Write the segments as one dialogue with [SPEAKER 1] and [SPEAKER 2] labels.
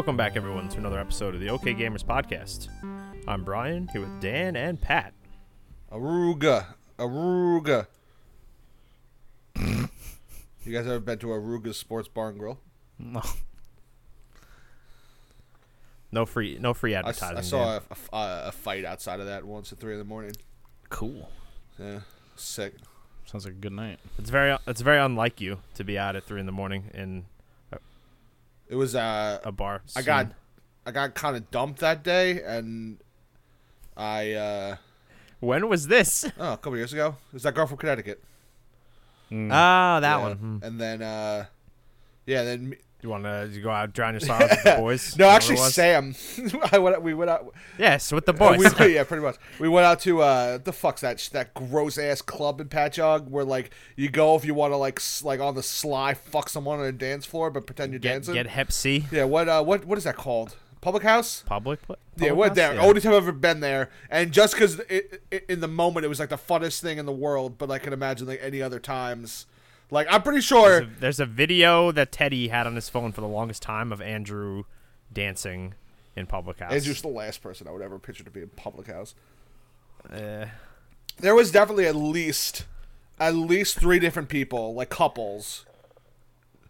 [SPEAKER 1] Welcome back, everyone, to another episode of the OK Gamers podcast. I'm Brian here with Dan and Pat.
[SPEAKER 2] Aruga. Aruga. you guys ever been to Aruga's Sports Bar and Grill?
[SPEAKER 3] No.
[SPEAKER 1] No free, no free advertising.
[SPEAKER 2] I saw a, a, a fight outside of that once at 3 in the morning.
[SPEAKER 3] Cool.
[SPEAKER 2] Yeah. Sick.
[SPEAKER 3] Sounds like a good night.
[SPEAKER 1] It's very, it's very unlike you to be out at three in the morning in
[SPEAKER 2] It was, uh,
[SPEAKER 1] a bar.
[SPEAKER 2] I got. I got kind of dumped that day and I, uh,
[SPEAKER 1] When was this?
[SPEAKER 2] oh, a couple years ago. It was that girl from Connecticut.
[SPEAKER 1] Ah, that
[SPEAKER 2] Yeah.
[SPEAKER 1] one. Hmm.
[SPEAKER 2] And then, uh, yeah, then me-
[SPEAKER 1] You want to you go out drown your sorrows with the boys?
[SPEAKER 2] no, actually. Sam. I went. We went out.
[SPEAKER 1] Yes, with the
[SPEAKER 2] Uh,
[SPEAKER 1] boys.
[SPEAKER 2] we- yeah, pretty much. We went out to uh, the fuck's that that gross ass club in Patchogue where like you go if you want to like like on the sly fuck someone on a dance floor but pretend you're
[SPEAKER 1] get
[SPEAKER 2] dancing.
[SPEAKER 1] get Hep C.
[SPEAKER 2] yeah, what uh what what is that called? Public house?
[SPEAKER 1] Public. pla-
[SPEAKER 2] yeah,
[SPEAKER 1] public
[SPEAKER 2] went there.
[SPEAKER 1] Yeah.
[SPEAKER 2] Only time I've ever been there, and just because in the moment it was like the funnest thing in the world, but I can imagine like any other times. Like I'm pretty sure.
[SPEAKER 1] There's a, there's a video that Teddy had on his phone for the longest time of Andrew dancing in public house.
[SPEAKER 2] Andrew's the last person I would ever picture to be in public house.
[SPEAKER 1] Uh,
[SPEAKER 2] There was definitely at least at least three different people, like couples,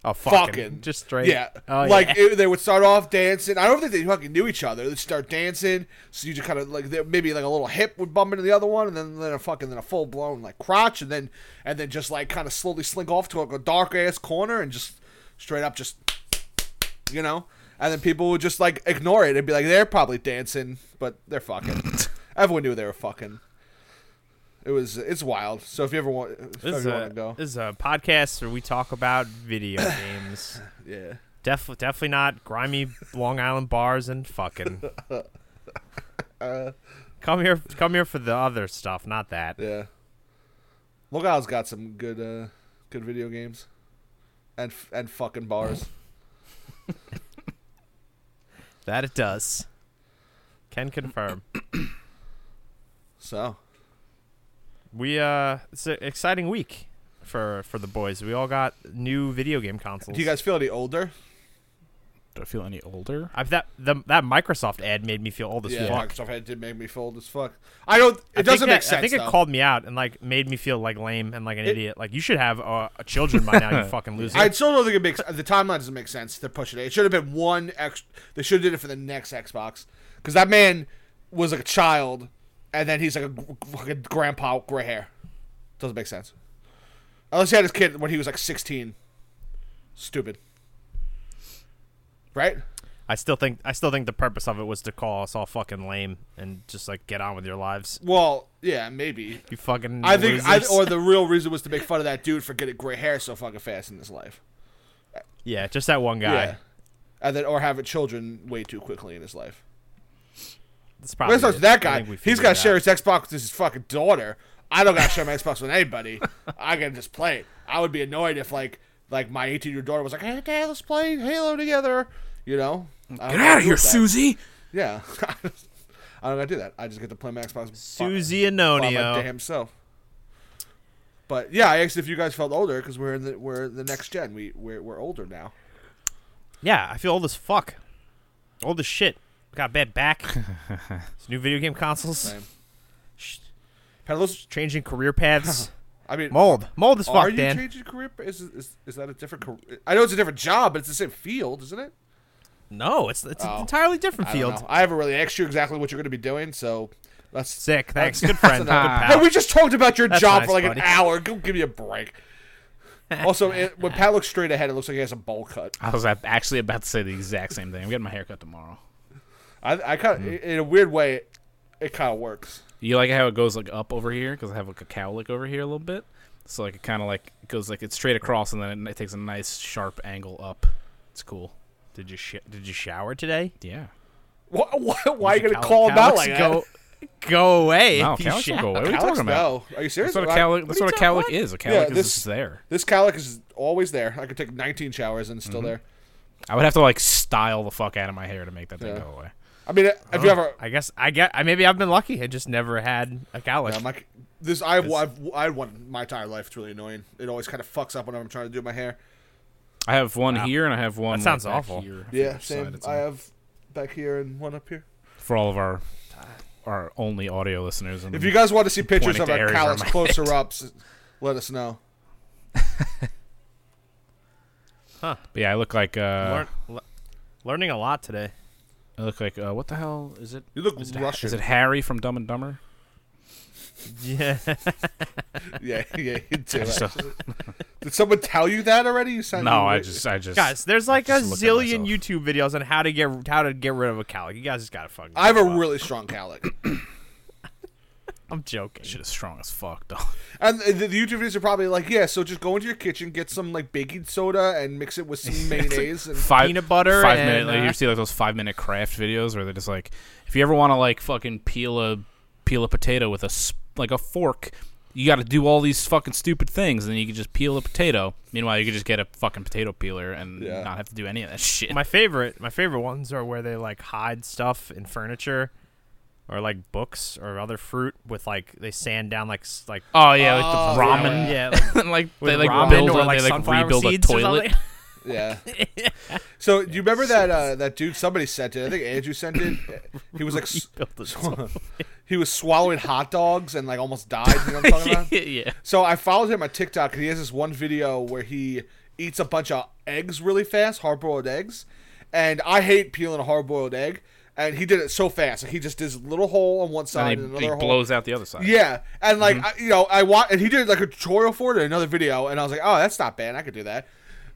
[SPEAKER 1] oh, fucking,
[SPEAKER 2] fucking
[SPEAKER 1] just straight.
[SPEAKER 2] Yeah,
[SPEAKER 1] Oh,
[SPEAKER 2] like
[SPEAKER 1] yeah.
[SPEAKER 2] it, they would start off dancing. I don't think they fucking knew each other. They'd start dancing, so you just kind of like maybe like a little hip would bump into the other one, and then then a fucking then a full blown like crotch, and then and then just like kind of slowly slink off to like a dark ass corner and just straight up just you know, and then people would just like ignore it and be like they're probably dancing, but they're fucking. Everyone knew they were fucking. It was it's wild. So if you ever want,
[SPEAKER 1] This is, a,
[SPEAKER 2] want to go,
[SPEAKER 1] this is a podcast where we talk about video games.
[SPEAKER 2] yeah.
[SPEAKER 1] Def- definitely not grimy Long Island bars and fucking. come here, come here for the other stuff, not that.
[SPEAKER 2] Yeah. Long Island's got some good uh good video games. And f- and fucking bars.
[SPEAKER 1] That it does. Can confirm.
[SPEAKER 2] So,
[SPEAKER 1] We uh, it's an exciting week for for the boys. We all got new video game consoles.
[SPEAKER 2] do you guys feel any older?
[SPEAKER 3] Do I feel any older?
[SPEAKER 1] I, that the that Microsoft ad made me feel old as
[SPEAKER 2] yeah,
[SPEAKER 1] fuck.
[SPEAKER 2] Microsoft had did make me fold as fuck. I don't it
[SPEAKER 1] I
[SPEAKER 2] doesn't
[SPEAKER 1] it-
[SPEAKER 2] make sense.
[SPEAKER 1] I think it called me out and like made me feel like lame and like an
[SPEAKER 2] It-
[SPEAKER 1] idiot. Like you should have uh, children by now. You fucking loser.
[SPEAKER 2] I still don't think it makes the timeline doesn't make sense to push it. It should have been one ex. They should have did it for the next Xbox because that man was like a child, and then he's like a fucking grandpa with gray hair. Doesn't make sense. Unless he had his kid when he was like sixteen. Stupid. Right?
[SPEAKER 1] I still think I still think the purpose of it was to call us all fucking lame and just like get on with your lives.
[SPEAKER 2] Well, yeah, maybe.
[SPEAKER 1] You fucking.
[SPEAKER 2] I think, I, or the real reason was to make fun of that dude for getting gray hair so fucking fast in his life.
[SPEAKER 1] yeah, just that one guy.
[SPEAKER 2] Yeah. And then, or having children way too quickly in his life.
[SPEAKER 1] That's probably
[SPEAKER 2] it starts
[SPEAKER 1] it.
[SPEAKER 2] with that guy, He's got to share his Xbox with his fucking daughter. I don't got to share my Xbox with anybody. I can just play it. I would be annoyed if like like my 18 year old daughter was like, "Hey, Dad, let's play Halo together." You know,
[SPEAKER 3] Get out of here. Susie!
[SPEAKER 2] Yeah, I don't gotta do that. I just get to play my Xbox. by-
[SPEAKER 1] Susie
[SPEAKER 2] by my
[SPEAKER 1] Anonio.
[SPEAKER 2] damn self. But yeah, I asked if you guys felt older because we're in the we're the next gen. We we're, we're older now.
[SPEAKER 1] Yeah, I feel old as fuck. Old as shit. Got a bad back. It's new video game consoles.
[SPEAKER 2] Same.
[SPEAKER 1] Sh-
[SPEAKER 2] Peddlers,
[SPEAKER 1] Changing career paths.
[SPEAKER 2] I mean,
[SPEAKER 1] Mold. Mold as
[SPEAKER 2] Are
[SPEAKER 1] fuck,
[SPEAKER 2] you
[SPEAKER 1] Dan.
[SPEAKER 2] changing career? Is, is is that a different? Career? I know it's a different job, but it's the same field, isn't it?
[SPEAKER 1] no, it's it's an
[SPEAKER 2] Oh.
[SPEAKER 1] entirely different field.
[SPEAKER 2] know. I haven't really asked you exactly what you're going to be doing, so that's
[SPEAKER 1] Sick. Thanks.
[SPEAKER 2] That's-
[SPEAKER 1] Good friend. Good
[SPEAKER 2] that's
[SPEAKER 1] pal.
[SPEAKER 2] Hey, we just talked about your
[SPEAKER 1] That's
[SPEAKER 2] job
[SPEAKER 1] nice,
[SPEAKER 2] for like
[SPEAKER 1] buddy.
[SPEAKER 2] an hour. Go give me a break. also, it, when Pat looks straight ahead, it looks like he has a bowl cut.
[SPEAKER 3] I was actually about to say the exact same thing. I'm getting my hair cut tomorrow.
[SPEAKER 2] I, I kind of, in a weird way, it, it kind of works.
[SPEAKER 3] You like how it goes like up over here because I have like a cowlick over here a little bit. So like it kind of like goes like it's straight across and then it, it takes a nice sharp angle up. It's cool.
[SPEAKER 1] Did you sh- did you shower today?
[SPEAKER 3] Yeah.
[SPEAKER 2] Why, why, why are you
[SPEAKER 1] Did
[SPEAKER 2] going to
[SPEAKER 1] your
[SPEAKER 2] call
[SPEAKER 1] cal-
[SPEAKER 2] him out like
[SPEAKER 1] go, Go away.
[SPEAKER 3] No,
[SPEAKER 1] you
[SPEAKER 3] cowlicks will
[SPEAKER 1] shower.
[SPEAKER 3] go away. What are you
[SPEAKER 2] that?
[SPEAKER 3] talking about?
[SPEAKER 2] No. Are you serious?
[SPEAKER 3] That's what a
[SPEAKER 2] I-
[SPEAKER 3] cowlick. That's
[SPEAKER 1] what
[SPEAKER 3] what a
[SPEAKER 1] you
[SPEAKER 3] cowlick
[SPEAKER 1] talking
[SPEAKER 3] is. A
[SPEAKER 2] Yeah,
[SPEAKER 3] cowlick is
[SPEAKER 2] this-
[SPEAKER 3] just there.
[SPEAKER 2] This cowlick is always there. I could take 19 showers and it's
[SPEAKER 3] Mm-hmm.
[SPEAKER 2] still there.
[SPEAKER 3] I would have to like style the fuck out of my hair to make that thing
[SPEAKER 2] Yeah.
[SPEAKER 3] go away.
[SPEAKER 2] I mean, have you ever?
[SPEAKER 1] I guess I get. I maybe I've been lucky. I just never had a cowlick.
[SPEAKER 2] Yeah, my, this I've, I've I had one my entire life. It's really annoying. It always kind of fucks up when I'm trying to do my hair.
[SPEAKER 3] I have one
[SPEAKER 1] Wow.
[SPEAKER 3] here and I have one.
[SPEAKER 1] That sounds
[SPEAKER 3] like, back
[SPEAKER 1] awful.
[SPEAKER 3] Here
[SPEAKER 2] Yeah, same. I have back here and one up here.
[SPEAKER 3] for all of our our only audio listeners. And
[SPEAKER 2] If you guys want to see pictures of our
[SPEAKER 3] areas on
[SPEAKER 2] calyx closer ups, let us know.
[SPEAKER 3] But yeah, I look like uh,
[SPEAKER 1] Learn, le- learning a lot today.
[SPEAKER 3] I look like uh, what the hell is it?
[SPEAKER 2] You look
[SPEAKER 3] Is it,
[SPEAKER 2] Russian.
[SPEAKER 3] is it Harry from Dumb and Dumber?
[SPEAKER 1] Yeah.
[SPEAKER 2] yeah, yeah, you do. actually. Did someone tell you that already? You sound
[SPEAKER 3] No, I
[SPEAKER 2] weird.
[SPEAKER 3] just I just
[SPEAKER 1] Guys, there's like a
[SPEAKER 3] Just look at
[SPEAKER 1] zillion. YouTube videos on how to get how to get rid of a cowlick. You guys just gotta fucking.
[SPEAKER 2] I have a
[SPEAKER 1] grow up.
[SPEAKER 2] really strong cowlick,
[SPEAKER 1] I'm joking.
[SPEAKER 3] shit is strong as fuck though.
[SPEAKER 2] and the, the YouTube videos are probably like, yeah. So just go into your kitchen, get some like baking soda, and mix it with some mayonnaise, and
[SPEAKER 3] Five
[SPEAKER 1] Peanut butter
[SPEAKER 3] five
[SPEAKER 1] and,
[SPEAKER 3] minute. Like,
[SPEAKER 1] uh,
[SPEAKER 3] you see like those five minute craft videos where they're just like, if you ever want to like fucking peel a peel a potato with a s- like a fork. You got to do all these fucking stupid things, and then you can just peel a potato. Meanwhile, you could just get a fucking potato peeler and
[SPEAKER 2] Yeah.
[SPEAKER 3] not have to do any of that shit.
[SPEAKER 1] My favorite, my favorite ones are where they like hide stuff in furniture, or like books or other fruit with like they sand down like s- like
[SPEAKER 3] oh yeah, like
[SPEAKER 2] Oh,
[SPEAKER 3] the ramen.
[SPEAKER 1] yeah, like,
[SPEAKER 3] like
[SPEAKER 1] with
[SPEAKER 3] they like
[SPEAKER 1] ramen
[SPEAKER 3] build
[SPEAKER 1] or
[SPEAKER 3] a-
[SPEAKER 1] like
[SPEAKER 3] they like
[SPEAKER 1] sunflower
[SPEAKER 3] rebuild a
[SPEAKER 1] seeds or
[SPEAKER 3] toilet.
[SPEAKER 1] something.
[SPEAKER 2] yeah. So do you remember that uh, that dude? Somebody sent it. I think Andrew sent it. He was like, s-
[SPEAKER 1] Rebuild the toilet.
[SPEAKER 2] he was swallowing hot dogs and like almost died. You know what I'm talking about?
[SPEAKER 3] yeah.
[SPEAKER 2] So I followed him on TikTok and he has this one video where he eats a bunch of eggs really fast, hard boiled eggs. And I hate peeling a hard boiled egg. And he did it so fast. Like he just did a little hole on one side and,
[SPEAKER 3] And he,
[SPEAKER 2] another
[SPEAKER 3] he
[SPEAKER 2] hole.
[SPEAKER 3] blows out the other side.
[SPEAKER 2] Yeah, and like
[SPEAKER 3] Mm-hmm.
[SPEAKER 2] I, you know, I want and he did like a tutorial for it in another video, and I was like, oh, that's not bad. I could do that.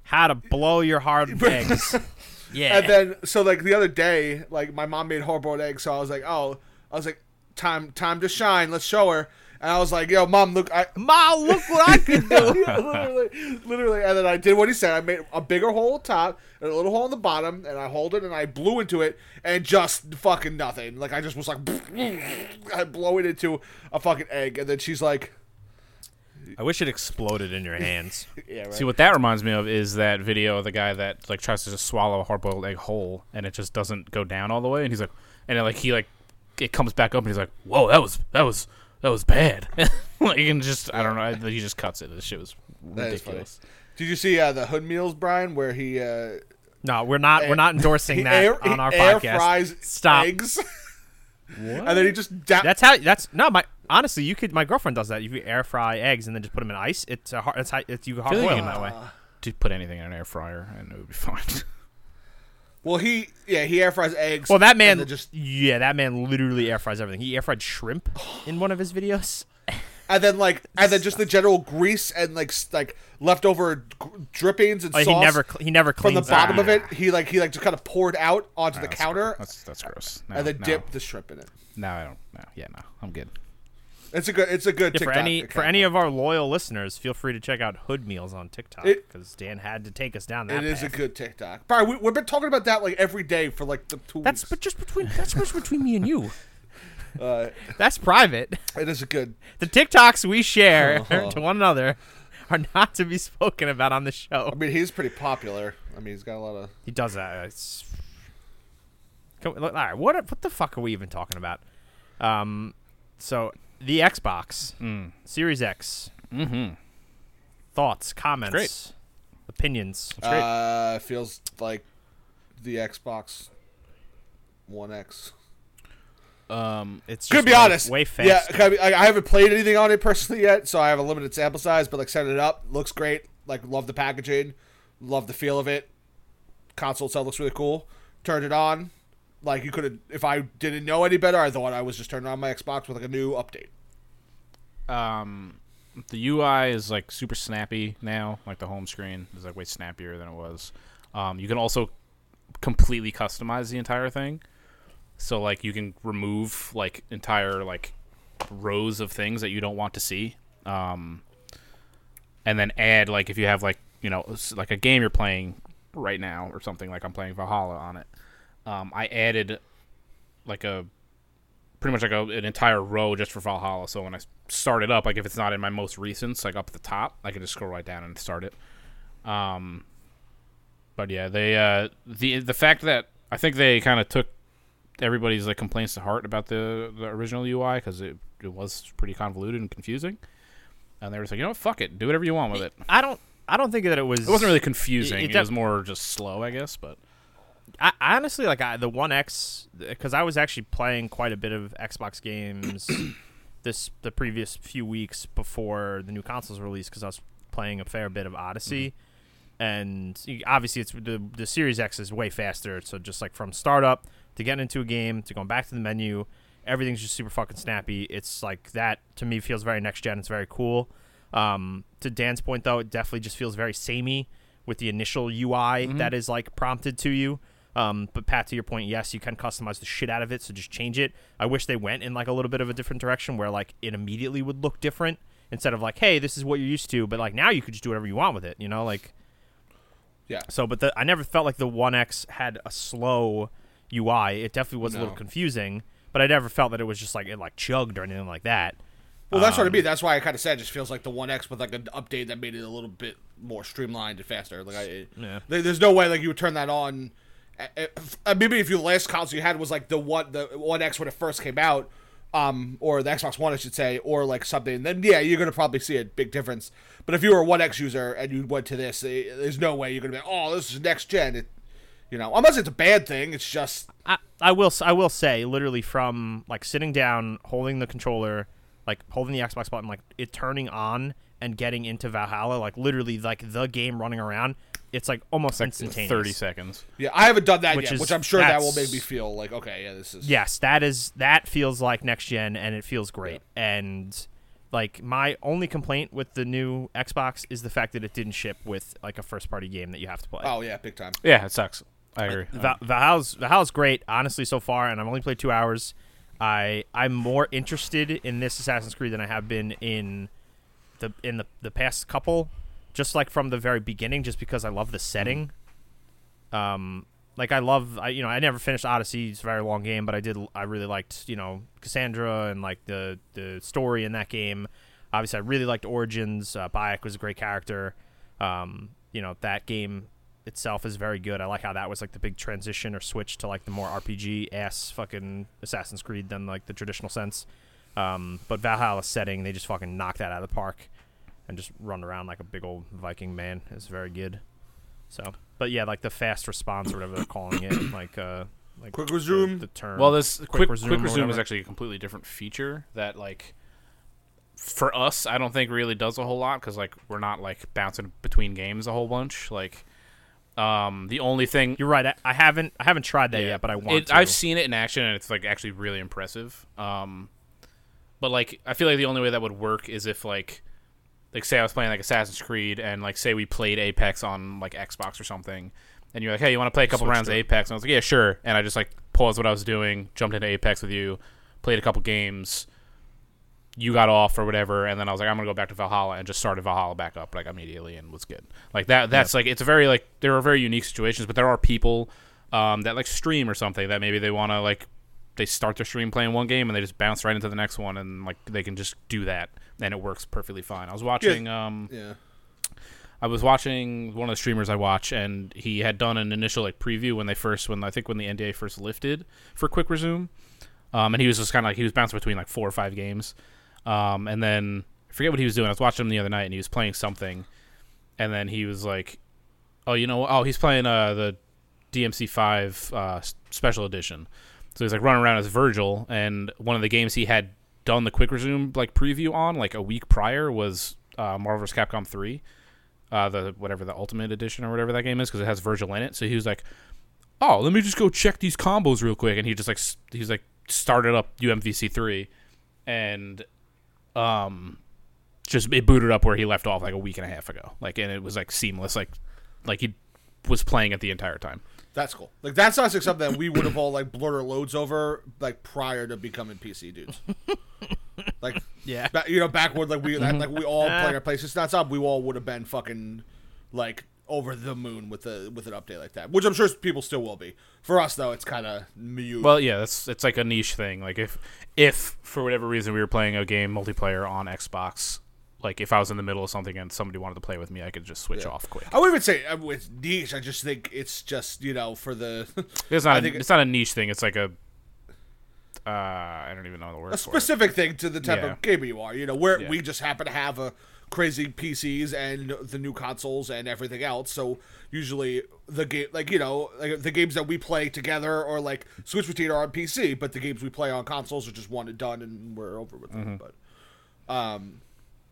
[SPEAKER 1] How to blow your hard eggs. Yeah.
[SPEAKER 2] And then so like the other day, like my mom made hard boiled eggs, so I was like, oh, I was like, time time to shine. Let's show her. And I was like, yo, mom, look, I
[SPEAKER 1] Ma, look what I can do.
[SPEAKER 2] Yeah, literally, literally. And then I did what he said. I made a bigger hole at top and a little hole in the bottom, and I hold it and I blew into it, and just fucking nothing. Like I just was like, I blow it into a fucking egg, and then she's like,
[SPEAKER 1] I wish it exploded in your hands.
[SPEAKER 2] yeah, right.
[SPEAKER 3] See what that reminds me of is that video of the guy that like tries to just swallow a hard boiled egg whole and it just doesn't go down all the way and he's like and then, like he like it comes back up and he's like whoa that was that was that was bad like and just I don't know he just cuts it this shit was
[SPEAKER 2] That is funny.
[SPEAKER 3] ridiculous
[SPEAKER 2] Did you see uh, the Hood Meals, Brian, where he uh,
[SPEAKER 1] No, we're not. We're not endorsing that
[SPEAKER 2] air,
[SPEAKER 1] on our
[SPEAKER 2] he air
[SPEAKER 1] podcast.
[SPEAKER 2] fries
[SPEAKER 1] Stop.
[SPEAKER 2] eggs, and then he just da-
[SPEAKER 1] That's how. That's no. My honestly, you could. My girlfriend does that. You could air fry eggs and then just put them in ice. It's a hard. It's, how- it's you can hard
[SPEAKER 3] feel
[SPEAKER 1] boil them that way.
[SPEAKER 3] just put anything in an air fryer and it would be fine
[SPEAKER 2] well, he yeah he air fries eggs.
[SPEAKER 1] Well, that man
[SPEAKER 2] just
[SPEAKER 1] Yeah, that man literally air fries everything. He air fried shrimp in one of his videos.
[SPEAKER 2] and then like and then just the general grease and like like leftover drippings and
[SPEAKER 1] Oh,
[SPEAKER 2] sauce.
[SPEAKER 1] he never. cl- He never cleans
[SPEAKER 2] from
[SPEAKER 1] cleans
[SPEAKER 2] the bottom of it, he like he like just kind of poured out onto oh, the
[SPEAKER 3] That's
[SPEAKER 2] counter
[SPEAKER 3] gross. that's that's gross no,
[SPEAKER 2] and then
[SPEAKER 3] no.
[SPEAKER 2] dipped the shrimp in it.
[SPEAKER 3] no I don't no yeah no I'm good
[SPEAKER 2] It's a good. It's a good.
[SPEAKER 1] Yeah, for
[SPEAKER 2] TikTok
[SPEAKER 1] any for any of our loyal listeners, feel free to check out Hood Meals on TikTok because Dan had to take us down that. path.
[SPEAKER 2] It is a good TikTok. Brian, we, we've been talking about that like every day for like the two
[SPEAKER 1] That's
[SPEAKER 2] weeks.
[SPEAKER 1] but just between that's just between me and you.
[SPEAKER 2] Uh,
[SPEAKER 1] That's private.
[SPEAKER 2] it is a good.
[SPEAKER 1] The TikToks we share
[SPEAKER 2] Uh-huh.
[SPEAKER 1] to one another are not to be spoken about on the show.
[SPEAKER 2] I mean, he's pretty popular. I mean, he's got a lot of.
[SPEAKER 1] He does that. It's... Come- look, All right, what what the fuck are we even talking about? Um, so the Xbox
[SPEAKER 3] mm.
[SPEAKER 1] Series X
[SPEAKER 3] mm-hmm
[SPEAKER 1] thoughts, comments, opinions.
[SPEAKER 3] great.
[SPEAKER 2] Uh, feels like the Xbox One X.
[SPEAKER 3] um
[SPEAKER 1] It's
[SPEAKER 2] Could
[SPEAKER 1] just
[SPEAKER 2] be
[SPEAKER 1] way,
[SPEAKER 2] honest.
[SPEAKER 1] way faster.
[SPEAKER 2] Yeah, I, mean, I I haven't played anything on it personally yet, so I have a limited sample size. But like, setting it up looks great. Like, love the packaging, love the feel of it. Console itself looks really cool. Turned it on. Like you could have, if I didn't know any better, I thought I was just turning on my Xbox with like a new update.
[SPEAKER 3] um the UI is like super snappy now. Like the home screen is like way snappier than it was. Um, you can also completely customize the entire thing. So like you can remove like entire like rows of things that you don't want to see. Um, and then add like if you have like you know like a game you're playing right now or something like I'm playing Valhalla on it. Um, I added like a pretty much like a, an entire row just for Valhalla. So when I start it up, like if it's not in my most recents, like up at the top, I can just scroll right down and start it. Um, but yeah, they uh, the the fact that I think they kind of took everybody's like complaints to heart about the the original UI because it it was pretty convoluted and confusing, and they were just like, you know, what, fuck it, do whatever you want with it.
[SPEAKER 1] I don't. I don't think that it was.
[SPEAKER 3] It wasn't really confusing.
[SPEAKER 1] it
[SPEAKER 3] It,
[SPEAKER 1] def-
[SPEAKER 3] was more just slow, I guess. But
[SPEAKER 1] I, honestly like I, the One X because I was actually playing quite a bit of Xbox games this the previous few weeks before the new consoles released because I was playing a fair bit of Odyssey, and obviously it's the the Series X is way faster. So just like from startup to getting into a game to going back to the menu, everything's just super fucking snappy. It's like that to me feels very next gen. It's very cool. Um, to Dan's point though, it definitely just feels very samey with the initial UI that is like prompted to you. Um, but Pat, to your point, yes, you can customize the shit out of it, so just change it. I wish they went in like a little bit of a different direction where like it immediately would look different instead of like, hey, this is what you're used to, but like now you could just do whatever you want with it, you know, like
[SPEAKER 2] Yeah.
[SPEAKER 1] so, but the, I never felt like the One X had a slow UI. It definitely was a little confusing, but I never felt that it was just like it like chugged or anything like that.
[SPEAKER 2] Well, that's what I
[SPEAKER 1] Um,
[SPEAKER 2] mean. That's why I kind of said it just feels like the One X with like an update that made it a little bit more streamlined and faster. Like I, it-
[SPEAKER 1] Yeah.
[SPEAKER 2] there's no way like you would turn that on. Uh, uh, Maybe if your last console you had was like the one the One X when it first came out, um, or the Xbox One I should say, or like something, then yeah, you're gonna probably see a big difference. But if you were a One X user and you went to this, eh, there's no way you're gonna be oh, this is next gen. It, you know, unless it's a bad thing, it's just
[SPEAKER 1] I, I will I will say literally from like sitting down, holding the controller, like holding the Xbox button, like it turning on and getting into Valhalla, like literally like the game running around. It's like almost
[SPEAKER 3] like
[SPEAKER 1] instantaneous.
[SPEAKER 3] thirty seconds.
[SPEAKER 2] yeah. I haven't done that
[SPEAKER 1] Which
[SPEAKER 2] yet,
[SPEAKER 1] is-
[SPEAKER 2] which I'm sure that will make me feel like okay, yeah, this is
[SPEAKER 1] Yes, that is that feels like next gen and it feels great. And like my only complaint with the new Xbox is the fact that it didn't ship with like a first party game that you have to play.
[SPEAKER 2] Oh yeah, big time.
[SPEAKER 3] Yeah, it sucks. I agree.
[SPEAKER 1] Val- Valhalla's Valhalla's great, honestly, so far, and I've only played two hours. I I'm more interested in this Assassin's Creed than I have been in the in the the past couple, just like from the very beginning, just because I love the setting. Um, like I love, I you know, I never finished Odyssey. It's a very long game, but I did. I really liked you know Cassandra and like the the story in that game. Obviously, I really liked Origins. Uh, Bayek was a great character. Um, you know that game itself is very good. I like how that was like the big transition or switch to like the more RPG ass fucking Assassin's Creed than like the traditional sense. Um, but Valhalla setting, they just fucking knock that out of the park and just run around like a big old Viking man. is very good. So, but yeah, like the fast response or whatever they're calling it, like uh, like
[SPEAKER 2] Quick
[SPEAKER 1] the-
[SPEAKER 2] resume?
[SPEAKER 1] The, term.
[SPEAKER 3] Well, this quick
[SPEAKER 1] resume
[SPEAKER 3] quick resume, is actually a completely different feature that like for us, I don't think really does a whole lot because like we're not like bouncing between games a whole bunch. Like, um, the only thing
[SPEAKER 1] You're right. I, I haven't I haven't tried that yet, but I want
[SPEAKER 3] it,
[SPEAKER 1] to.
[SPEAKER 3] I've seen it in action and it's like actually really impressive. Um, but like I feel like the only way that would work is if like like say I was playing like Assassin's Creed and like say we played Apex on like Xbox or something, and you're like, hey, you want to play a couple
[SPEAKER 2] Switched
[SPEAKER 3] rounds of. Apex? And I was like, yeah, sure. And I just like paused what I was doing, jumped into Apex with you, played a couple games. You got off or whatever, and then I was like, I'm gonna go back to Valhalla and just started Valhalla back up like immediately and was good. Like that. That's like it's a very like there are very unique situations, but there are people um, that like stream or something that maybe they want to like they start their stream playing one game and they just bounce right into the next one and like they can just do that and it works perfectly fine. I was watching um
[SPEAKER 2] Yeah.
[SPEAKER 3] I was watching one of the streamers I watch and he had done an initial like preview when they first when I think when the NDA first lifted for quick resume. Um and he was just kind of like he was bouncing between like four or five games. Um and then I forget what he was doing. I was watching him the other night and he was playing something and then he was like oh you know oh he's playing uh the DMC5 uh, special edition. So he's like running around as Vergil, and one of the games he had done the quick resume like preview on like a week prior was uh, Marvel vs. Capcom 3, uh, the whatever the Ultimate Edition or whatever that game is because it has Vergil in it. So he was like, "Oh, let me just go check these combos real quick," and he just like he's like started up UMVC 3, and um, just it booted up where he left off like a week and a half ago, like and it was like seamless, like like he was playing it the entire time.
[SPEAKER 2] That's cool. Like that sounds like something that we would have all like blurred our loads over like prior to becoming PC dudes. like
[SPEAKER 1] Yeah.
[SPEAKER 2] ba- you know, backward like we mm-hmm. like we all play ah. our places not up. We all would have been fucking like over the moon with a with an update like that, which I'm sure people still will be. For us though, it's kind of mute.
[SPEAKER 3] Well, yeah, that's it's like a niche thing. Like if if for whatever reason we were playing a game multiplayer on Xbox like if I was in the middle of something and somebody wanted to play with me, I could just switch
[SPEAKER 2] Yeah.
[SPEAKER 3] off quick.
[SPEAKER 2] I wouldn't even say uh, it's niche. I just think it's just you know for the
[SPEAKER 3] It's not. A, it's not a niche thing. It's like a. Uh, I don't even know the word
[SPEAKER 2] a
[SPEAKER 3] for it.
[SPEAKER 2] specific thing to the type
[SPEAKER 3] Yeah.
[SPEAKER 2] of gamer you are. You know, where
[SPEAKER 3] Yeah.
[SPEAKER 2] we just happen to have a crazy PCs and the new consoles and everything else. So usually the game, like you know, like the games that we play together or like Switch between are on PC, but the games we play on consoles are just one and done, and we're over with
[SPEAKER 3] Mm-hmm.
[SPEAKER 2] them. But, um,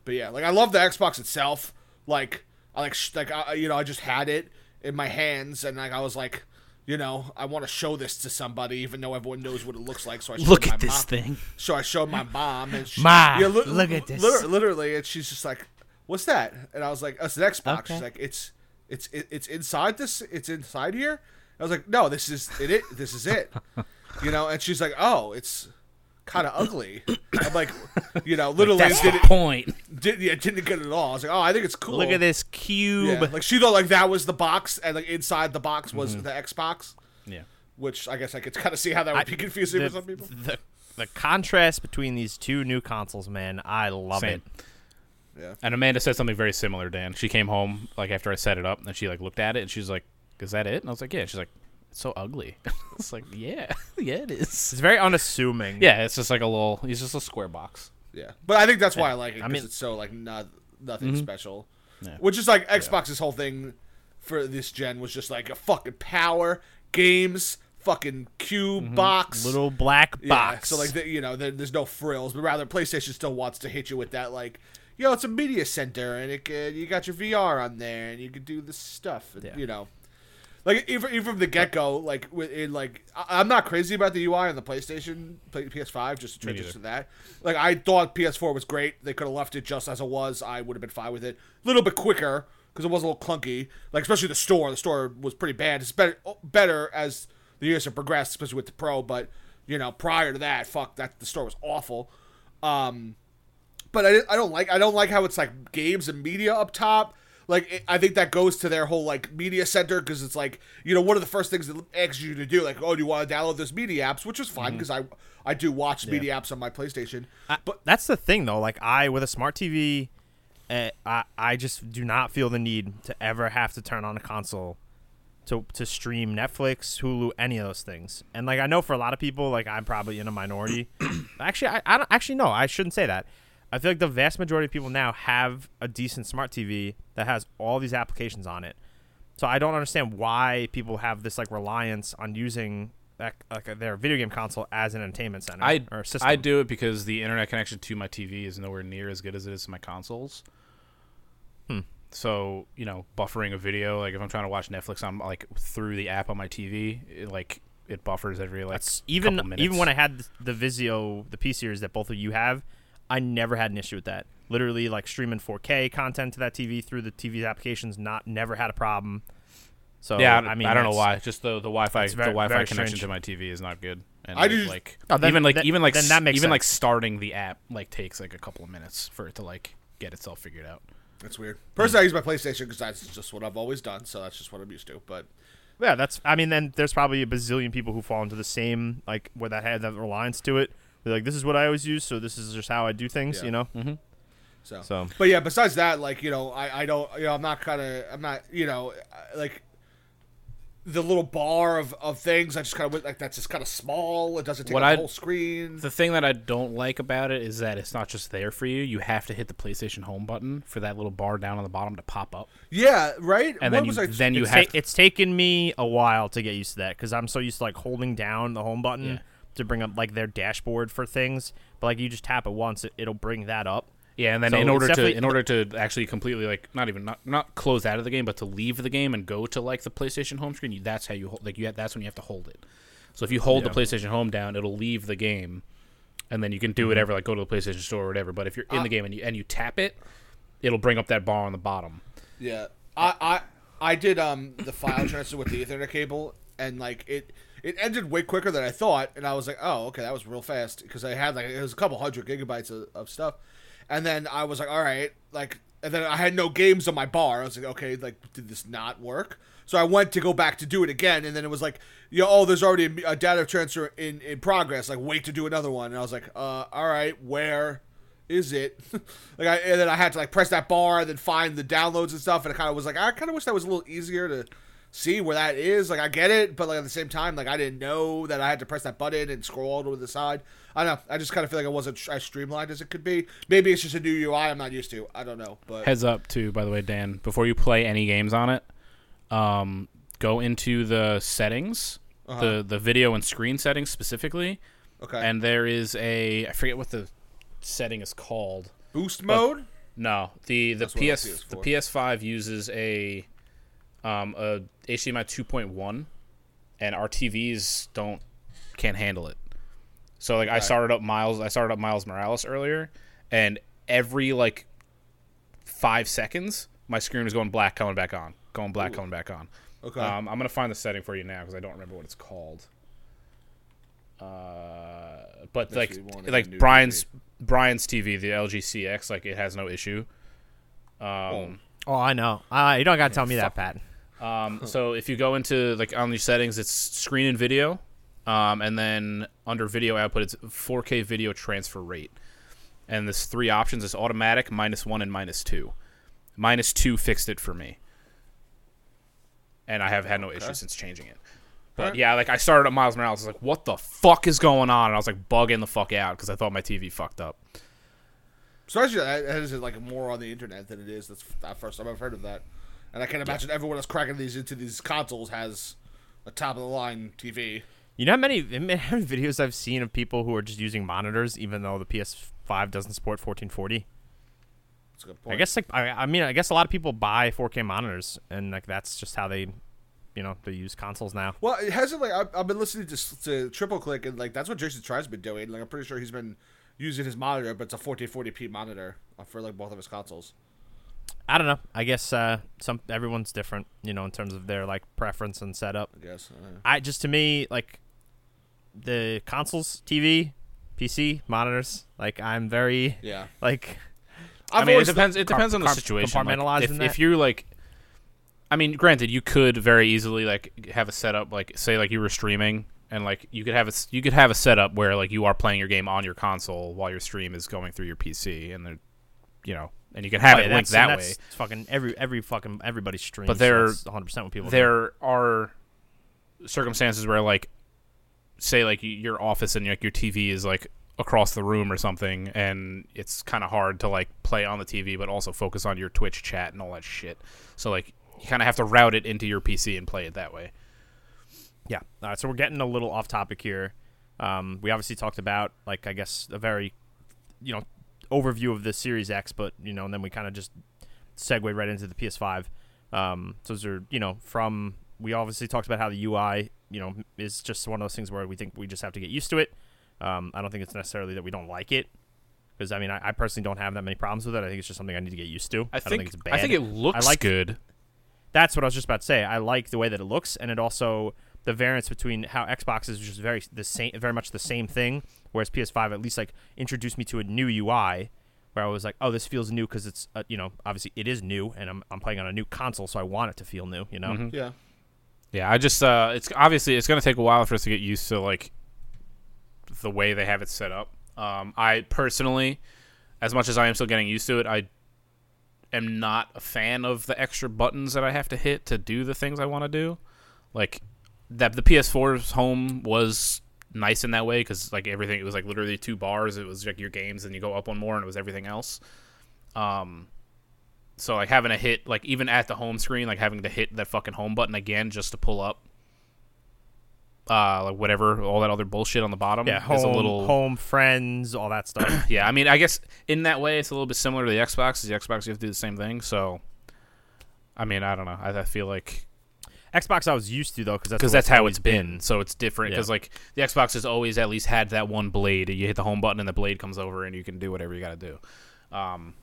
[SPEAKER 2] but yeah, like I love the Xbox itself. Like I like sh- like I, you know I just had it in my hands, and like I was like. You know, I want to show this to somebody, even though everyone knows what it looks like. So I
[SPEAKER 3] Look
[SPEAKER 2] my
[SPEAKER 3] at this
[SPEAKER 2] mom.
[SPEAKER 3] thing.
[SPEAKER 2] So I showed my mom, and she,
[SPEAKER 1] Ma,
[SPEAKER 2] yeah, li-
[SPEAKER 1] look at this.
[SPEAKER 2] Literally, literally, and she's just like, "What's that?" And I was like, "It's an Xbox."
[SPEAKER 1] Okay.
[SPEAKER 2] She's like, "It's it's it's inside this. It's inside here." I was like, "No, this is it. it this is it." You know, and she's like, "Oh, it's kind of ugly." I'm like, you know, literally
[SPEAKER 3] That's the
[SPEAKER 2] didn't,
[SPEAKER 3] point.
[SPEAKER 2] did, yeah, didn't get it at all. I was like, "Oh, I think it's cool."
[SPEAKER 1] Look at this
[SPEAKER 2] Yeah,
[SPEAKER 1] cube.
[SPEAKER 2] like she thought like that was the box, and like inside the box was
[SPEAKER 1] Mm-hmm.
[SPEAKER 2] the Xbox,
[SPEAKER 3] Yeah.
[SPEAKER 2] which I guess I could kind of see how that would be confusing
[SPEAKER 1] the,
[SPEAKER 2] for some people.
[SPEAKER 1] The, the contrast between these two new consoles, man, I love
[SPEAKER 3] Same.
[SPEAKER 1] it.
[SPEAKER 2] Yeah.
[SPEAKER 3] And Amanda said something very similar, Dan. She came home like after I set it up, and she like looked at it, and she's like, "Is that it?" And I was like, "Yeah." She's like, "It's so ugly." it's like, "Yeah, yeah, it is."
[SPEAKER 1] It's very unassuming.
[SPEAKER 3] Yeah, it's just like a little. He's just a square box.
[SPEAKER 2] Yeah, but I think that's why I like it
[SPEAKER 1] I mean-
[SPEAKER 2] it's so like not nothing mm-hmm. special.
[SPEAKER 3] Yeah.
[SPEAKER 2] Which is like Xbox's whole thing for this gen was just like a fucking power games, fucking cube mm-hmm. box,
[SPEAKER 1] Little black
[SPEAKER 2] yeah,
[SPEAKER 1] box.
[SPEAKER 2] So like the, you know, there, there's no frills, but rather PlayStation still wants to hit you with that like, yo, it's a media center and it can, you got your VR on there and you can do this stuff, and,
[SPEAKER 1] Yeah.
[SPEAKER 2] you know. Like even, even from the get go, like in like I- I'm not crazy about the UI on the PlayStation, PS5, just to transition to that. Like I thought PS4 was great. They could have left it just as it was. I would have been fine with it. A little bit quicker because it was a little clunky. Like especially the store. The store was pretty bad. It's better better as the years have progressed, especially with the Pro. But you know, prior to that, fuck that. The store was awful. Um, but I, I don't like I don't like how it's like games and media up top. Like I think that goes to their whole like media center because it's like you know one of the first things that asks you to do like oh do you want to download this media apps which is fine because I I do watch media apps on my PlayStation.
[SPEAKER 1] I- that's the thing though. Like I with a smart TV, uh, I I just do not feel the need to ever have to turn on a console to to stream Netflix, Hulu, any of those things. And like I know for a lot of people, like I'm probably in a minority. actually, I, I don't actually no, I shouldn't say that. I feel like the vast majority of people now have a decent smart TV that has all these applications on it. So I don't understand why people have this like reliance on using that, like their video game console as an entertainment center
[SPEAKER 3] I
[SPEAKER 1] or system.
[SPEAKER 3] I do it because the internet connection to my TV is nowhere near as good as it is to my consoles.
[SPEAKER 1] Hmm.
[SPEAKER 3] So you know, buffering a video, like if I'm trying to watch Netflix on like through the app on my TV, it, like it buffers every like
[SPEAKER 1] That's even
[SPEAKER 3] couple minutes.
[SPEAKER 1] even when I had the, the Vizio, the P series that both of you have, I never had an issue with that. Literally, like streaming 4K content to that TV through the TV applications, not never had a problem. So
[SPEAKER 3] yeah,
[SPEAKER 1] I mean,
[SPEAKER 3] I don't know why. Just the the Wi-Fi
[SPEAKER 1] it's
[SPEAKER 3] the
[SPEAKER 1] very-
[SPEAKER 3] Wi-Fi connection
[SPEAKER 1] strange.
[SPEAKER 3] to my TV is not good. And
[SPEAKER 2] I
[SPEAKER 3] it,
[SPEAKER 2] do-
[SPEAKER 3] like
[SPEAKER 1] Oh, then-
[SPEAKER 3] even like
[SPEAKER 1] then-
[SPEAKER 3] even like
[SPEAKER 1] then that makes
[SPEAKER 3] even like starting the app like takes like a couple of minutes for it to like get itself figured out.
[SPEAKER 2] That's weird. Personally, I use my PlayStation because that's just what I've always done. So that's just what I'm used to. But
[SPEAKER 1] Yeah, that's. I mean, then there's probably a bazillion people who fall into the same like where that had that reliance to it. They're like, this is what I always use, so this is just how I do things.
[SPEAKER 2] Yeah.
[SPEAKER 1] You know.
[SPEAKER 3] Mm-hmm.
[SPEAKER 2] so.
[SPEAKER 1] So
[SPEAKER 2] But yeah, besides that, like you know, I, I don't you know I'm not kind of I'm not you know like the little bar of, of things. I just kind of like that's just kind of small. It doesn't take
[SPEAKER 3] What
[SPEAKER 2] up
[SPEAKER 3] I-
[SPEAKER 2] the whole screen.
[SPEAKER 3] The thing that I don't like about it is that it's not just there for you. You have to hit the PlayStation Home button for that little bar down on the bottom to pop up.
[SPEAKER 2] yeah, right.
[SPEAKER 3] And
[SPEAKER 2] What
[SPEAKER 3] then
[SPEAKER 2] was
[SPEAKER 3] you
[SPEAKER 2] I?
[SPEAKER 3] then you
[SPEAKER 1] it's,
[SPEAKER 3] have
[SPEAKER 1] ta- it's taken me a while to get used to that because I'm so used to like holding down the home button
[SPEAKER 3] Yeah.
[SPEAKER 1] To bring up like their dashboard for things. But like you just tap it once, it, it'll bring that up.
[SPEAKER 3] Yeah, and then
[SPEAKER 1] So
[SPEAKER 3] in order to in order to actually completely like not even not not close out of the game, but to leave the game and go to like the PlayStation home screen, you, that's how you hold like you have, that's when you have to hold it. So if you hold
[SPEAKER 1] Yeah.
[SPEAKER 3] the PlayStation Home down, it'll leave the game, and then you can do
[SPEAKER 1] Mm-hmm.
[SPEAKER 3] whatever like go to the PlayStation Store or whatever. But if you're in
[SPEAKER 2] Uh,
[SPEAKER 3] the game and you and you tap it, it'll bring up that bar on the bottom.
[SPEAKER 2] Yeah, I I I did um the file transfer with the Ethernet cable, and like it it ended way quicker than I thought, and I was like, oh okay, that was real fast because I had like it was a couple hundred gigabytes of, of stuff, and then I was like, all right, like, and then I had no games on my bar. I was like, okay, like did this not work? So I went to go back to do it again, and then it was like, know, oh, there's already a, data transfer in in progress. Like, wait to do another one, and I was like, uh, all right, where is it? like, I, and then I had to like press that bar and then find the downloads and stuff, and it kind of was like, I kind of wish that was a little easier to see where that is. Like, I get it, but like at the same time, like I didn't know that I had to press that button and scroll all the to the side. I don't know. I just kind of feel like it wasn't as streamlined as it could be. Maybe it's just a new UI I'm not used to. I don't know, but
[SPEAKER 3] Heads up, too, by the way, Dan. Before you play any games on it, um, go into the settings,
[SPEAKER 2] Uh-huh.
[SPEAKER 3] the the video and screen settings specifically,
[SPEAKER 2] okay.
[SPEAKER 3] and there is a I forget what the setting is called.
[SPEAKER 2] boost mode.
[SPEAKER 3] No, the the
[SPEAKER 2] That's
[SPEAKER 3] PS the. PS5 uses a um a HDMI 2.1, and our TVs don't can't handle it. So like I started up Miles, I started up Miles Morales earlier, and every like five seconds, my screen was going black, coming back on, going black, coming back on.
[SPEAKER 2] Okay.
[SPEAKER 3] Um, I'm gonna find the setting for you now because I don't remember what it's called. Uh, but
[SPEAKER 2] That's
[SPEAKER 3] like
[SPEAKER 2] what you want in a
[SPEAKER 3] like
[SPEAKER 2] new
[SPEAKER 3] Brian's Brian's TV, the LG CX, like it has no issue. Um,
[SPEAKER 1] Oh, I know. Uh, you don't gotta tell me that, Pat.
[SPEAKER 3] Um, so if you go into like on these settings, it's screen and video, um, and then under video output, it's 4K video transfer rate, and there's three options: it's automatic, minus one, and minus two. Minus two fixed it for me, and I have had no issue since changing it. But
[SPEAKER 2] Alright.
[SPEAKER 3] yeah, like I started up Miles Morales, I was like, "What the fuck is going on?" And I was like bugging the fuck out because I thought my TV fucked up.
[SPEAKER 2] So actually, that is like more on the internet than it is. That's the first time I've heard of that, and I can't imagine everyone that's cracking these into these consoles has a top of the line TV.
[SPEAKER 1] You know how many, how many videos I've seen of people who are just using monitors, even though the PS5 doesn't support 1440.
[SPEAKER 2] That's a good point.
[SPEAKER 1] I guess like I, I mean I guess a lot of people buy 4K monitors, and like that's just how they, you know, they use consoles now.
[SPEAKER 2] Well, it hasn't like I've, I've been listening to to Triple Click and like that's what Jason Schreier's been doing. Like I'm pretty sure he's been using his monitor, but it's a 1440p monitor uh, for like both of his consoles.
[SPEAKER 1] I don't know. I guess uh, some everyone's different, you know, in terms of their like preference and setup.
[SPEAKER 2] I guess. Uh,
[SPEAKER 1] I just to me like the consoles, TV, PC, monitors. Like I'm very
[SPEAKER 2] yeah.
[SPEAKER 1] like
[SPEAKER 2] I've
[SPEAKER 3] I mean, it depends. It
[SPEAKER 1] car-
[SPEAKER 3] depends on the
[SPEAKER 1] car-
[SPEAKER 3] situation. Like,
[SPEAKER 1] compartmentalized
[SPEAKER 3] if, if you're like, I mean, granted, you could very easily like have a setup, like say, like you were streaming, and like you could have a you could have a setup where like you are playing your game on your console while your stream is going through your PC, and then, you know, and you can have
[SPEAKER 1] oh,
[SPEAKER 3] it
[SPEAKER 1] yeah,
[SPEAKER 3] linked
[SPEAKER 1] that's-
[SPEAKER 3] that
[SPEAKER 1] and
[SPEAKER 3] way.
[SPEAKER 1] that's Fucking every every fucking everybody streams.
[SPEAKER 3] But there-
[SPEAKER 1] 100 percent what people do.
[SPEAKER 3] There are circumstances where like, say, like your office and like your TV is like across the room or something, and it's kind of hard to like play on the TV, but also focus on your Twitch chat and all that shit. So like, you kind of have to route it into your PC and play it that way.
[SPEAKER 1] Yeah. All right. So we're getting a little off topic here. Um, we obviously talked about like I guess a very, you know, overview of the Series X, but you know, and then we kind of just segued right into the PS5. Um, so those are you know from we obviously talked about how the UI you know is just one of those things where we think we just have to get used to it. Um, I don't think it's necessarily that we don't like it. Because I mean, I, I personally don't have that many problems with it. I think it's just something I need to get used to.
[SPEAKER 3] I
[SPEAKER 1] don't
[SPEAKER 3] think,
[SPEAKER 1] think it's bad.
[SPEAKER 3] I think it looks
[SPEAKER 1] I like
[SPEAKER 3] good.
[SPEAKER 1] that's what I was just about to say. I like the way that it looks, and it also the variance between how Xbox is just very the same, very much the same thing, whereas PS5 at least like introduced me to a new UI, where I was like, oh, this feels new because it's uh, you know obviously it is new, and I'm I'm playing on a new console, so I want it to feel new, you know.
[SPEAKER 3] Mhm.
[SPEAKER 2] Yeah.
[SPEAKER 3] Yeah, I just uh it's obviously it's going to take a while for us to get used to like the way they have it set up. Um I personally as much as I am still getting used to it, I am not a fan of the extra buttons that I have to hit to do the things I want to do. Like that the PS4's home was nice in that way cuz like everything it was like literally two bars, it was like your games and you go up one more and it was everything else. Um so like having to hit like even at the home screen, like having to hit that fucking home button again just to pull up uh like whatever, all that other bullshit on the bottom
[SPEAKER 1] Yeah,
[SPEAKER 3] is
[SPEAKER 1] home,
[SPEAKER 3] a little
[SPEAKER 1] home, friends, all that stuff.
[SPEAKER 3] yeah, I mean, I guess in that way, it's a little bit similar to the Xbox. The Xbox, you have to do the same thing. So, I mean, I don't know. I, I feel like
[SPEAKER 1] Xbox I was used to though, because that's
[SPEAKER 3] because
[SPEAKER 1] the way
[SPEAKER 3] that's how it's been. So it's different
[SPEAKER 1] Yeah.
[SPEAKER 3] because like the Xbox has always at least had that one blade. You hit the home button and the blade comes over, and you can do whatever you got to do. Um,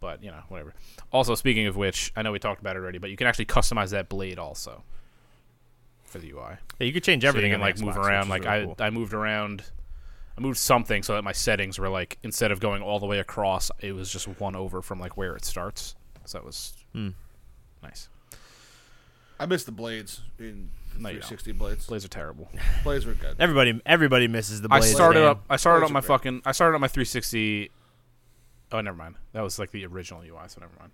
[SPEAKER 3] but you know, whatever. Also, speaking of which, I know we talked about it already, but you can actually customize that blade also for the UI.
[SPEAKER 1] Yeah, you could change
[SPEAKER 3] So
[SPEAKER 1] everything
[SPEAKER 3] can
[SPEAKER 1] in
[SPEAKER 3] like
[SPEAKER 1] the
[SPEAKER 3] move around. Like
[SPEAKER 1] really
[SPEAKER 3] I,
[SPEAKER 1] cool.
[SPEAKER 3] I moved around. I moved something so that my settings were like instead of going all the way across, it was just one over from like where it starts. So that was
[SPEAKER 1] Hmm.
[SPEAKER 3] nice.
[SPEAKER 2] I miss the blades in
[SPEAKER 3] No,
[SPEAKER 2] 360 blades.
[SPEAKER 3] Blades are terrible.
[SPEAKER 2] Blades were good.
[SPEAKER 1] Everybody, everybody misses the.
[SPEAKER 3] I
[SPEAKER 1] Blades,
[SPEAKER 3] started
[SPEAKER 1] man.
[SPEAKER 3] up. I started
[SPEAKER 2] Blades
[SPEAKER 3] up my
[SPEAKER 2] are great.
[SPEAKER 3] fucking. I started up my 360 Oh, never mind. That was like the original UI, so never mind.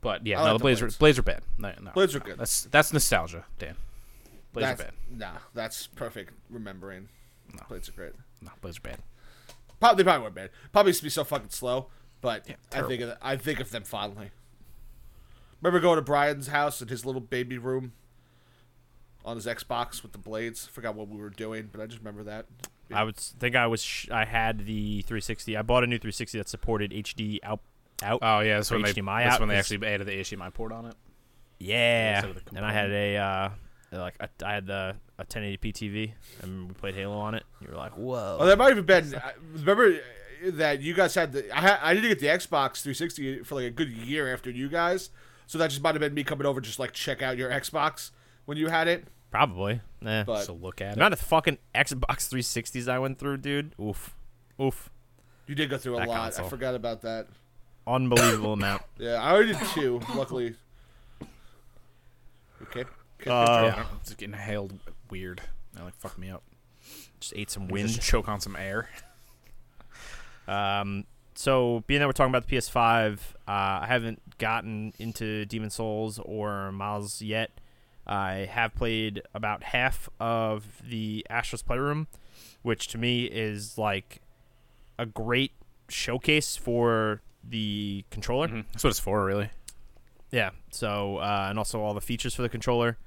[SPEAKER 3] But yeah,
[SPEAKER 2] I
[SPEAKER 3] no,
[SPEAKER 2] like
[SPEAKER 3] the
[SPEAKER 2] the
[SPEAKER 3] blades,
[SPEAKER 2] blades.
[SPEAKER 3] Are, blades are bad. No, no,
[SPEAKER 2] Blades are
[SPEAKER 3] no.
[SPEAKER 2] good.
[SPEAKER 3] That's that's nostalgia, Dan. Blades
[SPEAKER 2] that's,
[SPEAKER 3] are bad.
[SPEAKER 2] Nah, that's perfect remembering.
[SPEAKER 3] No.
[SPEAKER 2] Blades are great.
[SPEAKER 3] No, blades are bad.
[SPEAKER 2] Probably, they probably were bad. Probably used to be so fucking slow, but
[SPEAKER 3] Yeah,
[SPEAKER 2] I think of, I think of them fondly. Remember going to Brian's house in his little baby room on his Xbox with the blades. Forgot what we were doing, but I just remember that.
[SPEAKER 1] I would think I was sh- I had the 360. I bought a new 360 that supported HD out out.
[SPEAKER 3] Oh yeah, that's when they
[SPEAKER 1] HDMI
[SPEAKER 3] that's
[SPEAKER 1] out
[SPEAKER 3] when they actually added the HDMI port on it.
[SPEAKER 1] yeah,
[SPEAKER 3] instead of the
[SPEAKER 1] and I had a uh, like a, I had the a 1080p TV, and we played Halo on it. You were like, whoa.
[SPEAKER 2] Oh, that might have been. I- Remember that you guys had the. I, had, I didn't get the Xbox 360 for like a good year after you guys, so that just might have been me coming over just like check out your Xbox when you had it.
[SPEAKER 1] Probably. Eh.
[SPEAKER 2] But
[SPEAKER 3] Just to look at
[SPEAKER 1] the
[SPEAKER 3] it.
[SPEAKER 1] amount of fucking Xbox 360s I went through, dude. Oof, oof,
[SPEAKER 2] you did go through a
[SPEAKER 1] That
[SPEAKER 2] lot. I forgot about that.
[SPEAKER 1] unbelievable amount.
[SPEAKER 2] Yeah, I already did two. luckily. Okay. okay
[SPEAKER 1] Uh,
[SPEAKER 3] yeah, I'm just getting hailed weird. That like fucked me up.
[SPEAKER 1] Just ate some
[SPEAKER 3] Wind.
[SPEAKER 1] wind.
[SPEAKER 3] Just choke on some air.
[SPEAKER 1] Um, so being that we're talking about the PS5, uh, I haven't gotten into Demon Souls or Miles yet. I have played about half of the Astro's Playroom, which to me is like a great showcase for the controller.
[SPEAKER 3] Mhm. That's what it's for, really.
[SPEAKER 1] Yeah. So uh, and also all the features for the controller.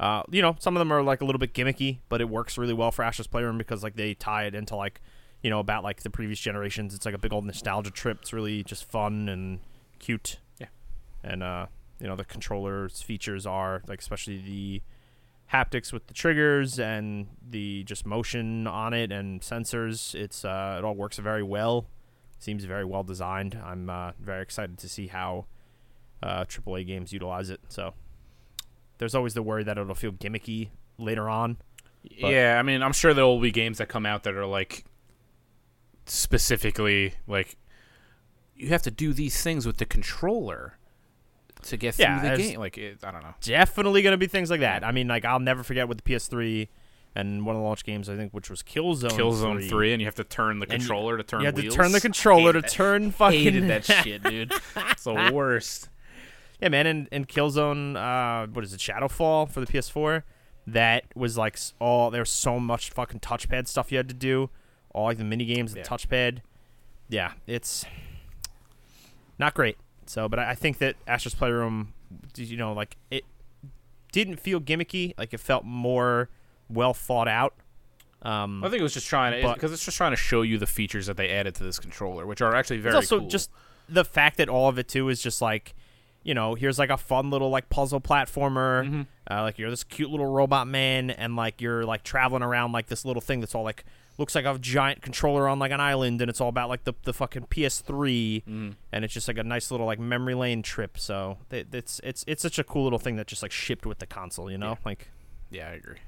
[SPEAKER 1] Uh, you know, some of them are like a little bit gimmicky, but it works really well for Astro's Playroom because like they tie it into like, you know, about like the previous generations. It's like a big old nostalgia trip. It's really just fun and cute.
[SPEAKER 3] Yeah.
[SPEAKER 1] And uh, you know, the controller's features are like especially the haptics with the triggers and the just motion on it and sensors. It's uh, it all works very well. Seems very well designed. I'm uh, very excited to see how uh, AAA games utilize it. So there's always the worry that it'll feel gimmicky later on. But-
[SPEAKER 3] yeah, I mean, I'm sure there will be games that come out that are like specifically like you have to do these things with the controller to get through the game. Like, it, I don't know.
[SPEAKER 1] Definitely going to be things like that. I mean, like I'll never forget with the PS3 and one of the launch games I think, which was Killzone.
[SPEAKER 3] Killzone
[SPEAKER 1] 3.
[SPEAKER 3] three, and you have to turn the
[SPEAKER 1] And you-
[SPEAKER 3] controller to turn.
[SPEAKER 1] You had to turn the controller to
[SPEAKER 3] that-
[SPEAKER 1] turn fucking.
[SPEAKER 3] Hated that shit, dude. It's the worst.
[SPEAKER 1] Yeah, man, and, and Killzone, uh, what is it, Shadowfall for the PS4? That was like s- all there's so much fucking touchpad stuff you had to do, all like the mini games, the
[SPEAKER 3] Yeah.
[SPEAKER 1] touchpad. Yeah, it's not great. So, but I, I think that Astro's Playroom, you know, like it didn't feel gimmicky. Like it felt more well thought out. Um,
[SPEAKER 3] I think it was just trying to because it's just trying to show you the features that they added to this controller, which are actually very
[SPEAKER 1] it's also
[SPEAKER 3] cool.
[SPEAKER 1] just the fact that all of it too is just like you know here's like a fun little like puzzle platformer
[SPEAKER 3] Mm-hmm.
[SPEAKER 1] uh, like you're this cute little robot man and like you're like traveling around like this little thing that's all like looks like a giant controller on like an island and it's all about like the, the fucking ps3
[SPEAKER 3] Mm-hmm.
[SPEAKER 1] and it's just like a nice little like memory lane trip so it, it's it's it's such a cool little thing that just like shipped with the console you know
[SPEAKER 3] Yeah.
[SPEAKER 1] like
[SPEAKER 3] yeah, I agree.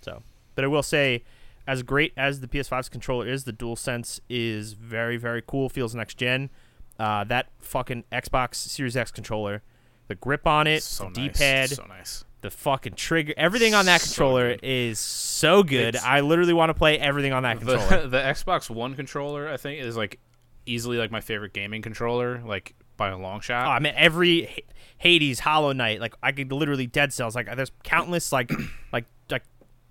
[SPEAKER 1] so, but I will say, as great as the PS5's controller is, the DualSense is very, very cool. Feels next gen. Uh, that fucking Xbox Series X controller, the grip on it,
[SPEAKER 3] so
[SPEAKER 1] the
[SPEAKER 3] nice.
[SPEAKER 1] D-pad,
[SPEAKER 3] so nice.
[SPEAKER 1] The fucking trigger, everything on that
[SPEAKER 3] So
[SPEAKER 1] controller
[SPEAKER 3] good.
[SPEAKER 1] is so good.
[SPEAKER 3] It's-
[SPEAKER 1] I literally want to play everything on that controller.
[SPEAKER 3] The, the Xbox One controller, I think, is like easily like my favorite gaming controller, like by a long shot.
[SPEAKER 1] Oh, I mean, every H- Hades, Hollow Knight, like I could literally Dead Cells. Like there's countless like like like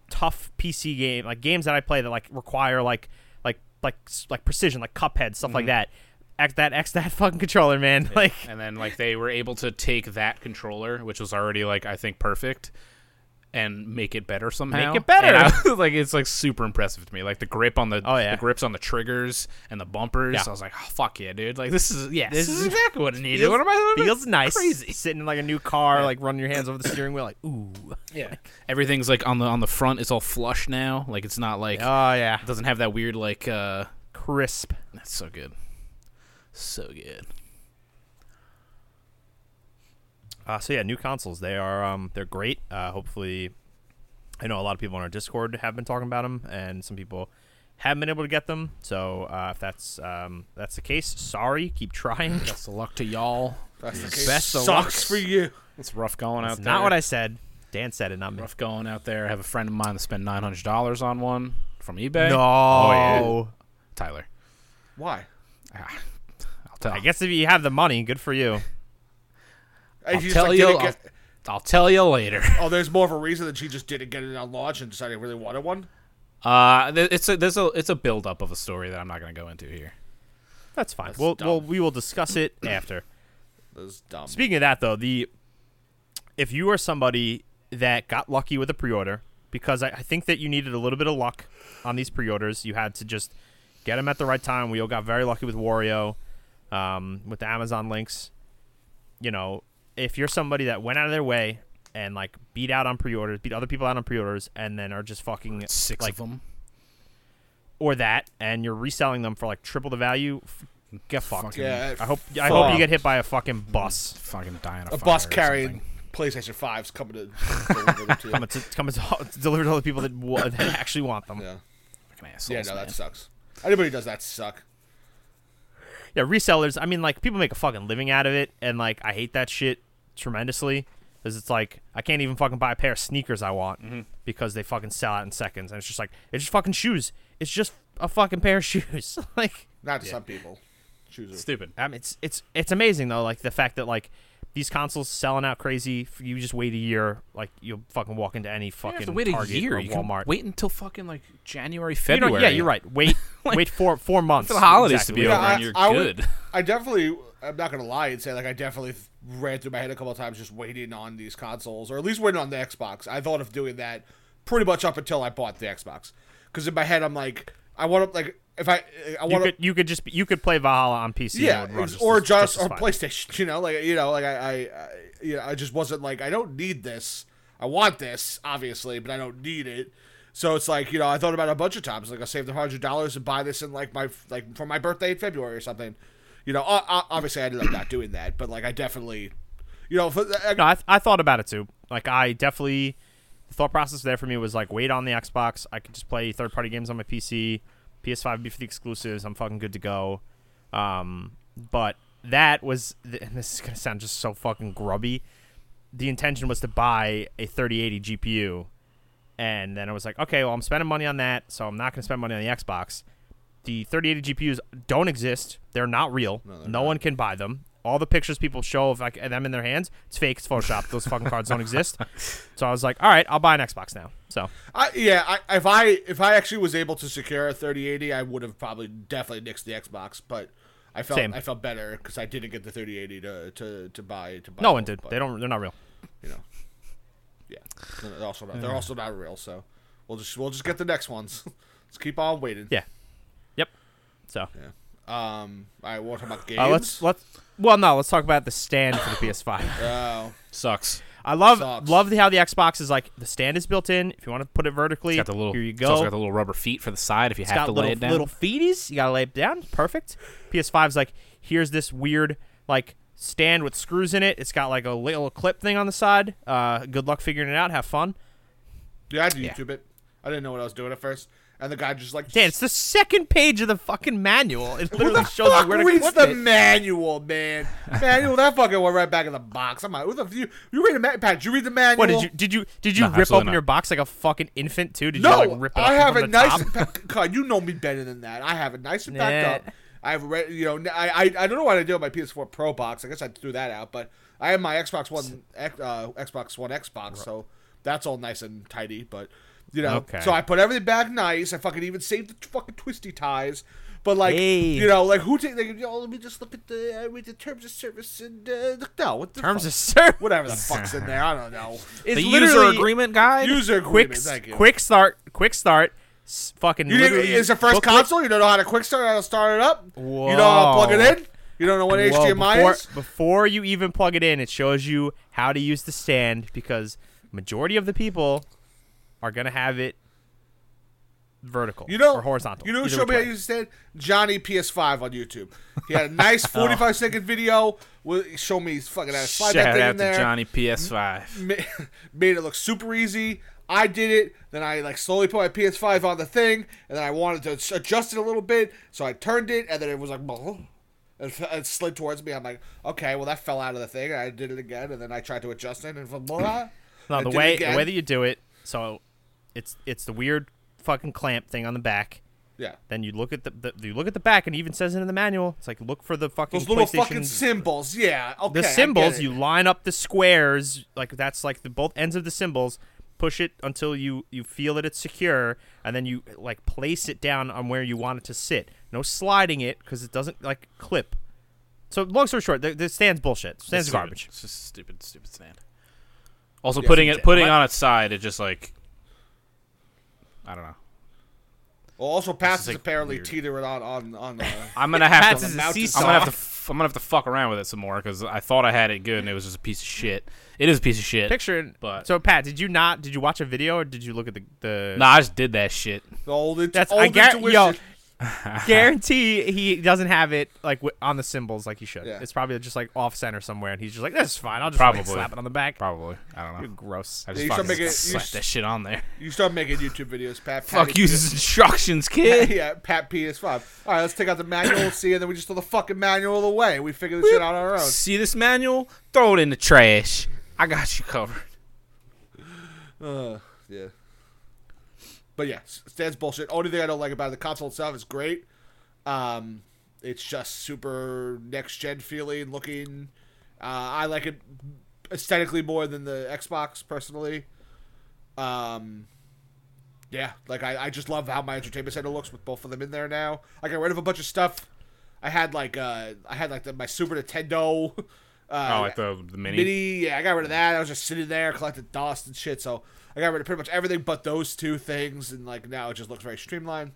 [SPEAKER 1] tough PC game like games that I play that like require like like like like precision, like Cuphead stuff like mm-hmm. that. X that X that fucking controller, man. Like
[SPEAKER 3] and then like they were able to take that controller, which was already like I think perfect, and make it better somehow.
[SPEAKER 1] Make it better.
[SPEAKER 3] I- like it's like super impressive to me. Like the grip on the
[SPEAKER 1] Oh, yeah.
[SPEAKER 3] the grips on the triggers and the bumpers.
[SPEAKER 1] Yeah.
[SPEAKER 3] I was like, oh, fuck yeah, dude! Like this is yeah,
[SPEAKER 1] This
[SPEAKER 3] this,
[SPEAKER 1] is-
[SPEAKER 3] exactly what I needed.
[SPEAKER 1] feels,
[SPEAKER 3] what am I?
[SPEAKER 1] feels nice.
[SPEAKER 3] Crazy.
[SPEAKER 1] Sitting in like a new car, like running your hands over the steering wheel, like ooh.
[SPEAKER 3] Yeah, everything's like on the on the front. It's all flush now. Like it's not like
[SPEAKER 1] Oh yeah,
[SPEAKER 3] it doesn't have that weird like. uh
[SPEAKER 1] crisp.
[SPEAKER 3] That's so good, so good.
[SPEAKER 1] Uh, so yeah, new consoles. They are um they're great. Uh, hopefully, I know a lot of people on our Discord have been talking about them, and some people haven't been able to get them. So uh, if that's um that's the case, sorry. Keep trying.
[SPEAKER 3] Best of luck to y'all.
[SPEAKER 2] That's the case.
[SPEAKER 1] Best of luck.
[SPEAKER 2] Sucks for you.
[SPEAKER 3] It's rough going out there.
[SPEAKER 1] not what I said. Dan said it, not me.
[SPEAKER 3] rough going out there. I have a friend of mine that spent nine hundred dollars on one from eBay.
[SPEAKER 1] No.
[SPEAKER 3] Oh, yeah. Tyler.
[SPEAKER 2] Why?
[SPEAKER 3] I'll tell.
[SPEAKER 1] I guess if you have the money, good for you.
[SPEAKER 3] I'll
[SPEAKER 2] she
[SPEAKER 3] tell
[SPEAKER 2] like,
[SPEAKER 3] you. I'll,
[SPEAKER 2] get-
[SPEAKER 3] I'll tell you later.
[SPEAKER 2] oh, there's more of a reason that she just didn't get it on launch and decided really wanted one.
[SPEAKER 3] Uh, it's a there's a it's a build up of a story that I'm not going to go into here.
[SPEAKER 1] That's fine.
[SPEAKER 2] That's
[SPEAKER 1] we'll,
[SPEAKER 2] dumb.
[SPEAKER 1] we'll we will discuss it after.
[SPEAKER 2] That's dumb.
[SPEAKER 1] Speaking of that, though, the if you are somebody that got lucky with a pre-order, because I, I think that you needed a little bit of luck on these pre-orders, you had to just get them at the right time. We all got very lucky with Wario, um, with the Amazon links. You know, if you're somebody that went out of their way and like beat out on pre-orders, beat other people out on pre-orders, and then are just fucking
[SPEAKER 3] Six
[SPEAKER 1] like
[SPEAKER 3] of them.
[SPEAKER 1] or that, and you're reselling them for like triple the value, f- get fucked.
[SPEAKER 3] Fucking-
[SPEAKER 2] Yeah,
[SPEAKER 1] I hope I hope you get hit by a fucking bus.
[SPEAKER 3] Fucking dying of
[SPEAKER 2] a
[SPEAKER 3] fire
[SPEAKER 2] bus carrying
[SPEAKER 3] something.
[SPEAKER 2] PlayStation 5s coming to deliver to you.
[SPEAKER 1] Coming to, coming to deliver to other people that, wa- that actually want them.
[SPEAKER 2] Yeah,
[SPEAKER 3] Fucking assholes,
[SPEAKER 2] yeah, no,
[SPEAKER 3] man.
[SPEAKER 2] that sucks. Anybody does that suck.
[SPEAKER 1] Yeah, resellers. I mean, like people make a fucking living out of it, and like I hate that shit tremendously because it's like I can't even fucking buy a pair of sneakers I want
[SPEAKER 3] Mm-hmm.
[SPEAKER 1] because they fucking sell out in seconds, and it's just like it's just fucking shoes. It's just a fucking pair of shoes. like,
[SPEAKER 2] Not to some people. Shoes are
[SPEAKER 3] Stupid.
[SPEAKER 1] I mean, it's it's it's amazing though. Like the fact that like these consoles selling out crazy. You just wait a year, like you'll fucking walk into any
[SPEAKER 3] You
[SPEAKER 1] fucking
[SPEAKER 3] have to wait a
[SPEAKER 1] Target
[SPEAKER 3] year.
[SPEAKER 1] or
[SPEAKER 3] You can
[SPEAKER 1] Walmart.
[SPEAKER 3] wait until fucking like January,
[SPEAKER 1] You
[SPEAKER 3] February.
[SPEAKER 1] know, yeah, you're right. Wait, wait four four months
[SPEAKER 3] For the holidays to be
[SPEAKER 1] Wait-
[SPEAKER 3] over
[SPEAKER 2] I-
[SPEAKER 3] and you're
[SPEAKER 2] I would-
[SPEAKER 3] good.
[SPEAKER 2] I definitely, I'm not gonna lie and say like I definitely ran through my head a couple of times just waiting on these consoles, or at least waiting on the Xbox. I thought of doing that pretty much up until I bought the Xbox, because in my head I'm like, I want to like if I I
[SPEAKER 1] You
[SPEAKER 2] want
[SPEAKER 1] could you could just you could play Valhalla on PC.
[SPEAKER 2] yeah,
[SPEAKER 1] just
[SPEAKER 2] or
[SPEAKER 1] as-
[SPEAKER 2] just, or. PlayStation. You know, like you know, like I, I, I, you know, I just wasn't like I don't need this. I want this, obviously, but I don't need it. So it's like you know, I thought about it a bunch of times. Like I saved a hundred dollars and buy this in like my like for my birthday in February or something. You know, obviously I ended up not doing that, but like I definitely, you know, for, I,
[SPEAKER 1] No, I, th- I thought about it too. Like I definitely, the thought process there for me was like wait on the Xbox. I could just play third party games on my PC. PS5 would be for the exclusives. I'm fucking good to go. Um, but that was, and this is gonna sound just so fucking grubby. The intention was to buy a 3080 GPU, and then I was like, okay, well I'm spending money on that, so I'm not gonna spend money on the Xbox. The 3080 GPUs don't exist. They're not real.
[SPEAKER 2] No,
[SPEAKER 1] No,
[SPEAKER 2] not.
[SPEAKER 1] one can buy them. All the pictures people show of like them in their hands, it's fake. It's Photoshop. Those fucking cards don't exist. So I was like, all right, I'll buy an Xbox now. So
[SPEAKER 2] I yeah, I, if I if I actually was able to secure a 3080, I would have probably definitely nixed the Xbox, but. I felt
[SPEAKER 1] Same.
[SPEAKER 2] I felt better because I didn't get the 3080 to, to, to buy to buy.
[SPEAKER 1] no one did.
[SPEAKER 2] but-
[SPEAKER 1] They don't. They're not real.
[SPEAKER 2] you know. Yeah, they're also not. They're also not real. So we'll just we'll just get the next ones. Let's keep on waiting.
[SPEAKER 1] Yeah. Yep. So Yeah.
[SPEAKER 2] Um. All right. We'll talk about games.
[SPEAKER 1] uh, let's let's. Well, no, let's talk about the stand for the PS5.
[SPEAKER 2] Oh,
[SPEAKER 3] Sucks.
[SPEAKER 1] I love
[SPEAKER 2] Sucks.
[SPEAKER 1] love the, how the Xbox is like the stand is built in. If you want to put it vertically,
[SPEAKER 3] It's got the little.
[SPEAKER 1] here you
[SPEAKER 3] It's also
[SPEAKER 1] go.
[SPEAKER 3] got the little rubber feet for the side if you
[SPEAKER 1] It's
[SPEAKER 3] have
[SPEAKER 1] got
[SPEAKER 3] to
[SPEAKER 1] little
[SPEAKER 3] lay it down.
[SPEAKER 1] little feeties. You gotta lay it down. Perfect. PS5's like here's this weird like stand with screws in it. It's got like a little clip thing on the side. Uh, good luck figuring it out. Have fun.
[SPEAKER 2] yeah. I had to
[SPEAKER 3] Yeah.
[SPEAKER 2] YouTube it. I didn't know what I was doing at first, and the guy just like.
[SPEAKER 1] Dan, it's the second page of the fucking manual. It
[SPEAKER 2] Who
[SPEAKER 1] literally
[SPEAKER 2] the
[SPEAKER 1] shows
[SPEAKER 2] fuck
[SPEAKER 1] you where to
[SPEAKER 2] reads
[SPEAKER 1] clip
[SPEAKER 2] the
[SPEAKER 1] it.
[SPEAKER 2] manual, man? Manual that fucking went right back in the box. I'm like, who the you you read the manual? Pat, did you read the manual?
[SPEAKER 1] What did you did you did you
[SPEAKER 3] No,
[SPEAKER 1] rip open
[SPEAKER 3] not.
[SPEAKER 1] your box like a fucking infant too? Did
[SPEAKER 2] No,
[SPEAKER 1] you like rip it
[SPEAKER 2] I have
[SPEAKER 1] from
[SPEAKER 2] it nice.
[SPEAKER 1] top?
[SPEAKER 2] pa- God, you know me better than that. I have it nice and packed up. I have read, you know, I, I I don't know what I do with my PS4 Pro box. I guess I threw that out, but I have my Xbox One, uh, Xbox One Xbox, so that's all nice and tidy. But you know,
[SPEAKER 1] Okay.
[SPEAKER 2] so I put everything back nice. I fucking even saved the fucking twisty ties. But like,
[SPEAKER 1] Hey.
[SPEAKER 2] you know, like who take? Like, you know, let me just look at the uh, read the terms of service and uh, no, what the
[SPEAKER 1] Terms
[SPEAKER 2] fuck?
[SPEAKER 1] of service.
[SPEAKER 2] whatever the fuck's in there. I don't know.
[SPEAKER 1] It's
[SPEAKER 3] the user agreement guide.
[SPEAKER 2] User
[SPEAKER 1] quick
[SPEAKER 2] agreement. You.
[SPEAKER 1] quick start quick start. Fucking
[SPEAKER 2] You it's the first
[SPEAKER 1] booklet-
[SPEAKER 2] console. You don't know how to quick start, how to start it up. You don't know how to plug it in. You don't know what
[SPEAKER 1] Whoa,
[SPEAKER 2] HDMI
[SPEAKER 1] before,
[SPEAKER 2] is.
[SPEAKER 1] before you even plug it in, it shows you how to use the stand because majority of the people are gonna have it vertical,
[SPEAKER 2] You know,
[SPEAKER 1] or horizontal.
[SPEAKER 2] You know who showed me how to use the stand? Johnny PS5 on YouTube. He had a nice 45 second video. With, show me fucking how to slide that thing
[SPEAKER 3] out
[SPEAKER 2] in
[SPEAKER 3] to
[SPEAKER 2] there.
[SPEAKER 3] Johnny PS5.
[SPEAKER 2] Ma- made it look super easy. I did it. Then I like slowly put my PS5 on the thing, and then I wanted to adjust it a little bit, so I turned it, and then it was like, and it slid towards me. I'm like, okay, well that fell out of the thing. I did it again, and then I tried to adjust it, and blah.
[SPEAKER 1] No, the way the way that you do it, so it's it's the weird fucking clamp thing on the back.
[SPEAKER 2] Yeah.
[SPEAKER 1] Then you look at the, the you look at the back, and it even says it in the manual. It's like look for the fucking
[SPEAKER 2] Those little fucking symbols. Yeah. Okay.
[SPEAKER 1] the symbols you line up the squares like that's like the both ends of the symbols push it until you you feel that it's secure and then you like place it down on where you want it to sit no sliding it because it doesn't like clip so long story short the, the stand's bullshit stand's
[SPEAKER 3] It's
[SPEAKER 1] garbage
[SPEAKER 3] Stupid. It's just stupid, stupid stand. Also,
[SPEAKER 2] Yeah,
[SPEAKER 3] putting
[SPEAKER 1] stupid
[SPEAKER 3] it putting
[SPEAKER 1] stand.
[SPEAKER 3] on its side, it just like I don't know.
[SPEAKER 2] Well, also, Pats
[SPEAKER 3] is,
[SPEAKER 2] is
[SPEAKER 3] like,
[SPEAKER 2] apparently
[SPEAKER 3] weird.
[SPEAKER 2] teetering on on on. Uh,
[SPEAKER 3] I'm gonna have
[SPEAKER 1] Pats
[SPEAKER 3] to.
[SPEAKER 1] is a
[SPEAKER 2] mount to
[SPEAKER 1] seesaw.
[SPEAKER 3] I'm gonna have to. F- I'm gonna have to fuck around with it some more because I thought I had it good and it was just a piece of shit. It is a piece of shit.
[SPEAKER 1] picture
[SPEAKER 3] But-
[SPEAKER 1] so pat did you not did you watch a video or did you look at the the
[SPEAKER 3] Nah, I just did that shit.
[SPEAKER 2] the
[SPEAKER 1] That's
[SPEAKER 2] old
[SPEAKER 1] I gar-
[SPEAKER 2] intuition.
[SPEAKER 1] yo guarantee he doesn't have it like w- on the symbols like he should.
[SPEAKER 2] Yeah.
[SPEAKER 1] It's probably just like off center somewhere, and he's just like, "This is fine. I'll just like,
[SPEAKER 3] Probably.
[SPEAKER 1] slap it on the back."
[SPEAKER 3] Probably. I don't know.
[SPEAKER 1] You're gross.
[SPEAKER 3] I
[SPEAKER 2] Yeah,
[SPEAKER 3] just
[SPEAKER 2] you start
[SPEAKER 3] fucking
[SPEAKER 2] making it- you
[SPEAKER 3] slap
[SPEAKER 2] s-
[SPEAKER 3] that shit on there.
[SPEAKER 2] You start making YouTube videos, Pat.
[SPEAKER 3] Fuck
[SPEAKER 2] Pat
[SPEAKER 3] uses instructions, kid.
[SPEAKER 2] yeah, Pat PS5. All right, let's take out the manual, see, and then we just throw the fucking manual away. We figure this shit out on our own.
[SPEAKER 3] See this manual? Throw it in the trash. I got you covered.
[SPEAKER 2] Uh, yeah. But yeah, stands bullshit. Only thing I don't like about it, the console itself is great. Um, it's just super next gen feeling, looking. Uh, I like it aesthetically more than the Xbox personally. Um, yeah, like I, I just love how my entertainment center looks with both of them in there now. I got rid of a bunch of stuff. I had like uh, I had like the, my Super Nintendo. Uh,
[SPEAKER 3] Oh, like the, the mini.
[SPEAKER 2] mini. Yeah, I got rid of that. I was just sitting there collecting dust and shit. So I got rid of pretty much everything but those two things, and like now it just looks very streamlined.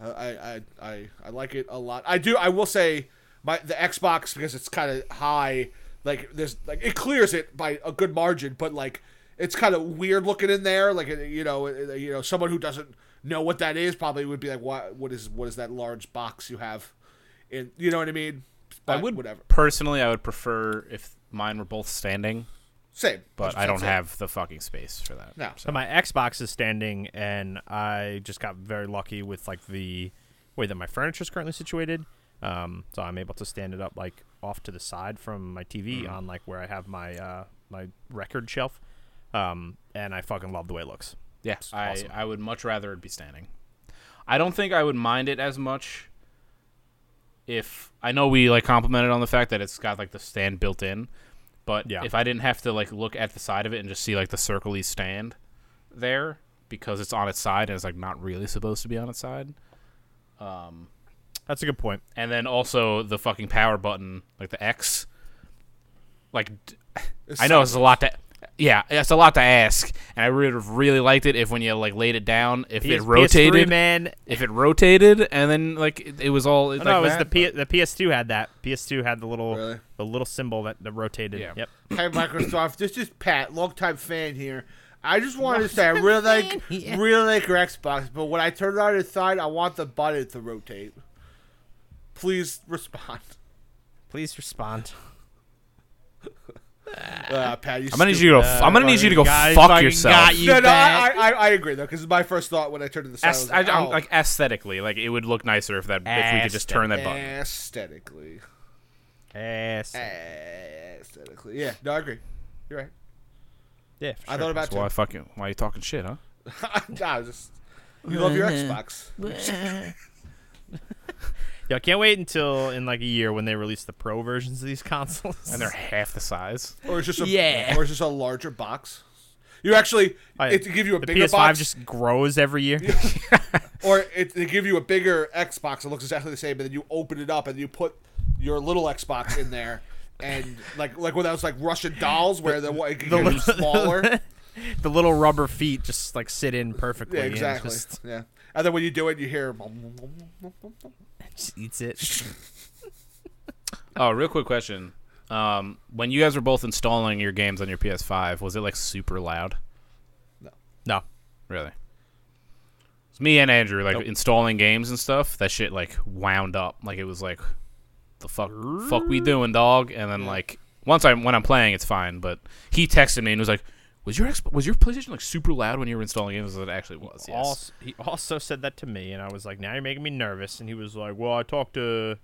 [SPEAKER 2] Uh, I, I I I like it a lot. I do. I will say my the Xbox because it's kind of high. Like there's like it clears it by a good margin, but like it's kind of weird looking in there. Like you know you know someone who doesn't know what that is probably would be like what what is what is that large box you have in you know what I mean.
[SPEAKER 3] I would
[SPEAKER 2] whatever
[SPEAKER 3] personally. I would prefer if mine were both standing,
[SPEAKER 2] same,
[SPEAKER 3] but I don't
[SPEAKER 2] Same.
[SPEAKER 3] have the fucking space for that.
[SPEAKER 2] No.
[SPEAKER 1] So my Xbox is standing, and I just got very lucky with like the way that my furniture is currently situated. Um, so I'm able to stand it up like off to the side from my TV on like where I have my uh, my record shelf. Um, and I fucking love the way it looks.
[SPEAKER 3] Yeah,
[SPEAKER 1] It's
[SPEAKER 3] I,
[SPEAKER 1] awesome.
[SPEAKER 3] I would much rather it be standing. I don't think I would mind it as much if I know we like complimented on the fact that it's got like the stand built in, but
[SPEAKER 1] Yeah.
[SPEAKER 3] if I didn't have to like look at the side of it and just see like the circly stand there because it's on its side and it's like not really supposed to be on its side. Um,
[SPEAKER 1] That's a good point.
[SPEAKER 3] and then also the fucking power button, like the X. Like, I know it's a lot to, yeah, it's a lot to ask, and I would have really liked it if when you like laid it down, if it rotated,
[SPEAKER 1] PS3, man.
[SPEAKER 3] if it rotated, and then like it, it was all.
[SPEAKER 1] Oh,
[SPEAKER 3] like
[SPEAKER 1] no, it was
[SPEAKER 3] that,
[SPEAKER 1] the P- the PS2 had that. PS2 had the little
[SPEAKER 2] Really?
[SPEAKER 1] the little symbol that, that rotated.
[SPEAKER 3] Yeah.
[SPEAKER 1] Yep.
[SPEAKER 2] Hey Microsoft, this is Pat, longtime fan here. I just wanted to say I really like really like your Xbox, but when I turn it on its side, I want the button to rotate. Please respond.
[SPEAKER 1] Please respond.
[SPEAKER 2] Uh, Pat, you
[SPEAKER 3] I'm gonna need you to. Go, I'm gonna need you to go
[SPEAKER 1] guys
[SPEAKER 3] fuck
[SPEAKER 1] fucking
[SPEAKER 3] yourself.
[SPEAKER 1] got you.
[SPEAKER 2] no, no, I. I, I agree though, because it's my first thought when I turned to the side
[SPEAKER 3] Aes-
[SPEAKER 2] was
[SPEAKER 3] I,
[SPEAKER 2] like,
[SPEAKER 3] am
[SPEAKER 2] oh,
[SPEAKER 3] like aesthetically, like it would look nicer if that if we could just turn that button.
[SPEAKER 2] aesthetically,
[SPEAKER 1] Ass.
[SPEAKER 2] aesthetically, yeah, no, I agree. You're right.
[SPEAKER 1] Yeah, for
[SPEAKER 2] I thought about
[SPEAKER 3] So why fucking why are you talking shit, huh?
[SPEAKER 2] nah, I was just you love your Xbox.
[SPEAKER 1] Yo, I can't wait until in like a year when they release the pro versions of these consoles.
[SPEAKER 3] And they're half the size.
[SPEAKER 2] Or it's just a
[SPEAKER 1] Yeah.
[SPEAKER 2] or it's just a larger box. You actually
[SPEAKER 1] Oh, yeah.
[SPEAKER 2] it to give you a
[SPEAKER 1] the
[SPEAKER 2] bigger
[SPEAKER 1] PS5
[SPEAKER 2] box,
[SPEAKER 1] just grows every year.
[SPEAKER 2] or it they give you a bigger Xbox. It looks exactly the same, but then you open it up and you put your little Xbox in there, and like like when that was like Russian dolls, where the it can
[SPEAKER 1] the
[SPEAKER 2] get
[SPEAKER 1] little-
[SPEAKER 2] smaller.
[SPEAKER 1] the little rubber feet just like sit in perfectly.
[SPEAKER 2] yeah,
[SPEAKER 1] and
[SPEAKER 2] exactly.
[SPEAKER 1] Just,
[SPEAKER 2] Yeah, and then when you do it, you hear.
[SPEAKER 1] Just eats it.
[SPEAKER 3] Oh, real quick question. Um, when you guys were both installing your games on your PS5, was it like super loud?
[SPEAKER 1] No. No.
[SPEAKER 3] Really? It's me and Andrew like
[SPEAKER 1] Nope.
[SPEAKER 3] installing games and stuff. That shit like wound up. Like it was like, the fuck, fuck we doing, dog? And then like once I when I'm playing, it's fine. But he texted me and was like, "Was your Xbox, was your PlayStation like super loud when you were installing games?" It actually was. Yes.
[SPEAKER 1] Also, he also said that to me, and I was like, "Now you're making me nervous." And he was like, "Well, I talked to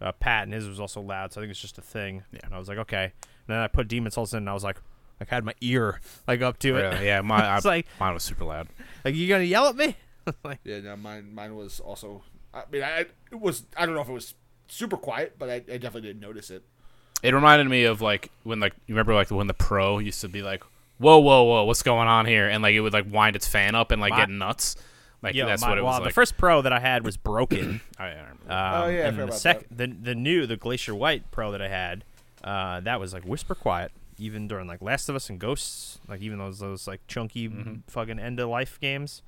[SPEAKER 1] uh, Pat, and his was also loud, so I think it's just a thing."
[SPEAKER 3] Yeah.
[SPEAKER 1] And I was like, "Okay." And then I put Demon's Souls in, and I was like, like I had my ear like up to it.
[SPEAKER 3] Really? Yeah, my I,
[SPEAKER 1] It's like-
[SPEAKER 3] mine was super loud.
[SPEAKER 1] Like you gonna yell at me? like,
[SPEAKER 2] Yeah, no, mine mine was also. I mean, I it was. I don't know if it was super quiet, but I, I definitely didn't notice it.
[SPEAKER 3] It reminded me of like when like you remember like when the pro used to be like, whoa, whoa, whoa, what's going on here? And like it would like wind its fan up and like
[SPEAKER 1] My-
[SPEAKER 3] get nuts. Like
[SPEAKER 1] yo,
[SPEAKER 3] that's
[SPEAKER 1] my-
[SPEAKER 3] what it was.
[SPEAKER 1] well,
[SPEAKER 3] was
[SPEAKER 1] the first pro that I had was broken.
[SPEAKER 3] I, I.
[SPEAKER 1] Um,
[SPEAKER 2] Oh, yeah,
[SPEAKER 1] and
[SPEAKER 2] forgot
[SPEAKER 1] the
[SPEAKER 2] about
[SPEAKER 1] sec- the the new the Glacier White Pro that I had, uh, that was like whisper quiet. Even during like Last of Us and Ghosts, like even those those like chunky fucking end of life games.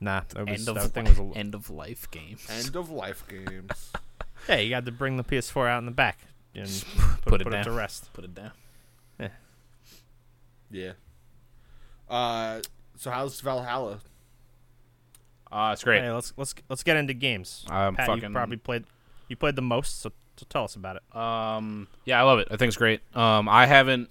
[SPEAKER 1] Nah, that was,
[SPEAKER 3] Mm-hmm. end
[SPEAKER 1] that
[SPEAKER 3] of
[SPEAKER 1] thing was a,
[SPEAKER 3] end of life games.
[SPEAKER 2] End of life games.
[SPEAKER 1] yeah. You got to bring the PS4 out in the back and put,
[SPEAKER 3] put it
[SPEAKER 1] put
[SPEAKER 3] down.
[SPEAKER 1] to rest.
[SPEAKER 3] Put it down.
[SPEAKER 2] Yeah. Yeah. Uh, so how's Valhalla?
[SPEAKER 3] Uh, it's great.
[SPEAKER 1] Hey, let's let's let's get into games.
[SPEAKER 3] I'm
[SPEAKER 1] Pat, you probably played you played the most, so, so tell us about it.
[SPEAKER 3] Um, yeah, I love it. I think it's great. Um, I haven't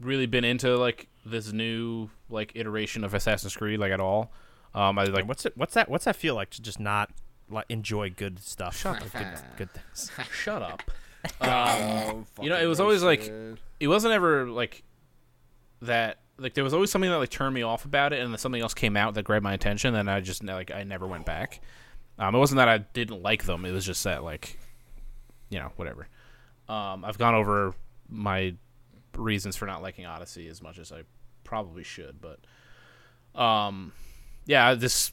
[SPEAKER 3] really been into like this new like iteration of Assassin's Creed like at all. Um, I
[SPEAKER 1] Like,
[SPEAKER 3] like
[SPEAKER 1] what's it? What's that? What's that feel like to just not like enjoy good stuff?
[SPEAKER 2] Shut
[SPEAKER 1] like,
[SPEAKER 2] the
[SPEAKER 1] good, good things.
[SPEAKER 3] shut up.
[SPEAKER 2] Oh,
[SPEAKER 3] you know, it was always like- it wasn't ever like that. Like there was always something that like turned me off about it, and then something else came out that grabbed my attention, and I just like I never went back. Um, it wasn't that I didn't like them; it was just that like, you know, whatever. Um, I've gone over my reasons for not liking Odyssey as much as I probably should, but um, yeah, this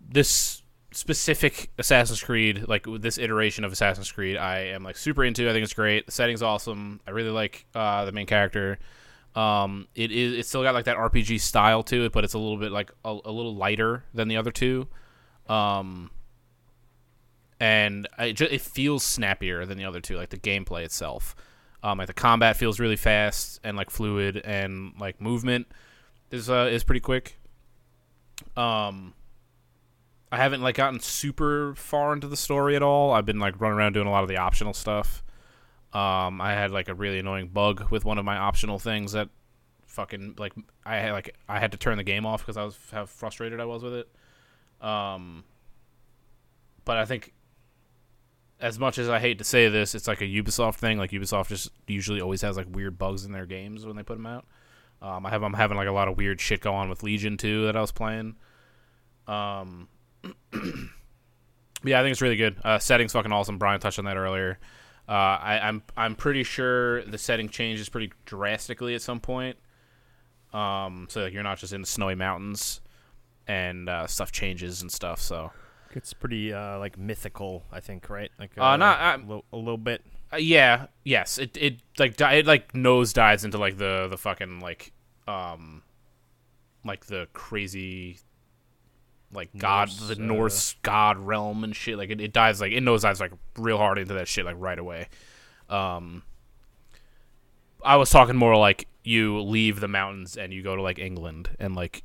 [SPEAKER 3] this specific Assassin's Creed, like this iteration of Assassin's Creed, I am like super into. I think it's great. The setting's awesome. I really like uh, the main character. Um, it is. It's still got like that RPG style to it, but it's a little bit like a, a little lighter than the other two. Um, and I ju- it feels snappier than the other two, like the gameplay itself. Um, like the combat feels really fast and like fluid, and like movement is uh, is pretty quick. Um, I haven't like gotten super far into the story at all. I've been like running around doing a lot of the optional stuff. Um, I had like a really annoying bug with one of my optional things that fucking like I had like I had to turn the game off because I was how frustrated I was with it. Um, but I think as much as I hate to say this, it's like a Ubisoft thing. Like Ubisoft just usually always has like weird bugs in their games when they put them out. Um, I have I'm having like a lot of weird shit go on with Legion too that I was playing. Um, yeah, I think it's really good. Uh, setting's fucking awesome. Brian touched on that earlier. Uh, I, I'm I'm pretty sure the setting changes pretty drastically at some point. Um, so you're not just in the snowy mountains, and uh, stuff changes and stuff. So
[SPEAKER 1] It's pretty uh, like mythical, I think, right? Like
[SPEAKER 3] Uh, not-
[SPEAKER 1] a
[SPEAKER 3] uh,
[SPEAKER 1] little, a little bit.
[SPEAKER 3] Uh, yeah, yes, it it like di- it like nose dives into like the the fucking like um like the crazy like god
[SPEAKER 1] Norse,
[SPEAKER 3] the
[SPEAKER 1] uh,
[SPEAKER 3] Norse god realm and shit. Like it, it dives like it knows dives like real hard into that shit like right away. Um, I was talking more like you leave the mountains and you go to like England and like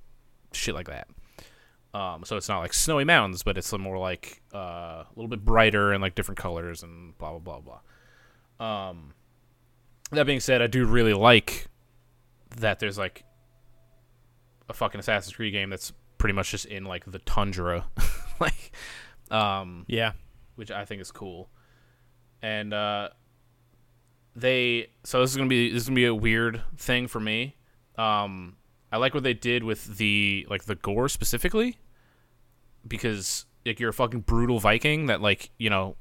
[SPEAKER 3] shit like that. Um, so it's not like snowy mountains, but it's more like uh, a little bit brighter and like different colors and blah blah blah blah. Um, that being said, I do really like that there's like a fucking Assassin's Creed game that's pretty much just in like the tundra, like, um,
[SPEAKER 1] Yeah.
[SPEAKER 3] which I think is cool. And uh, they so this is gonna be this is gonna be a weird thing for me. Um, I like what they did with the like the gore specifically because like you're a fucking brutal Viking that like you know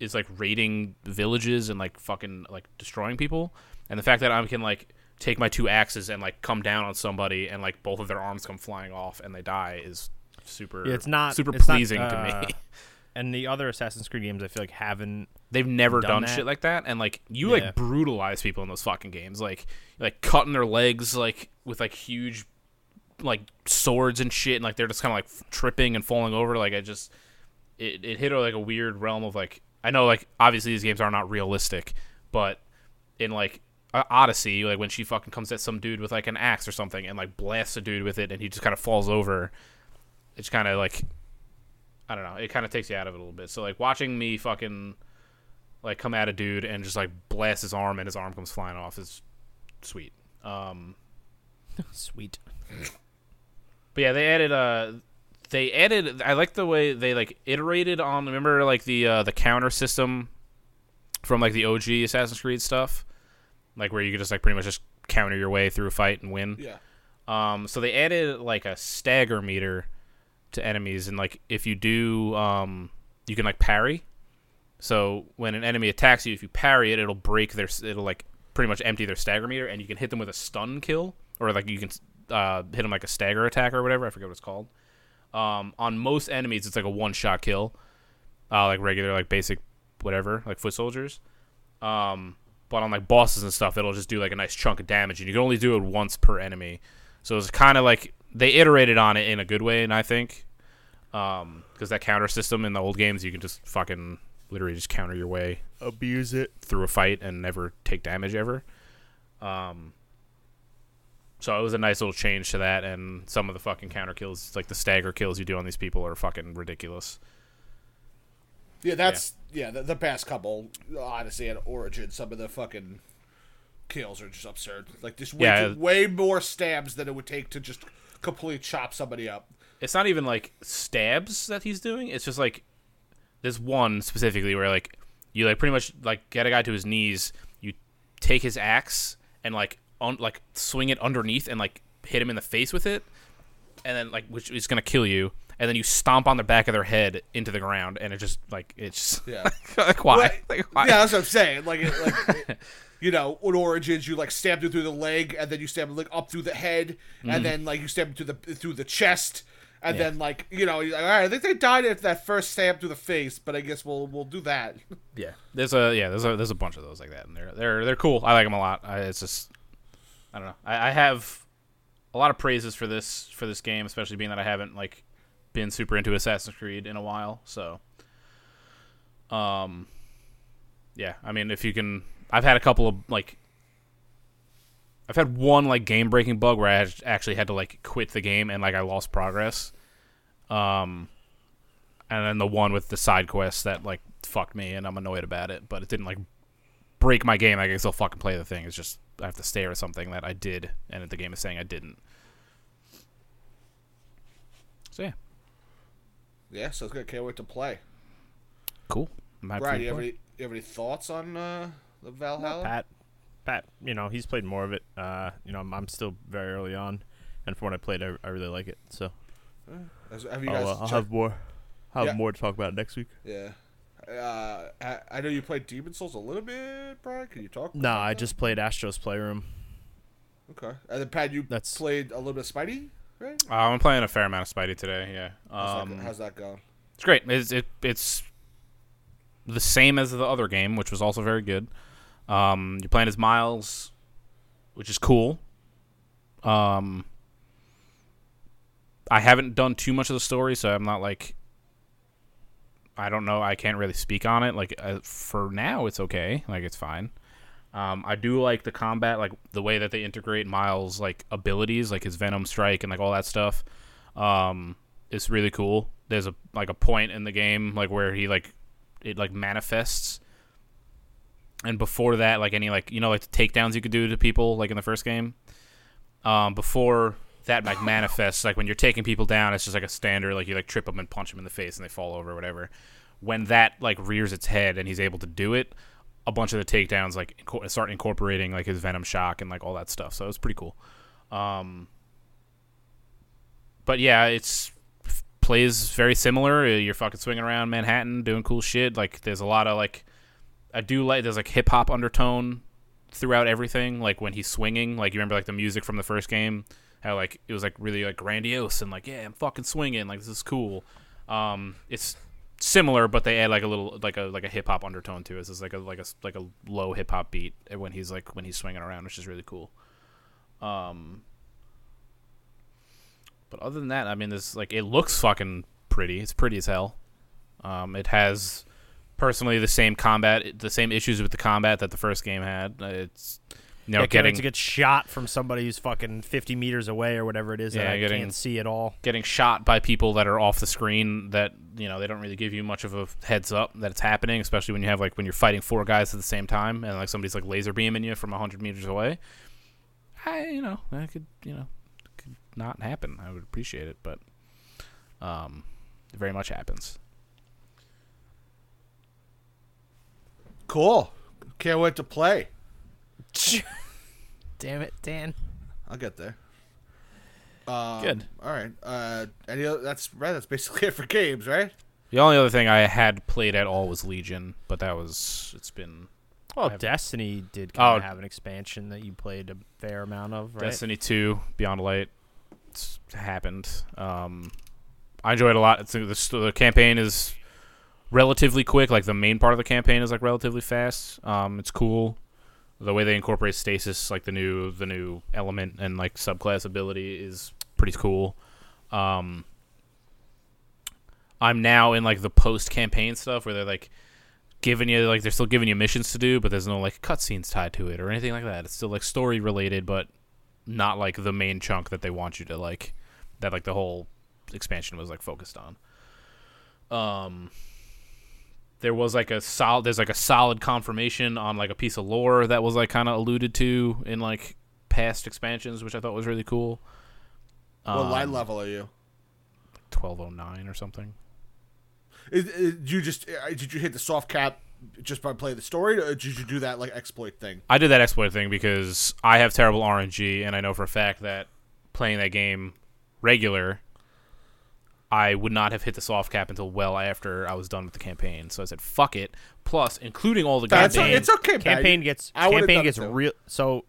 [SPEAKER 3] is like raiding villages and like fucking like destroying people, and the fact that I can like take my two axes and like come down on somebody and like both of their arms come flying off and they die is super
[SPEAKER 1] Yeah, it's not
[SPEAKER 3] super
[SPEAKER 1] it's not,
[SPEAKER 3] pleasing to
[SPEAKER 1] uh,
[SPEAKER 3] me.
[SPEAKER 1] And the other Assassin's Creed games, I feel like haven't.
[SPEAKER 3] They've never
[SPEAKER 1] done
[SPEAKER 3] done, shit like that, and like you
[SPEAKER 1] Yeah.
[SPEAKER 3] like brutalize people in those fucking games, like like cutting their legs like with like huge like swords and shit, and like they're just kind of like f- tripping and falling over. Like I just it it hit like a weird realm of like I know like obviously these games are not realistic, but in like uh, Odyssey, like when she fucking comes at some dude with like an axe or something and like blasts a dude with it, and he just kind of falls over. It's kind of like I don't know. It kind of takes you out of it a little bit. So like watching me fucking like come at a dude and just like blast his arm and his arm comes flying off is sweet. Um,
[SPEAKER 1] Sweet.
[SPEAKER 3] but yeah, they added uh they added I like the way they like iterated on remember like the uh the counter system from like the OG Assassin's Creed stuff? Like where you could just like pretty much just counter your way through a fight and win.
[SPEAKER 2] Yeah.
[SPEAKER 3] Um, so they added like a stagger meter to enemies, and like if you do, um, you can like parry. So when an enemy attacks you, if you parry it, it'll break their, it'll like pretty much empty their stagger meter, and you can hit them with a stun kill, or like you can uh, hit them like a stagger attack or whatever. I forget what it's called. Um, on most enemies, it's like a one shot kill, uh, like regular like basic whatever like foot soldiers. Um, but on like bosses and stuff, it'll just do like a nice chunk of damage, and you can only do it once per enemy. So it's kind of like they iterated on it in a good way, and I think because that counter system in the old games, you can just fucking literally just counter your way
[SPEAKER 1] Abuse it.
[SPEAKER 3] through a fight and never take damage ever. Um, so it was a nice little change to that, and some of the fucking counter kills, like the stagger kills you do on these people, are fucking ridiculous.
[SPEAKER 2] Yeah, that's yeah. the, the past couple, honestly, at Origin, some of the fucking kills are just absurd. Like just way,
[SPEAKER 3] Yeah.
[SPEAKER 2] too- way more stabs than it would take to just completely chop somebody up.
[SPEAKER 3] It's not even like stabs that he's doing. It's just like there's one specifically where like you like pretty much like get a guy to his knees, you take his axe and like un- like swing it underneath and like hit him in the face with it, and then like which is gonna kill you. And then you stomp on the back of their head into the ground, and it just like it's
[SPEAKER 2] Yeah.
[SPEAKER 3] like why?
[SPEAKER 2] Well,
[SPEAKER 3] Like, why?
[SPEAKER 2] Yeah, that's what I'm saying. Like, it, like it- you know, in Origins, you like stab him through the leg, and then you stab him like up through the head, and then like you stab him through the through the chest, and
[SPEAKER 3] Mm-hmm. Yeah.
[SPEAKER 2] then like you know, you're like, all right, I think they died at that first stab through the face, but I guess we'll we'll do that.
[SPEAKER 3] Yeah, there's a yeah, there's a there's a bunch of those like that, and they're they're they're cool. I like them a lot. I, it's just I don't know. I, I have a lot of praises for this for this game, especially being that I haven't like been super into Assassin's Creed in a while. So, um, yeah, I mean, if you can, I've had a couple of like. I've had one like game breaking bug where I actually had to like quit the game and like I lost progress. Um, and then the one with the side quests that like fucked me and I'm annoyed about it, but it didn't like break my game. I can still fucking play the thing. It's just I have to stare at something that I did and the game is saying I didn't. So yeah,
[SPEAKER 2] Yeah, so it's good. Can't wait to play.
[SPEAKER 3] cool.
[SPEAKER 2] Brian, you have any you have any thoughts on uh, the Valhalla?
[SPEAKER 1] Pat, Pat, you know he's played more of it. Uh, you know I'm, I'm still very early on, and from what I played, I, I really like it. So
[SPEAKER 2] Has- Have you guys?
[SPEAKER 1] I'll, uh, I'll have more, I'll have
[SPEAKER 2] Yeah.
[SPEAKER 1] more to talk about next week.
[SPEAKER 2] Yeah. Uh, I, I know you played Demon's Souls a little bit, Brian. Can you talk?
[SPEAKER 1] No,
[SPEAKER 2] about
[SPEAKER 1] I
[SPEAKER 2] that?
[SPEAKER 1] just played Astro's Playroom.
[SPEAKER 2] okay. And then Pat, you
[SPEAKER 1] That's-
[SPEAKER 2] played a little bit of Spidey, right?
[SPEAKER 3] Uh, I'm playing a fair amount of Spidey today. Yeah,
[SPEAKER 2] How's,
[SPEAKER 3] um,
[SPEAKER 2] that, how's that going?
[SPEAKER 3] it's great. It's it, it's the same as the other game, which was also very good. Um, you're playing as Miles, which is cool. Um, I haven't done too much of the story, so I'm not like. I don't know. I can't really speak on it. Like uh, for now, it's okay. Like it's fine. Um, I do like the combat, like the way that they integrate Miles' like abilities, like his Venom Strike and like all that stuff. Um, it's really cool. There's a like a point in the game like where he like it like manifests, and before that, like any like you know like takedowns you could do to people like in the first game. Um, before that like manifests, like when you're taking people down, it's just like a standard like you like trip them and punch them in the face and they fall over or whatever. When that like rears its head and he's able to do it, a bunch of the takedowns like inco- start incorporating like his venom shock and like all that stuff. So it's pretty cool. Um, but yeah, it's plays very similar. Uh, You're fucking swinging around Manhattan doing cool shit. Like there's a lot of like I do like there's like hip hop undertone throughout everything. Like when he's swinging, like you remember like the music from the first game, how like it was like really like grandiose and like yeah, I'm fucking swinging. Like this is cool. Um, it's similar, but they add like a little like a like a hip hop undertone to it. So It's like a like a like a low hip hop beat when he's like when he's swinging around, which is really cool. Um, but other than that, I mean, this like it looks fucking pretty. It's pretty as hell. Um, it has personally the same combat, the same issues with the combat that the first game had. It's you know
[SPEAKER 1] yeah,
[SPEAKER 3] getting
[SPEAKER 1] to get shot from somebody who's fucking 50 meters away or whatever it is that I
[SPEAKER 3] getting-
[SPEAKER 1] can't see at all.
[SPEAKER 3] getting shot by people that are off the screen that you know they don't really give you much of a heads up that it's happening especially when you have like when you're fighting four guys at the same time and like somebody's like laser beaming you from 100 meters away i you know that could you know could not happen i would appreciate it but um it very much happens
[SPEAKER 2] Cool. Can't wait to play.
[SPEAKER 1] Damn it, Dan.
[SPEAKER 2] I'll get there. Um,
[SPEAKER 3] Good.
[SPEAKER 2] All right. Uh, any other, that's right. That's basically it for games, right?
[SPEAKER 3] The only other thing I had played at all was Legion, but that was it's been
[SPEAKER 1] Well,
[SPEAKER 3] I've-
[SPEAKER 1] Destiny did kind of
[SPEAKER 3] Oh.
[SPEAKER 1] have an expansion that you played a fair amount of, right?
[SPEAKER 3] Destiny 2 Beyond Light it's happened. Um, I enjoyed it a lot. It's the, the campaign is relatively quick. Like the main part of the campaign is like relatively fast. Um, it's cool. The way they incorporate stasis, like the new the new element and like subclass ability, is pretty cool. Um, I'm now in like the post campaign stuff where they're like giving you like they're still giving you missions to do, but there's no like cutscenes tied to it or anything like that. It's still like story related, but not like the main chunk that they want you to like that like the whole expansion was like focused on. Um there was like a solid there's like a solid confirmation on like a piece of lore that was like kind of alluded to in like past expansions, which I thought was really cool.
[SPEAKER 2] what line
[SPEAKER 3] Um,
[SPEAKER 2] level are you?
[SPEAKER 3] 1209 or something.
[SPEAKER 2] Is, is, did you just uh, did you hit the soft cap just by playing the story, or did you do that like exploit thing?
[SPEAKER 3] I did that exploit thing because I have terrible RNG, and I know for a fact that playing that game regular, I would not have hit the soft cap until well after I was done with the campaign. So I said, "Fuck it." Plus, including all the
[SPEAKER 2] That's
[SPEAKER 3] campaign,
[SPEAKER 2] it's okay. Pat.
[SPEAKER 1] campaign gets
[SPEAKER 2] I
[SPEAKER 1] campaign gets real so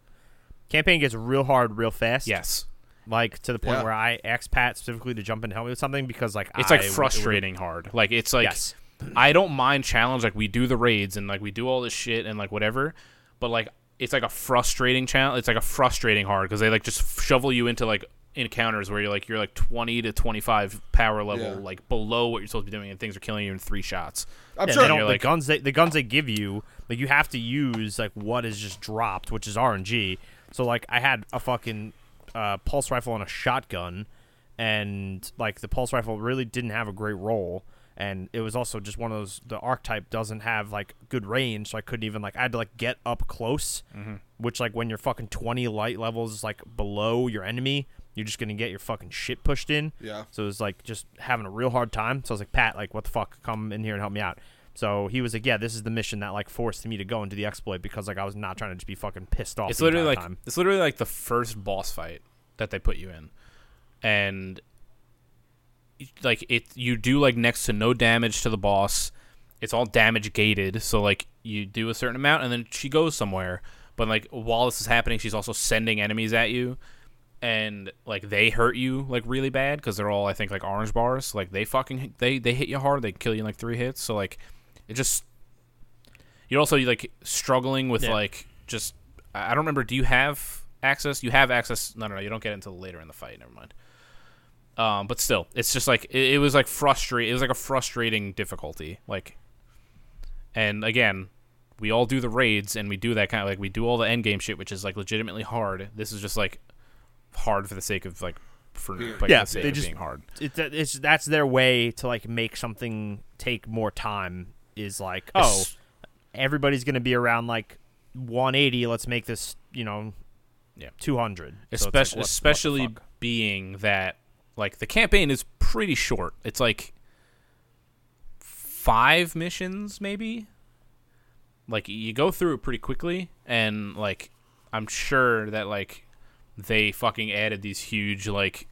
[SPEAKER 1] campaign gets real hard real fast.
[SPEAKER 3] yes,
[SPEAKER 1] Like to the point
[SPEAKER 2] Yeah.
[SPEAKER 1] where I asked Pat specifically to jump in and help me with something because like
[SPEAKER 3] it's
[SPEAKER 1] I
[SPEAKER 3] like
[SPEAKER 1] would- it
[SPEAKER 3] frustrating hard. Like it's like
[SPEAKER 1] yes.
[SPEAKER 3] I don't mind challenge. Like we do the raids and like we do all this shit and like whatever, but like it's like a frustrating challenge. It's like a frustrating hard because they like just shovel you into like encounters where you're like you're like 20 to 25 power level
[SPEAKER 2] Yeah.
[SPEAKER 3] like below what you're supposed to be doing and things are killing you in three shots.
[SPEAKER 2] I'm
[SPEAKER 1] Yeah,
[SPEAKER 2] sure.
[SPEAKER 1] they don't,
[SPEAKER 3] you're
[SPEAKER 1] the
[SPEAKER 3] like-
[SPEAKER 1] guns they the guns they give you like you have to use like what is just dropped, which is RNG. So like I had a fucking uh, pulse rifle and a shotgun, and like the pulse rifle really didn't have a great role and it was also just one of those the archetype doesn't have like good range, so I couldn't even like I had to like get up close, which like when you're fucking twenty light levels like below your enemy, you're just gonna get your fucking shit pushed in.
[SPEAKER 2] Yeah.
[SPEAKER 1] So it was like just having a real hard time. So I was like, Pat, like, what the fuck? Come in here and help me out. So he was like, yeah, this is the mission that like forced me to go into the exploit because like I was not trying to just be fucking pissed off.
[SPEAKER 3] It's
[SPEAKER 1] the
[SPEAKER 3] literally like
[SPEAKER 1] time.
[SPEAKER 3] it's literally like the first boss fight that they put you in, and like it you do like next to no damage to the boss. It's all damage gated, so like you do a certain amount and then she goes somewhere. But like while this is happening, she's also sending enemies at you, and like they hurt you like really bad because they're all I think like orange bars. Like they fucking they they hit you hard. They kill you in like three hits. So like it just you're also like struggling with
[SPEAKER 1] Yeah.
[SPEAKER 3] like just I I don't remember. Do you have access? You have access. No, no, no. You don't get it until later in the fight. Never mind. Um, but still, it's just like it, it was like frustrating. It was like a frustrating difficulty. Like, and again, we all do the raids and we do that kind of like we do all the end game shit, which is like legitimately hard. This is just like hard for the sake of like for like,
[SPEAKER 1] Yeah,
[SPEAKER 3] the sake
[SPEAKER 1] they
[SPEAKER 3] of
[SPEAKER 1] just-
[SPEAKER 3] being hard.
[SPEAKER 1] It's, it's that's their way to like make something take more time. Is like, oh,
[SPEAKER 3] Es-
[SPEAKER 1] everybody's gonna be around like 180. Let's make this, you know,
[SPEAKER 3] Yeah.
[SPEAKER 1] 200. So like,
[SPEAKER 3] especially
[SPEAKER 1] what- what
[SPEAKER 3] especially
[SPEAKER 1] fuck?
[SPEAKER 3] being that like the campaign is pretty short. It's like five missions maybe. Like you go through it pretty quickly and like I'm sure that like they fucking added these huge like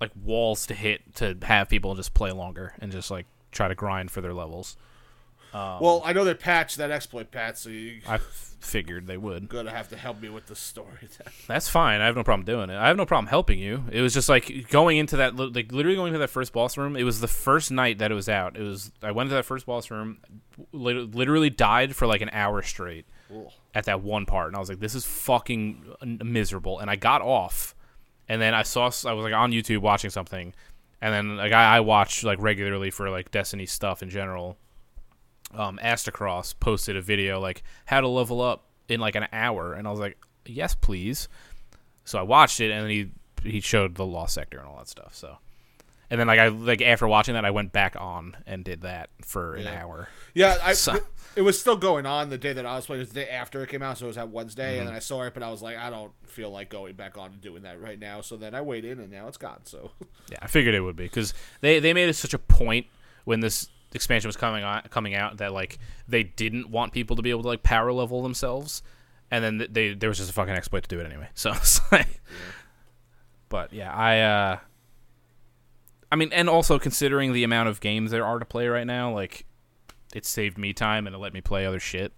[SPEAKER 3] like walls to hit to have people just play longer and just like try to grind for their levels. Um,
[SPEAKER 2] Well, I know they patched that exploit, Pat. So you're
[SPEAKER 3] I f- figured they would.
[SPEAKER 2] gonna have to help me with the story.
[SPEAKER 3] That's fine. I have no problem doing it. I have no problem helping you. It was just like going into that, like literally going to that first boss room. It was the first night that it was out. It was I went to that first boss room, literally died for like an hour straight. At that one part, and I was like, this is fucking miserable. And I got off, and then I saw I was like on YouTube watching something, and then a guy I watch like regularly for like Destiny stuff in general, um, Aztecross posted a video like how to level up in like an hour, and I was like, yes, please. So I watched it, and then he he showed the lost sector and all that stuff. So, and then like I like after watching that, I went back on and did that for an hour.
[SPEAKER 2] Yeah, I,
[SPEAKER 3] So-
[SPEAKER 2] it was still going on the day that I was playing. It was the day after it came out, so it was that Wednesday,
[SPEAKER 3] Mm-hmm.
[SPEAKER 2] and then I saw it, but I was like, I don't feel like going back on and doing that right now. So then I waited, and now it's gone. So
[SPEAKER 3] Yeah, I figured it would be because they they made it such a point when this expansion was coming on, coming out that like they didn't want people to be able to like power level themselves, and then th- they there was just a fucking exploit to do it anyway. So like, But yeah, I uh I mean and also considering the amount of games there are to play right now, like it saved me time and it let me play other shit.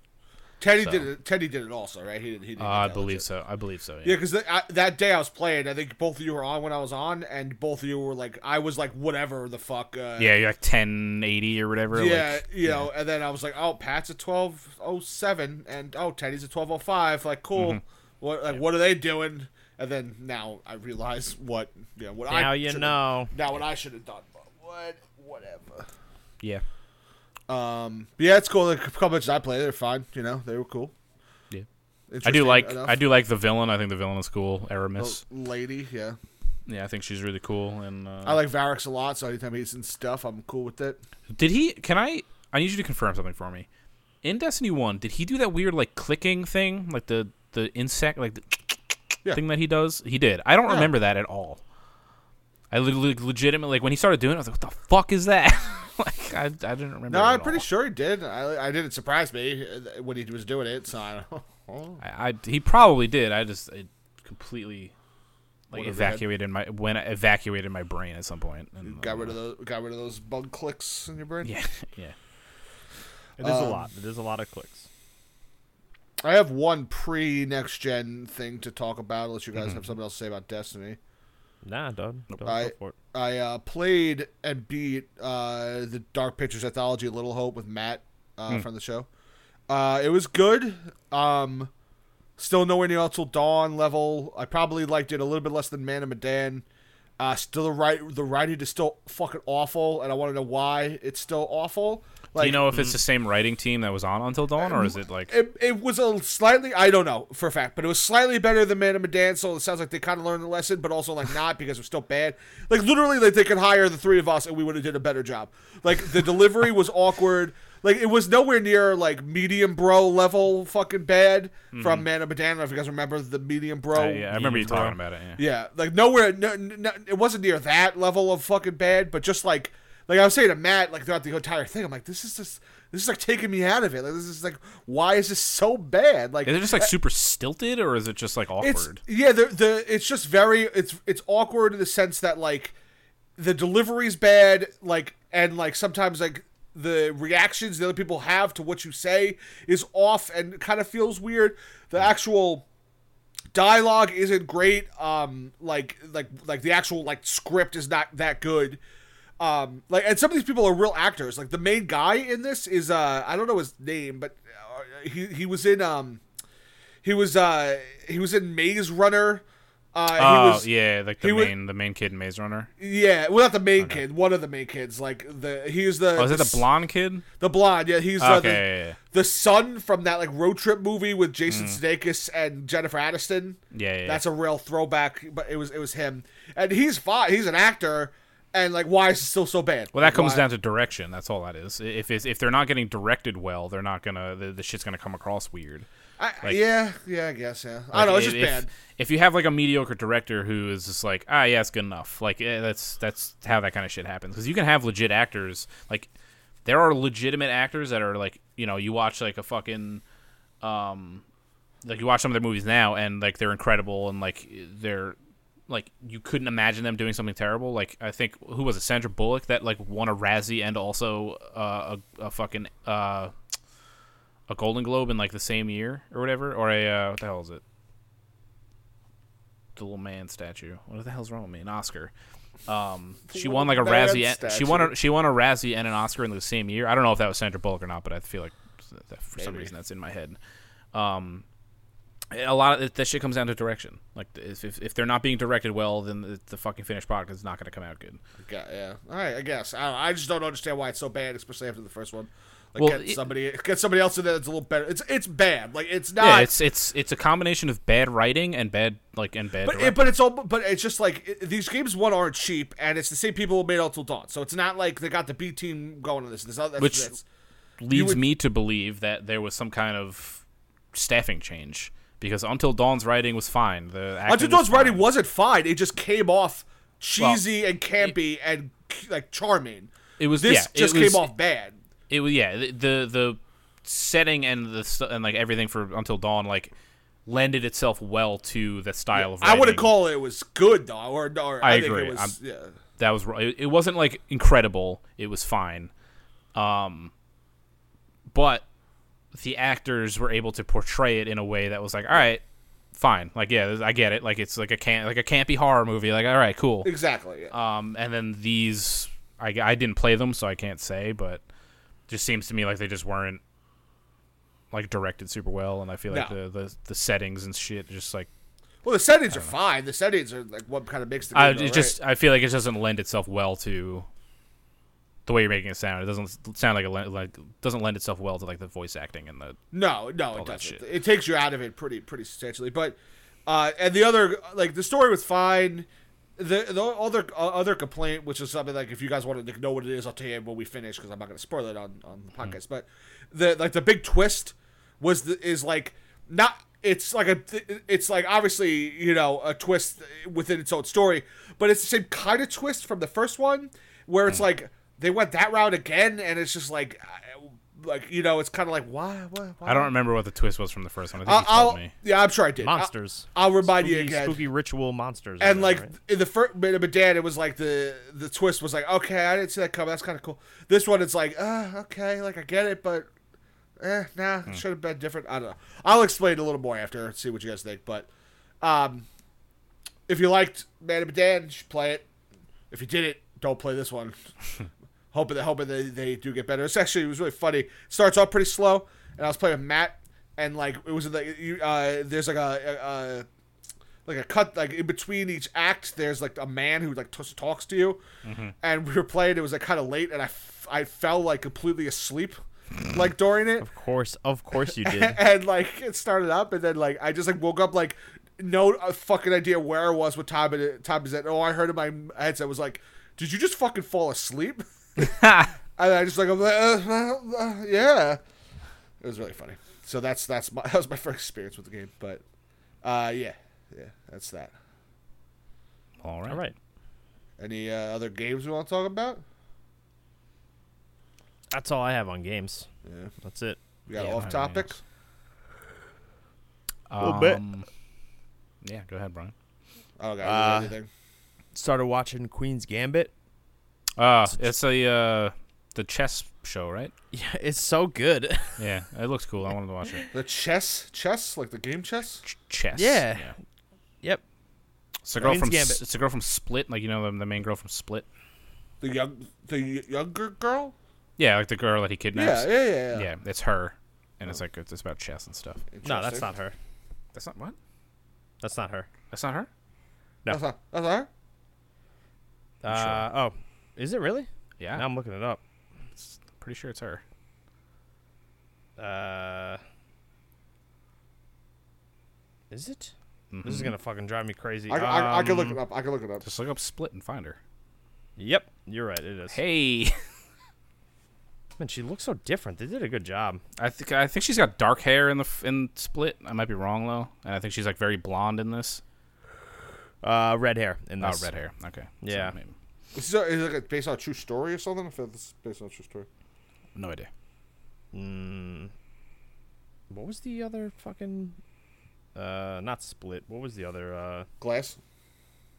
[SPEAKER 2] Teddy
[SPEAKER 3] So.
[SPEAKER 2] did it. Teddy did it also, right? He did. He did.
[SPEAKER 3] Uh, I believe so. I believe so.
[SPEAKER 2] Yeah,
[SPEAKER 3] Yeah.
[SPEAKER 2] because that day I was playing, I think both of you were on when I was on, and both of you were like, I was like, whatever the fuck. Uh,
[SPEAKER 3] Yeah, you're like 1080 or whatever.
[SPEAKER 2] Yeah,
[SPEAKER 3] like,
[SPEAKER 2] you know, and then I was like, oh, Pat's at twelve oh seven, and oh, Teddy's at twelve oh five. Like, cool.
[SPEAKER 3] Mm-hmm.
[SPEAKER 2] What like what are they doing? And then now I realize what you know what I
[SPEAKER 1] Now you
[SPEAKER 2] should've-
[SPEAKER 1] know.
[SPEAKER 2] now what I should have done. But what whatever.
[SPEAKER 3] yeah.
[SPEAKER 2] Um, yeah, it's cool. The couple matches I played, they're fine. You know, they were cool.
[SPEAKER 3] Yeah. I do like
[SPEAKER 2] enough.
[SPEAKER 3] I do like the villain. I think the villain is cool. Eramis.
[SPEAKER 2] The lady, yeah.
[SPEAKER 3] Yeah, I think she's really cool. And uh,
[SPEAKER 2] I like Variks a lot, so anytime he's in stuff, I'm cool with it.
[SPEAKER 3] did he? Can I? I need you to confirm something for me. In Destiny One, did he do that weird like clicking thing, like the the insect, like the
[SPEAKER 2] Yeah.
[SPEAKER 3] thing that he does? He did. I don't
[SPEAKER 2] Yeah.
[SPEAKER 3] remember that at all. I le- le- legitimately like when he started doing it, I was like, "What the fuck is that?" like I, I didn't remember.
[SPEAKER 2] No,
[SPEAKER 3] it
[SPEAKER 2] I'm
[SPEAKER 3] at
[SPEAKER 2] pretty
[SPEAKER 3] all.
[SPEAKER 2] sure he did. I, I didn't surprise me uh, when he was doing it, so I don't know.
[SPEAKER 3] I, I he probably did. I just it completely like
[SPEAKER 2] Went over your head.
[SPEAKER 3] evacuated my when I evacuated my brain at some point. And,
[SPEAKER 2] Got
[SPEAKER 3] uh,
[SPEAKER 2] rid of those. Got rid of those bug clicks in your brain.
[SPEAKER 3] Yeah, yeah.
[SPEAKER 1] It is a
[SPEAKER 2] Um,
[SPEAKER 1] lot. It is a lot of clicks.
[SPEAKER 2] I have one pre next gen thing to talk about, unless you guys
[SPEAKER 3] Mm-hmm.
[SPEAKER 2] have something else to say about Destiny.
[SPEAKER 1] Nah. Don't
[SPEAKER 2] I-
[SPEAKER 1] go for it.
[SPEAKER 2] I uh, played and beat uh, the Dark Pictures Anthology Little Hope with Matt uh,
[SPEAKER 3] Hmm.
[SPEAKER 2] from the show. Uh, it was good. Um, still nowhere near Until Dawn level. I probably liked it a little bit less than Man of Medan. Uh, still the right the writing is still fucking awful, and I want to know why it's still awful. Like,
[SPEAKER 3] Do you know if it's the same writing team that was on Until Dawn, or is it like
[SPEAKER 2] It, it was a slightly I don't know for a fact, but it was slightly better than Man of Medan. So it sounds like they kind of learned the lesson, but also like not because it was still bad. Like literally, like they could hire the three of us and we would have did a better job. Like the delivery was awkward. Like it was nowhere near like medium bro level fucking bad from Man of Medan. I don't know if you guys remember the medium bro.
[SPEAKER 3] Uh, yeah, I remember you talking about it. Yeah.
[SPEAKER 2] Yeah, like nowhere. No, no, it wasn't near that level of fucking bad, but just like like I was saying to Matt, like throughout the entire thing, I'm like, this is just this is like taking me out of it. Like this is like, why is this so bad? Like
[SPEAKER 3] Is it just like super stilted, or is it just like awkward?
[SPEAKER 2] yeah, the the it's just very it's it's awkward in the sense that like the delivery's bad, like and like sometimes like the reactions the other people have to what you say is off and kind of feels weird. The actual dialogue isn't great. Um, like like like the actual like script is not that good. Um, like and some of these people are real actors. Like the main guy in this is uh I don't know his name, but uh, he he was in um he was uh he was in Maze Runner. Uh,
[SPEAKER 3] Oh
[SPEAKER 2] he was,
[SPEAKER 3] yeah, like the
[SPEAKER 2] he was-
[SPEAKER 3] main the main kid in Maze Runner.
[SPEAKER 2] yeah, well, not the main kid, one of the main kids. Like the he's the
[SPEAKER 3] Oh, is it
[SPEAKER 2] the
[SPEAKER 3] the blonde kid?
[SPEAKER 2] the blonde? Yeah, he's uh,
[SPEAKER 3] Okay,
[SPEAKER 2] the,
[SPEAKER 3] yeah, yeah.
[SPEAKER 2] the son from that like road trip movie with Jason Sudeikis and Jennifer Aniston.
[SPEAKER 3] Yeah, yeah, yeah.
[SPEAKER 2] That's a real throwback, but it was it was him, and he's fine. He's an actor, and like, why is it still so bad?
[SPEAKER 3] Well, that
[SPEAKER 2] Like,
[SPEAKER 3] comes
[SPEAKER 2] why-
[SPEAKER 3] down to direction. That's all that is. If it's, if they're not getting directed well, they're not gonna the, the shit's gonna come across weird.
[SPEAKER 2] I,
[SPEAKER 3] like-
[SPEAKER 2] yeah, yeah, I guess, yeah. I don't know. It's
[SPEAKER 3] Like,
[SPEAKER 2] just
[SPEAKER 3] if,
[SPEAKER 2] bad.
[SPEAKER 3] If you have like a mediocre director who is just like, ah, yeah, it's good enough. Like eh, that's that's how that kind of shit happens. Because you can have legit actors. Like there are legitimate actors that are like, you know, you watch like a fucking, um, like you watch some of their movies now, and like they're incredible, and like they're like you couldn't imagine them doing something terrible. Like I think who was it, Sandra Bullock, that like won a Razzie and also uh, a a fucking uh a Golden Globe in like the same year or whatever, or a uh, what the hell is it? The little man statue. What the hell's wrong with me? An Oscar. Um, she won like a Razzie. And, she won a she won a Razzie and an Oscar in the same year. I don't know if that was Sandra Bullock or not, but I feel like for some reason that's in my head. Um, a lot of it, that shit comes down to direction. Like if, if, if they're not being directed well, then the, the fucking finished product is not going to come out good.
[SPEAKER 2] Yeah, yeah. All right, I guess. I, I just don't understand why it's so bad, especially after the first one. Like,
[SPEAKER 3] Well,
[SPEAKER 2] get
[SPEAKER 3] it-
[SPEAKER 2] somebody, get somebody else in there that's a little better. It's it's bad. Like, it's not.
[SPEAKER 3] yeah, it's it's it's a combination of bad writing and bad like and bad.
[SPEAKER 2] But it, but it's all but it's just like it, these games one aren't cheap and it's the same people who made Until Dawn, so it's not like they got the B team going on this. This other
[SPEAKER 3] Which- leads
[SPEAKER 2] would-
[SPEAKER 3] me to believe that there was some kind of staffing change because Until Dawn's writing was fine. The
[SPEAKER 2] Until
[SPEAKER 3] was
[SPEAKER 2] Dawn's writing wasn't fine. It just came off cheesy and campy and like charming.
[SPEAKER 3] it was
[SPEAKER 2] This
[SPEAKER 3] yeah,
[SPEAKER 2] just
[SPEAKER 3] it was,
[SPEAKER 2] came off bad.
[SPEAKER 3] It was yeah the the, the setting and the and like everything for Until Dawn like lended itself well to the style of. Writing.
[SPEAKER 2] I wouldn't call it was good though, or, or
[SPEAKER 3] I
[SPEAKER 2] I, think
[SPEAKER 3] agree.
[SPEAKER 2] it was. yeah.
[SPEAKER 3] that was it, it wasn't like incredible it was fine um but the actors were able to portray it in a way that was like all right fine like yeah i get it like it's like a can't, like a campy horror movie like all right cool
[SPEAKER 2] Exactly. Yeah.
[SPEAKER 3] um and then these i i didn't play them so i can't say but just seems to me like they just weren't like directed super well and i feel like
[SPEAKER 2] No.
[SPEAKER 3] the, the the settings and shit just like
[SPEAKER 2] well, the settings are fine. The settings are like what kind of makes the
[SPEAKER 3] I, it
[SPEAKER 2] go,
[SPEAKER 3] just? I feel like it doesn't lend itself well to the way you're making it sound. It doesn't sound like it like doesn't lend itself well to like the voice acting and the
[SPEAKER 2] no, no, it doesn't. It takes you out of it pretty, pretty substantially. But uh, and the other, like the story was fine. The, the other uh, other complaint, which is something like if you guys want to know what it is, I'll tell you when we finish because I'm not going to spoil it on on the podcast. But the like the big twist was the, is like not it's like a it's like obviously you know a twist within its own story, but it's the same kind of twist from the first one where it's like they went that route again, and it's just like like you know it's kind of like why why, why?
[SPEAKER 3] I don't remember what the twist was from the first one. I think
[SPEAKER 2] I'll,
[SPEAKER 3] you told
[SPEAKER 2] I'll
[SPEAKER 3] me.
[SPEAKER 2] yeah, I'm sure I did. I'll-
[SPEAKER 1] Monsters.
[SPEAKER 2] I'll, remind you
[SPEAKER 1] spooky,
[SPEAKER 2] again.
[SPEAKER 1] spooky ritual monsters.
[SPEAKER 2] And like
[SPEAKER 1] whatever, right?
[SPEAKER 2] in the first bit of Dan, it was like the the twist was like, okay, I didn't see that coming. That's kind of cool. This one, it's like, uh, okay, like I get it, but eh, nah,
[SPEAKER 3] Hmm.
[SPEAKER 2] it should have been different. I don't know. I'll explain a little more after, see what you guys think. But um, if you liked Man of Medan, you should play it. If you didn't, don't play this one. hoping that hoping they, they do get better. It's actually it was really funny. It starts off pretty slow, and I was playing with Matt, and like it was like you, uh, there's like a, a, like a cut like in between each act. There's like a man who like t- talks to you, and we were playing. It was like kind of late, and I, f- I fell like completely asleep, like during it
[SPEAKER 1] of course, of course you did.
[SPEAKER 2] and like it started up, and then like I just like woke up like no uh, fucking idea where I was, what time it time is it? Oh, I heard in my headset was like, "Did you just fucking fall asleep?" and I just like I'm like, uh, uh, uh, yeah. It was really funny. So that's that's my that was my first experience with the game, but uh, yeah, yeah, that's that.
[SPEAKER 3] All right.
[SPEAKER 1] All right,
[SPEAKER 2] Any uh, other games we want to talk about?
[SPEAKER 1] that's all I have on games.
[SPEAKER 2] Yeah,
[SPEAKER 1] That's it.
[SPEAKER 2] we got
[SPEAKER 3] Yeah,
[SPEAKER 2] off topic.
[SPEAKER 3] A
[SPEAKER 1] little bit.
[SPEAKER 3] Um, Yeah, go ahead, Brian.
[SPEAKER 2] I don't
[SPEAKER 1] Uh,
[SPEAKER 2] anything.
[SPEAKER 1] Started watching Queen's Gambit.
[SPEAKER 3] Uh, it's a uh, the chess show, right?
[SPEAKER 1] Yeah, it's so good.
[SPEAKER 3] Yeah, it looks cool. I wanted to watch it.
[SPEAKER 2] The chess, chess, like the game chess.
[SPEAKER 3] Ch- chess.
[SPEAKER 1] Yeah. yep.
[SPEAKER 3] It's a girl
[SPEAKER 1] Queen's
[SPEAKER 3] from
[SPEAKER 1] Gambit.
[SPEAKER 3] It's a girl from Split, like you know the, the main girl from Split.
[SPEAKER 2] The young, the younger girl.
[SPEAKER 3] Yeah, like the girl that he
[SPEAKER 2] Yeah,
[SPEAKER 3] kidnaps.
[SPEAKER 2] yeah, yeah. yeah.
[SPEAKER 3] Yeah, it's her, and it's like it's, it's about chess and stuff.
[SPEAKER 1] No, that's not her.
[SPEAKER 3] That's not what?
[SPEAKER 1] That's not her.
[SPEAKER 3] That's not her.
[SPEAKER 1] No.
[SPEAKER 2] That's not. That's not her.
[SPEAKER 1] Uh, oh, is it really?
[SPEAKER 3] Yeah,
[SPEAKER 1] Now I'm looking it up.
[SPEAKER 3] pretty sure it's her.
[SPEAKER 1] Uh, is it? This is
[SPEAKER 3] Mhm.
[SPEAKER 1] gonna fucking drive me crazy.
[SPEAKER 2] I, I, I can look
[SPEAKER 1] Um,
[SPEAKER 2] it up. I can look it up.
[SPEAKER 3] Just look up Split and find her.
[SPEAKER 1] Yep, you're right. It is.
[SPEAKER 3] Hey,
[SPEAKER 1] Man, she looks so different. They did a good job.
[SPEAKER 3] I think I think she's got dark hair in the f- in Split. I might be wrong though, and I think she's like very blonde in this.
[SPEAKER 1] Uh, red hair in this.
[SPEAKER 3] Oh, red hair. Okay. So
[SPEAKER 1] Yeah.
[SPEAKER 3] maybe-
[SPEAKER 2] Is it, is it based on a true story or something? If it's based on a true story.
[SPEAKER 3] no idea.
[SPEAKER 1] Mm, what was the other fucking? Uh, not split. What was the other? Uh,
[SPEAKER 2] Glass.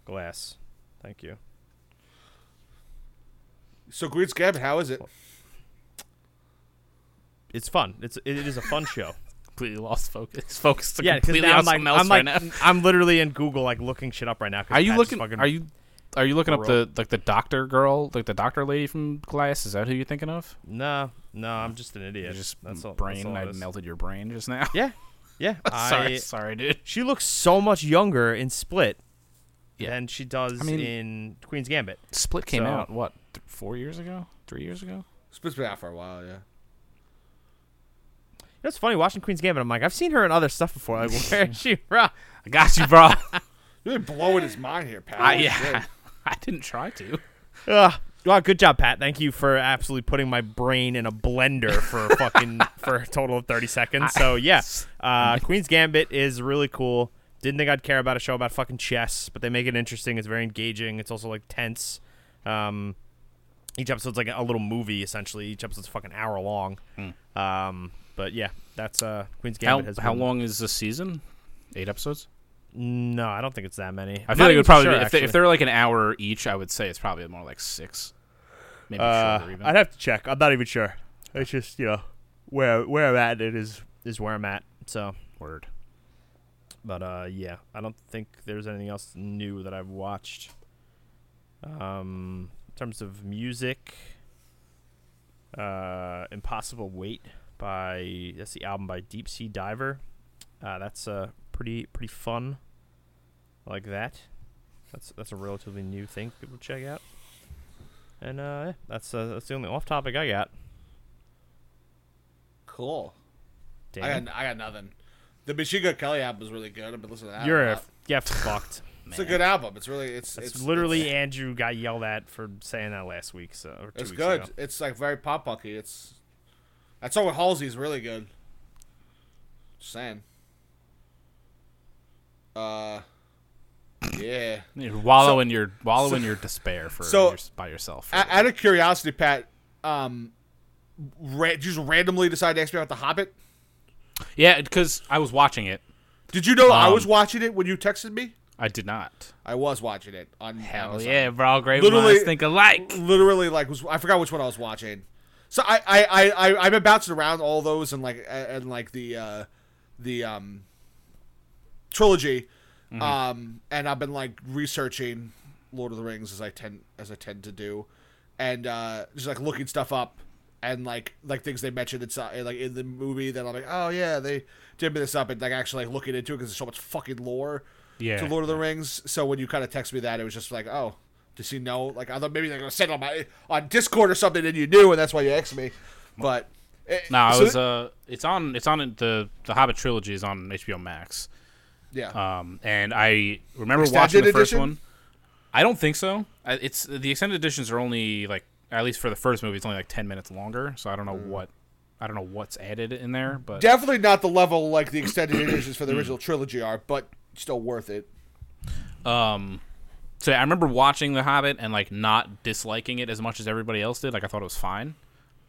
[SPEAKER 1] glass. Thank you.
[SPEAKER 2] So Queen's Gambit, how is it?
[SPEAKER 1] It's fun. It's it is a fun show.
[SPEAKER 3] Completely lost focus. It's focused
[SPEAKER 1] yeah, because
[SPEAKER 3] completely
[SPEAKER 1] now
[SPEAKER 3] on
[SPEAKER 1] I'm like
[SPEAKER 3] something else
[SPEAKER 1] I'm like
[SPEAKER 3] now.
[SPEAKER 1] I'm literally in Google like looking shit up right now.
[SPEAKER 3] Are you
[SPEAKER 1] Pat
[SPEAKER 3] looking?
[SPEAKER 1] fucking-
[SPEAKER 3] Are you? Are you looking up the like the doctor girl, like the doctor lady from Glass? Is that who you're thinking of?
[SPEAKER 1] No, no. I'm just an idiot.
[SPEAKER 3] You just
[SPEAKER 1] that's all.
[SPEAKER 3] brain.
[SPEAKER 1] That's all
[SPEAKER 3] I
[SPEAKER 1] is.
[SPEAKER 3] melted your brain just now.
[SPEAKER 1] Yeah, yeah.
[SPEAKER 3] sorry,
[SPEAKER 1] I,
[SPEAKER 3] sorry, dude.
[SPEAKER 1] she looks so much younger in Split
[SPEAKER 3] Yeah.
[SPEAKER 1] than she does
[SPEAKER 3] I mean-
[SPEAKER 1] in Queen's Gambit.
[SPEAKER 3] Split came
[SPEAKER 1] So-
[SPEAKER 3] out what th- four years ago, three years ago.
[SPEAKER 2] Split's been out for a while, yeah.
[SPEAKER 1] You know, It's funny watching Queen's Gambit. I'm like, I've seen her in other stuff before. Like, where is she from?
[SPEAKER 3] I got you, bro.
[SPEAKER 2] You're really blowing his mind here, Pat.
[SPEAKER 3] I,
[SPEAKER 2] Holy
[SPEAKER 3] yeah,
[SPEAKER 2] shit.
[SPEAKER 3] I didn't try to.
[SPEAKER 1] Ugh. Well, good job, Pat. Thank you for absolutely putting my brain in a blender for fucking for a total of thirty seconds. So yeah, uh, Queen's Gambit is really cool. Didn't think I'd care about a show about fucking chess, but they make it interesting. It's very engaging. It's also like tense. Um, each episode's like a little movie essentially. Each episode's a fucking hour long. Um, but yeah, that's uh, Queen's
[SPEAKER 3] How
[SPEAKER 1] Gambit. has
[SPEAKER 3] how
[SPEAKER 1] been-
[SPEAKER 3] long is the season? Eight episodes.
[SPEAKER 1] No, I don't think it's that many.
[SPEAKER 3] I
[SPEAKER 1] I'm
[SPEAKER 3] feel like it would probably
[SPEAKER 1] sure,
[SPEAKER 3] be, if, they, if they're like an hour each. I would say it's probably more like six, maybe
[SPEAKER 1] Uh,
[SPEAKER 3] shorter even.
[SPEAKER 1] I'd have to check. I'm not even sure. It's just you know where where I'm at. It is is where I'm at. So,
[SPEAKER 3] Word.
[SPEAKER 1] but uh, yeah, I don't think there's anything else new that I've watched. Um, in terms of music, uh, Impossible Wait by that's the album by Deep Sea Diver. Uh, that's uh pretty pretty fun. I like that. That's that's a relatively new thing for people to check out. And uh, yeah, that's uh, that's the only off topic I got.
[SPEAKER 2] Cool.
[SPEAKER 1] Damn.
[SPEAKER 2] I got I got nothing. The Machine Kelly album was really good. I've been listening to that.
[SPEAKER 1] You're
[SPEAKER 2] a
[SPEAKER 1] a
[SPEAKER 2] lot.
[SPEAKER 1] get fucked.
[SPEAKER 2] It's a good album. It's really it's
[SPEAKER 1] It's,
[SPEAKER 2] it's
[SPEAKER 1] literally
[SPEAKER 2] it's,
[SPEAKER 1] Andrew got yelled at for saying that last week. So or two
[SPEAKER 2] it's
[SPEAKER 1] weeks
[SPEAKER 2] good.
[SPEAKER 1] ago.
[SPEAKER 2] It's like very pop punky. It's that song with Halsey is really good. Just saying. Uh, yeah.
[SPEAKER 3] You wallow in your wallow in your despair for
[SPEAKER 2] so,
[SPEAKER 3] your, by yourself.
[SPEAKER 2] out of curiosity, Pat, um, ra- did you just randomly decide to ask me about The Hobbit?
[SPEAKER 3] yeah, because I was watching it.
[SPEAKER 2] Did you know I
[SPEAKER 3] Um,
[SPEAKER 2] was watching it when you texted me?
[SPEAKER 3] I did not.
[SPEAKER 2] I was watching it on
[SPEAKER 3] Hell
[SPEAKER 2] Amazon.
[SPEAKER 3] yeah, we're all great
[SPEAKER 2] Literally-
[SPEAKER 3] minds think alike.
[SPEAKER 2] literally like was I forgot which one I was watching. So I I I, I I've been bouncing around all those and like and like the uh the um trilogy um and I've been like researching Lord of the Rings as I tend as I tend to do and uh just like looking stuff up and like like things they mentioned inside like in the movie that I'm like oh yeah they did this up and like actually like looking into it because there's so much fucking lore
[SPEAKER 3] Yeah.
[SPEAKER 2] to Lord of the Rings. So when you kind of text me that, it was just like, oh, does he know? Like I thought maybe they're gonna send on my on Discord or something, and you knew, and that's why you asked me. But eh,
[SPEAKER 3] No, I
[SPEAKER 2] so-
[SPEAKER 3] was uh, it's on it's on the the Hobbit trilogy is on HBO Max.
[SPEAKER 2] Yeah.
[SPEAKER 3] Um, and I remember
[SPEAKER 2] Extended
[SPEAKER 3] watching the first
[SPEAKER 2] edition?
[SPEAKER 3] one. I don't think so. It's the extended editions are only like at least for the first movie, it's only like ten minutes longer. So I don't know
[SPEAKER 2] Mm.
[SPEAKER 3] what I don't know what's added in there, but
[SPEAKER 2] Definitely not the level like the extended editions for the original trilogy are, but still worth it.
[SPEAKER 3] um, so I remember watching The Hobbit and like not disliking it as much as everybody else did. Like I thought it was fine.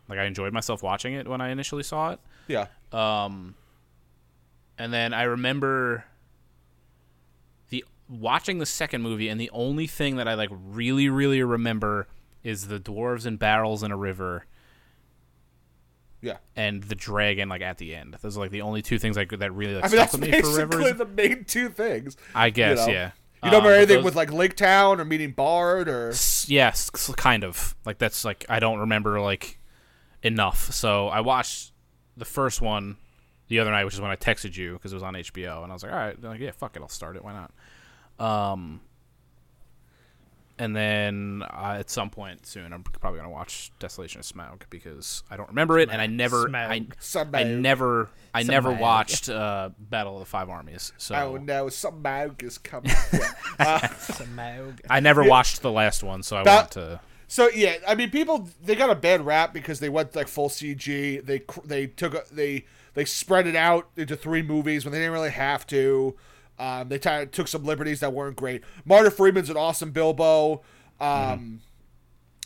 [SPEAKER 3] Like I enjoyed myself watching it when I initially saw it.
[SPEAKER 2] Yeah.
[SPEAKER 3] Um, and then I remember watching the second movie, and the only thing that I like really, really remember is the dwarves and barrels in a river
[SPEAKER 2] Yeah.
[SPEAKER 3] and the dragon like at the end. Those are like the only two things like that really like
[SPEAKER 2] I mean,
[SPEAKER 3] stuck
[SPEAKER 2] that's
[SPEAKER 3] with me for whatever
[SPEAKER 2] basically the main two things.
[SPEAKER 3] I guess,
[SPEAKER 2] know.
[SPEAKER 3] yeah.
[SPEAKER 2] You don't
[SPEAKER 3] Um,
[SPEAKER 2] remember
[SPEAKER 3] but
[SPEAKER 2] anything
[SPEAKER 3] those-
[SPEAKER 2] with like Lake Town or meeting Bard or
[SPEAKER 3] yes, kind of. Like that's like I don't remember like enough. So I watched the first one the other night, which is when I texted you because it was on HBO, and I was like, all right, like, yeah, fuck it, I'll start it. Why not? Um, and then uh, at some point soon, I'm probably gonna watch Desolation of Smaug because I don't remember it, and I never, I, I never, I never
[SPEAKER 1] Smaug.
[SPEAKER 3] watched uh, Battle of the Five Armies. So
[SPEAKER 2] oh no, Smaug is coming. Yeah.
[SPEAKER 3] I never watched the last one, so I
[SPEAKER 2] That-
[SPEAKER 3] want to.
[SPEAKER 2] So yeah, I mean, people they got a bad rap because they went like full CG. They they took a, they they spread it out into three movies when they didn't really have to. Um, they t- took some liberties that weren't great. Martin Freeman's an awesome Bilbo. Um,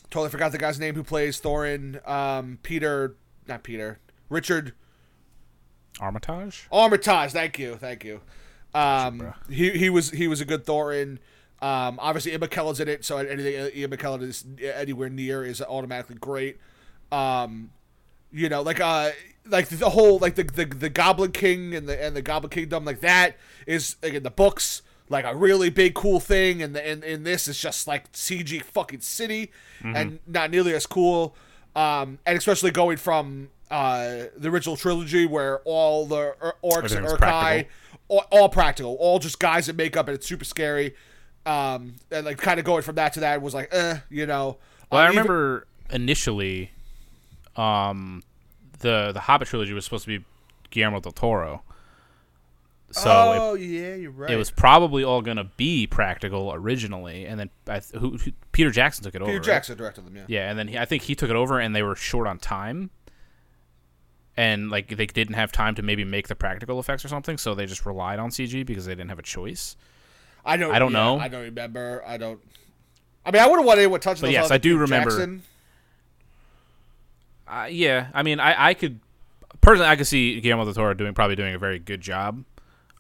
[SPEAKER 2] Totally forgot the guy's name who plays Thorin. Um, Peter, not Peter, Richard
[SPEAKER 3] Armitage.
[SPEAKER 2] Armitage. Thank you, thank you. Um, he he was he was a good Thorin. Um, obviously Ian McKellen's in it, so anything Ian McKellen is anywhere near is automatically great. Um, you know, like uh, like the whole like the, the the Goblin King and the and the Goblin Kingdom, like that is like in the books like a really big cool thing, and the, and in this is just like CG fucking city, and not nearly as cool. Um, and especially going from uh the original trilogy where all the orcs and Uruk-hai,
[SPEAKER 3] practical.
[SPEAKER 2] all, all practical, all just guys in makeup, and it's super scary. Um, and like kind of going from that to that was like, eh, you know.
[SPEAKER 3] Well, I
[SPEAKER 2] Um, even-
[SPEAKER 3] remember initially, um, the the Hobbit trilogy was supposed to be Guillermo del Toro. So
[SPEAKER 2] oh yeah, you're right.
[SPEAKER 3] it, it was probably all gonna be practical originally, and then I, th- who, who, Peter Jackson took it over.
[SPEAKER 2] Peter
[SPEAKER 3] right?
[SPEAKER 2] Jackson directed them. Yeah.
[SPEAKER 3] Yeah, and then he, I think he took it over, and they were short on time, and like they didn't have time to maybe make the practical effects or something, so they just relied on CG because they didn't have a choice.
[SPEAKER 2] I don't.
[SPEAKER 3] I don't
[SPEAKER 2] yeah,
[SPEAKER 3] know.
[SPEAKER 2] I don't remember. I don't. I mean, I wouldn't want anyone touching.
[SPEAKER 3] But
[SPEAKER 2] those
[SPEAKER 3] yes, I do
[SPEAKER 2] Peter
[SPEAKER 3] remember-
[SPEAKER 2] Jackson.
[SPEAKER 3] Uh, yeah, I mean, I, I could personally, I could see Guillermo del Toro doing probably doing a very good job.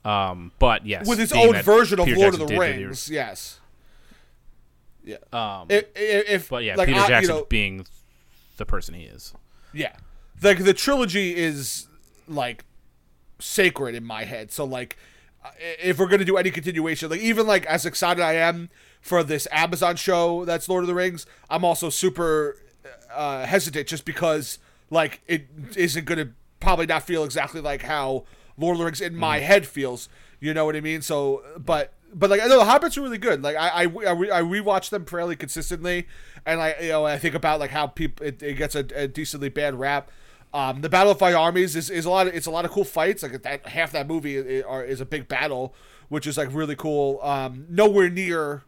[SPEAKER 3] Um, but yes,
[SPEAKER 2] with its
[SPEAKER 3] being
[SPEAKER 2] own version of
[SPEAKER 3] Peter
[SPEAKER 2] Lord
[SPEAKER 3] Jackson
[SPEAKER 2] of the Rings. Yes. Yeah.
[SPEAKER 3] Um,
[SPEAKER 2] If, if
[SPEAKER 3] but yeah,
[SPEAKER 2] like,
[SPEAKER 3] Peter
[SPEAKER 2] I- you
[SPEAKER 3] Jackson
[SPEAKER 2] know,
[SPEAKER 3] being the person he is.
[SPEAKER 2] Yeah. Like the trilogy is like sacred in my head. So like if we're going to do any continuation, like even like as excited I am for this Amazon show that's Lord of the Rings, I'm also super uh, hesitant just because like it isn't going to probably not feel exactly like how Lord of the Rings in my head feels. You know what I mean? So, but but like I know the Hobbits are really good. Like I I, I, re- I rewatch them fairly consistently, and I you know I think about like how people it, it gets a, a decently bad rap. Um, the Battle of Five Armies is, is a lot of it's a lot of cool fights. Like that half that movie is, is a big battle, which is like really cool. Um, nowhere near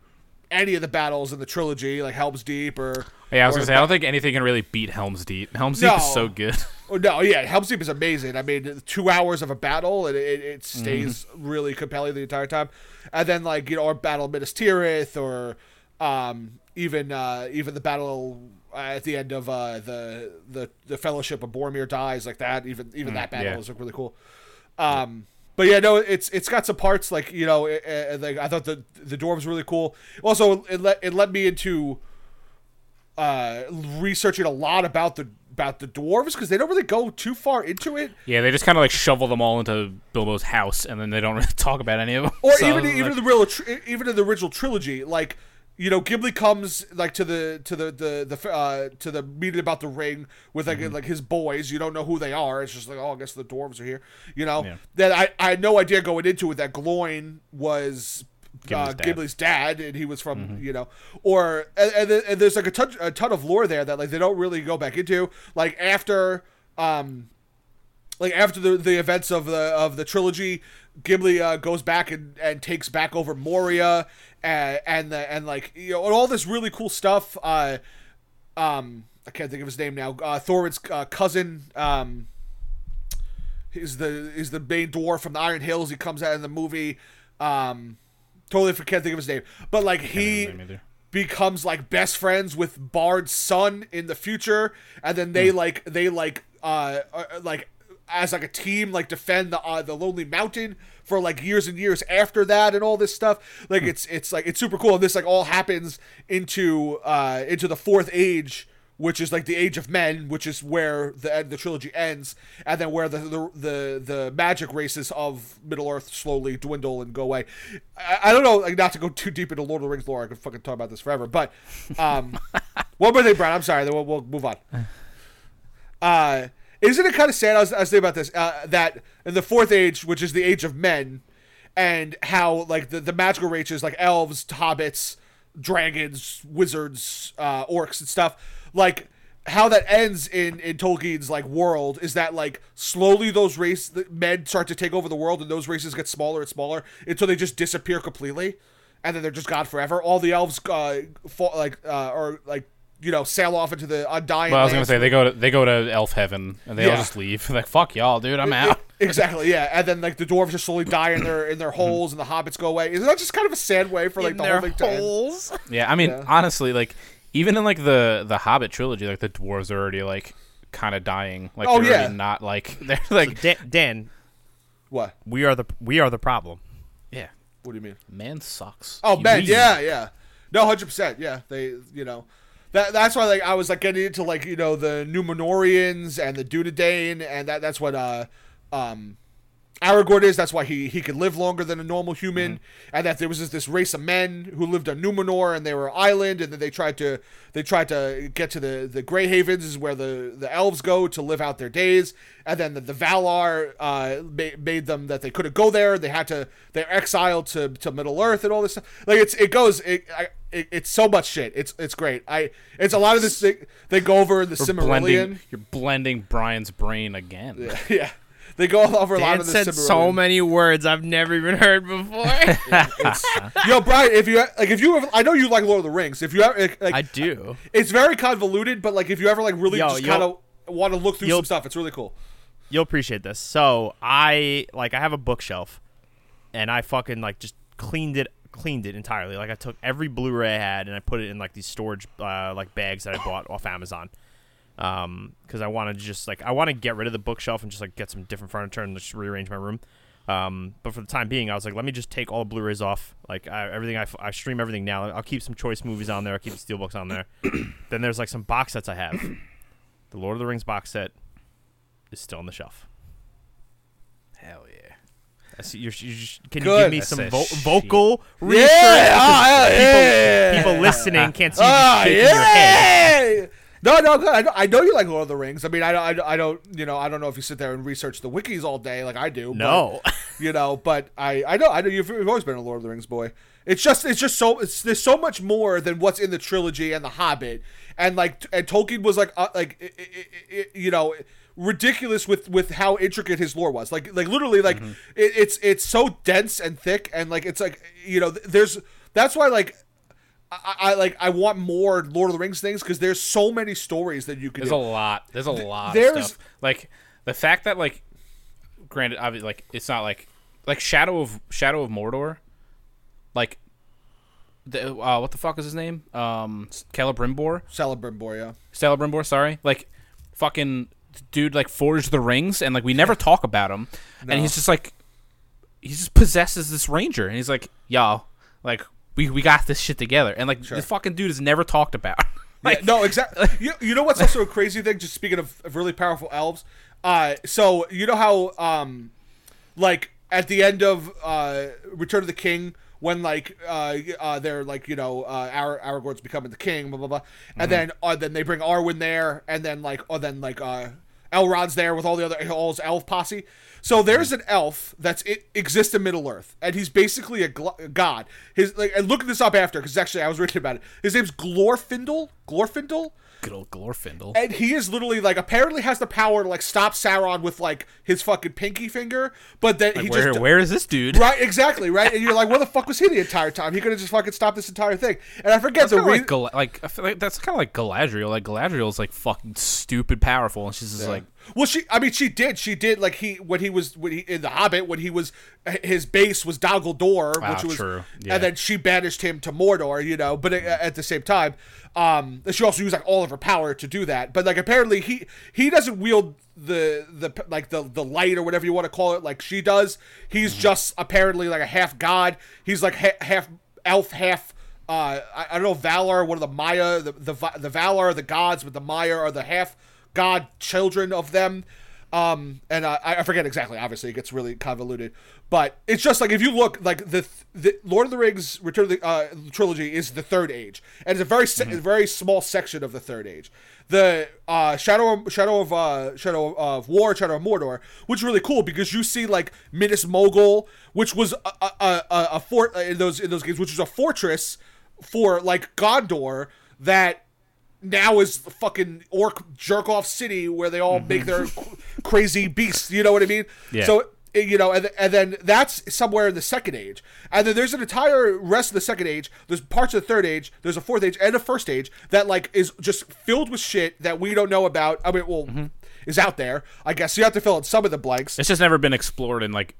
[SPEAKER 2] any of the battles in the trilogy, like Helm's Deep or
[SPEAKER 3] Yeah, I was gonna say I don't think anything can really beat Helm's Deep. Helm's
[SPEAKER 2] No.
[SPEAKER 3] Deep is so good.
[SPEAKER 2] Oh, no, yeah, Helm's Deep is amazing. I mean, two hours of a battle, and it, it stays really compelling the entire time. And then, like you know, our battle of Minas Tirith, or um, even uh, even the battle at the end of uh, the the the Fellowship of Boromir dies, like that. Even even that battle
[SPEAKER 3] yeah.
[SPEAKER 2] is like really cool. Um, but yeah, no, it's it's got some parts like you know, it, it, like I thought the the dwarves were really cool. Also, it let it led me into uh, researching a lot about the about the dwarves because they don't really go too far into it,
[SPEAKER 3] yeah, they just kind of like shovel them all into Bilbo's house, and then they don't really talk about any of them.
[SPEAKER 2] or
[SPEAKER 3] So,
[SPEAKER 2] even
[SPEAKER 3] like-
[SPEAKER 2] even in the real even in the original trilogy, like you know, Gimli comes like to the to the the the uh, to the meeting about the ring with like
[SPEAKER 3] Mm-hmm.
[SPEAKER 2] like his boys. You don't know who they are. It's just like oh, I guess the dwarves are here. You know
[SPEAKER 3] Yeah.
[SPEAKER 2] that I I had no idea going into it that Gloin was. uh,
[SPEAKER 3] Gimli's dad. Mm-hmm.
[SPEAKER 2] Gimli's dad, and he was from you know, or and, and, and there's like a ton, a ton of lore there that like they don't really go back into. Like after, um, like after the the events of the of the trilogy, Gimli uh, goes back and, and takes back over Moria, and and the, and like you know all this really cool stuff. Uh, um, I can't think of his name now. Uh, Thorin's uh, cousin. Um, he's the he's the main dwarf from the Iron Hills. He comes out in the movie. Um, totally can't think of his name, but like he
[SPEAKER 3] his name either.
[SPEAKER 2] becomes like best friends with Bard's son in the future, and then they like they like uh, uh like as like a team like defend the uh, the Lonely Mountain for like years and years after that and all this stuff. Like it's it's like it's super cool. And this like all happens into uh into the fourth age. Which is like the age of men, which is where the the trilogy ends, and then where the the the, the magic races of Middle Earth slowly dwindle and go away. I, I don't know, like not to go too deep into Lord of the Rings lore. I could fucking talk about this forever, but um, one more thing, Brian. I'm sorry. Then we'll, we'll move on. Uh, isn't it kind of sad? I was, I was thinking about this. Uh, that in the fourth age, which is the age of men, and how like the the magical races, like elves, hobbits, dragons, wizards, uh, orcs, and stuff, like how that ends in in Tolkien's like world is that like slowly those race men start to take over the world, and those races get smaller and smaller until they just disappear completely, and then they're just gone forever. All the elves, uh, fall, like uh, or like. You know, sail off into the undying.
[SPEAKER 3] Well, I was gonna say they go to they go to elf heaven and they all just leave. like fuck y'all, dude, I'm out.
[SPEAKER 2] Exactly, yeah. And then like the dwarves just slowly die in their in their mm-hmm. holes, and the hobbits go away. Isn't that just kind of a sad way for like the whole thing to end?
[SPEAKER 1] holes.
[SPEAKER 3] Yeah, I mean,
[SPEAKER 2] Yeah.
[SPEAKER 3] honestly, like even in like the the Hobbit trilogy, like the dwarves are already like kind of dying. Like
[SPEAKER 2] Oh,
[SPEAKER 3] they're
[SPEAKER 2] yeah.
[SPEAKER 3] already not like they're like
[SPEAKER 1] Dan, Dan,
[SPEAKER 2] What?
[SPEAKER 1] we are the we are the problem.
[SPEAKER 3] yeah,
[SPEAKER 2] What do you mean?
[SPEAKER 3] man sucks.
[SPEAKER 2] Oh man, yeah, yeah. No, hundred percent. Yeah, they, you know, that that's why like I was like getting into like you know the Numenoreans and the Dunedain, and that that's what uh um Aragorn is. That's why he he could live longer than a normal human,
[SPEAKER 3] Mm-hmm.
[SPEAKER 2] and that there was this, this race of men who lived on Numenor, and they were an island, and then they tried to they tried to get to the the Grey Havens, is where the the elves go to live out their days, and then the, the Valar uh ma- made them that they couldn't go there. They had to they're exiled to to Middle Earth and all this stuff. Like it's it goes it. I, it, it's so much shit. It's it's great. I it's a lot of this they, they go over the
[SPEAKER 3] You're
[SPEAKER 2] Silmarillion.
[SPEAKER 3] blending, you're blending Brian's brain again.
[SPEAKER 2] Yeah, yeah. They go over a lot of the
[SPEAKER 1] said so many words I've never even heard before.
[SPEAKER 2] It's, yo, Brian, if you like, if you ever, I know you like Lord of the Rings. If you ever, like,
[SPEAKER 1] I do.
[SPEAKER 2] it's very convoluted, but like if you ever like really
[SPEAKER 1] Yo,
[SPEAKER 2] just kind of want to look through
[SPEAKER 1] you'll-
[SPEAKER 2] some stuff, it's really cool.
[SPEAKER 1] You'll appreciate this. So I like I have a bookshelf, and I fucking like just cleaned it cleaned it entirely. Like I took every Blu-ray I had and I put it in like these storage uh, like bags that I bought off Amazon. Um, because I want to just like I want to get rid of the bookshelf and just like get some different furniture and just rearrange my room. Um, but for the time being, I was like, let me just take all the Blu-rays off. Like I, everything, I, I stream everything now. I'll keep some choice movies on there. I'll keep the steelbooks on there. then there's like some box sets I have. the Lord of the Rings box set is still on the shelf.
[SPEAKER 3] Hell yeah.
[SPEAKER 1] I see you're, you just, can you give me
[SPEAKER 3] That's
[SPEAKER 1] some vo-
[SPEAKER 3] shit.
[SPEAKER 1] vocal
[SPEAKER 2] Yeah,
[SPEAKER 1] reassurance?
[SPEAKER 2] ah,
[SPEAKER 1] Because
[SPEAKER 2] yeah,
[SPEAKER 1] people,
[SPEAKER 2] yeah.
[SPEAKER 1] people listening can't see you
[SPEAKER 2] Ah,
[SPEAKER 1] shaking your head.
[SPEAKER 2] No, no, good. I know, you like Lord of the Rings. I mean, I, I, I don't, you know, I don't know if you sit there and research the wikis all day like I do. but,
[SPEAKER 1] No.
[SPEAKER 2] you know, but I, I know, I know you've, you've always been a Lord of the Rings boy. It's just, it's just so, it's there's so much more than what's in the trilogy and the Hobbit, and like, and Tolkien was like, uh, like, i i i you know, ridiculous with with how intricate his lore was. Like, like literally, like,
[SPEAKER 1] Mm-hmm.
[SPEAKER 2] it, it's it's so dense and thick, and like, it's like, you know, there's that's why like. I, I like I want more Lord of the Rings things because there's so many stories that you can
[SPEAKER 3] There's
[SPEAKER 2] do.
[SPEAKER 3] a lot. There's a lot
[SPEAKER 2] there's-
[SPEAKER 3] of stuff. Like the fact that like, granted, obviously, like it's not like like Shadow of Shadow of Mordor, like the uh, what the fuck is his name? Um, Celebrimbor,
[SPEAKER 2] Celebrimbor, yeah.
[SPEAKER 3] Celebrimbor. Sorry, like fucking dude, like forged the rings, and like we never talk about him, and he's just like he just possesses this ranger, and he's like, y'all, like we we got this shit together, and like this fucking dude is never talked about. like
[SPEAKER 2] yeah, no, exactly. You, you know what's also a crazy thing? Just speaking of, of really powerful elves, uh, so you know how, um, like at the end of uh, Return of the King, when like uh, uh, they're like you know uh, Ar- Aragorn's becoming the king, blah blah blah, and then uh, then they bring Arwen there, and then like oh then like uh, Elrond's there with all the other all his elf posse. So there's an elf that's it exists in Middle Earth, and he's basically a, gl- a god. His like and look this up after because actually I was reading about it. His name's Glorfindel. Glorfindel
[SPEAKER 3] good old Glorfindel.
[SPEAKER 2] and he is literally like apparently has the power to like stop Sauron with like his fucking pinky finger, but then he
[SPEAKER 3] where
[SPEAKER 2] just
[SPEAKER 3] where is this dude?
[SPEAKER 2] right exactly right, and you're like, where the fuck was he the entire time? He could have just fucking stopped this entire thing. And I forget
[SPEAKER 3] That's
[SPEAKER 2] the reason.
[SPEAKER 3] like, Gal- like I feel like that's kind of like Galadriel. Like Galadriel's like fucking stupid powerful, and she's just like
[SPEAKER 2] well, she, I mean, she did, she did like he when he was when he in the Hobbit when he was his base was Dol Guldur, which
[SPEAKER 3] Ah,
[SPEAKER 2] was,
[SPEAKER 3] true. Yeah.
[SPEAKER 2] and then she banished him to Mordor, you know. But at, at the same time, um, she also used like all of her power to do that. But like apparently he he doesn't wield the the like the the light or whatever you want to call it like she does. He's
[SPEAKER 3] Mm-hmm.
[SPEAKER 2] just apparently like a half god. He's like ha- half elf, half. Uh, I, I don't know Valar. One of the Maiar, the the the Valar the gods, but the Maiar are the half god children of them. Um, and uh, I I forget exactly. Obviously, it gets really convoluted, but it's just like if you look like the the Lord of the Rings Return of the uh, trilogy is the third age, and it's a very se- a very small section of the third age. The uh, Shadow of, Shadow of uh, Shadow of War, Shadow of Mordor, which is really cool because you see like Minas Morgul, which was a a, a, a fort in those in those games, which was a fortress for like Gondor that now is the fucking orc jerk off city where they all make their crazy beasts. You know what I mean?
[SPEAKER 3] Yeah.
[SPEAKER 2] So eh, you know, and, and then that's somewhere in the second age, and then there's an entire rest of the second age. There's parts of the third age. There's a fourth age and a first age that like is just filled with shit that we don't know about. I mean, well, is out there. I guess you have to fill in some of the blanks.
[SPEAKER 3] it's just never been explored in like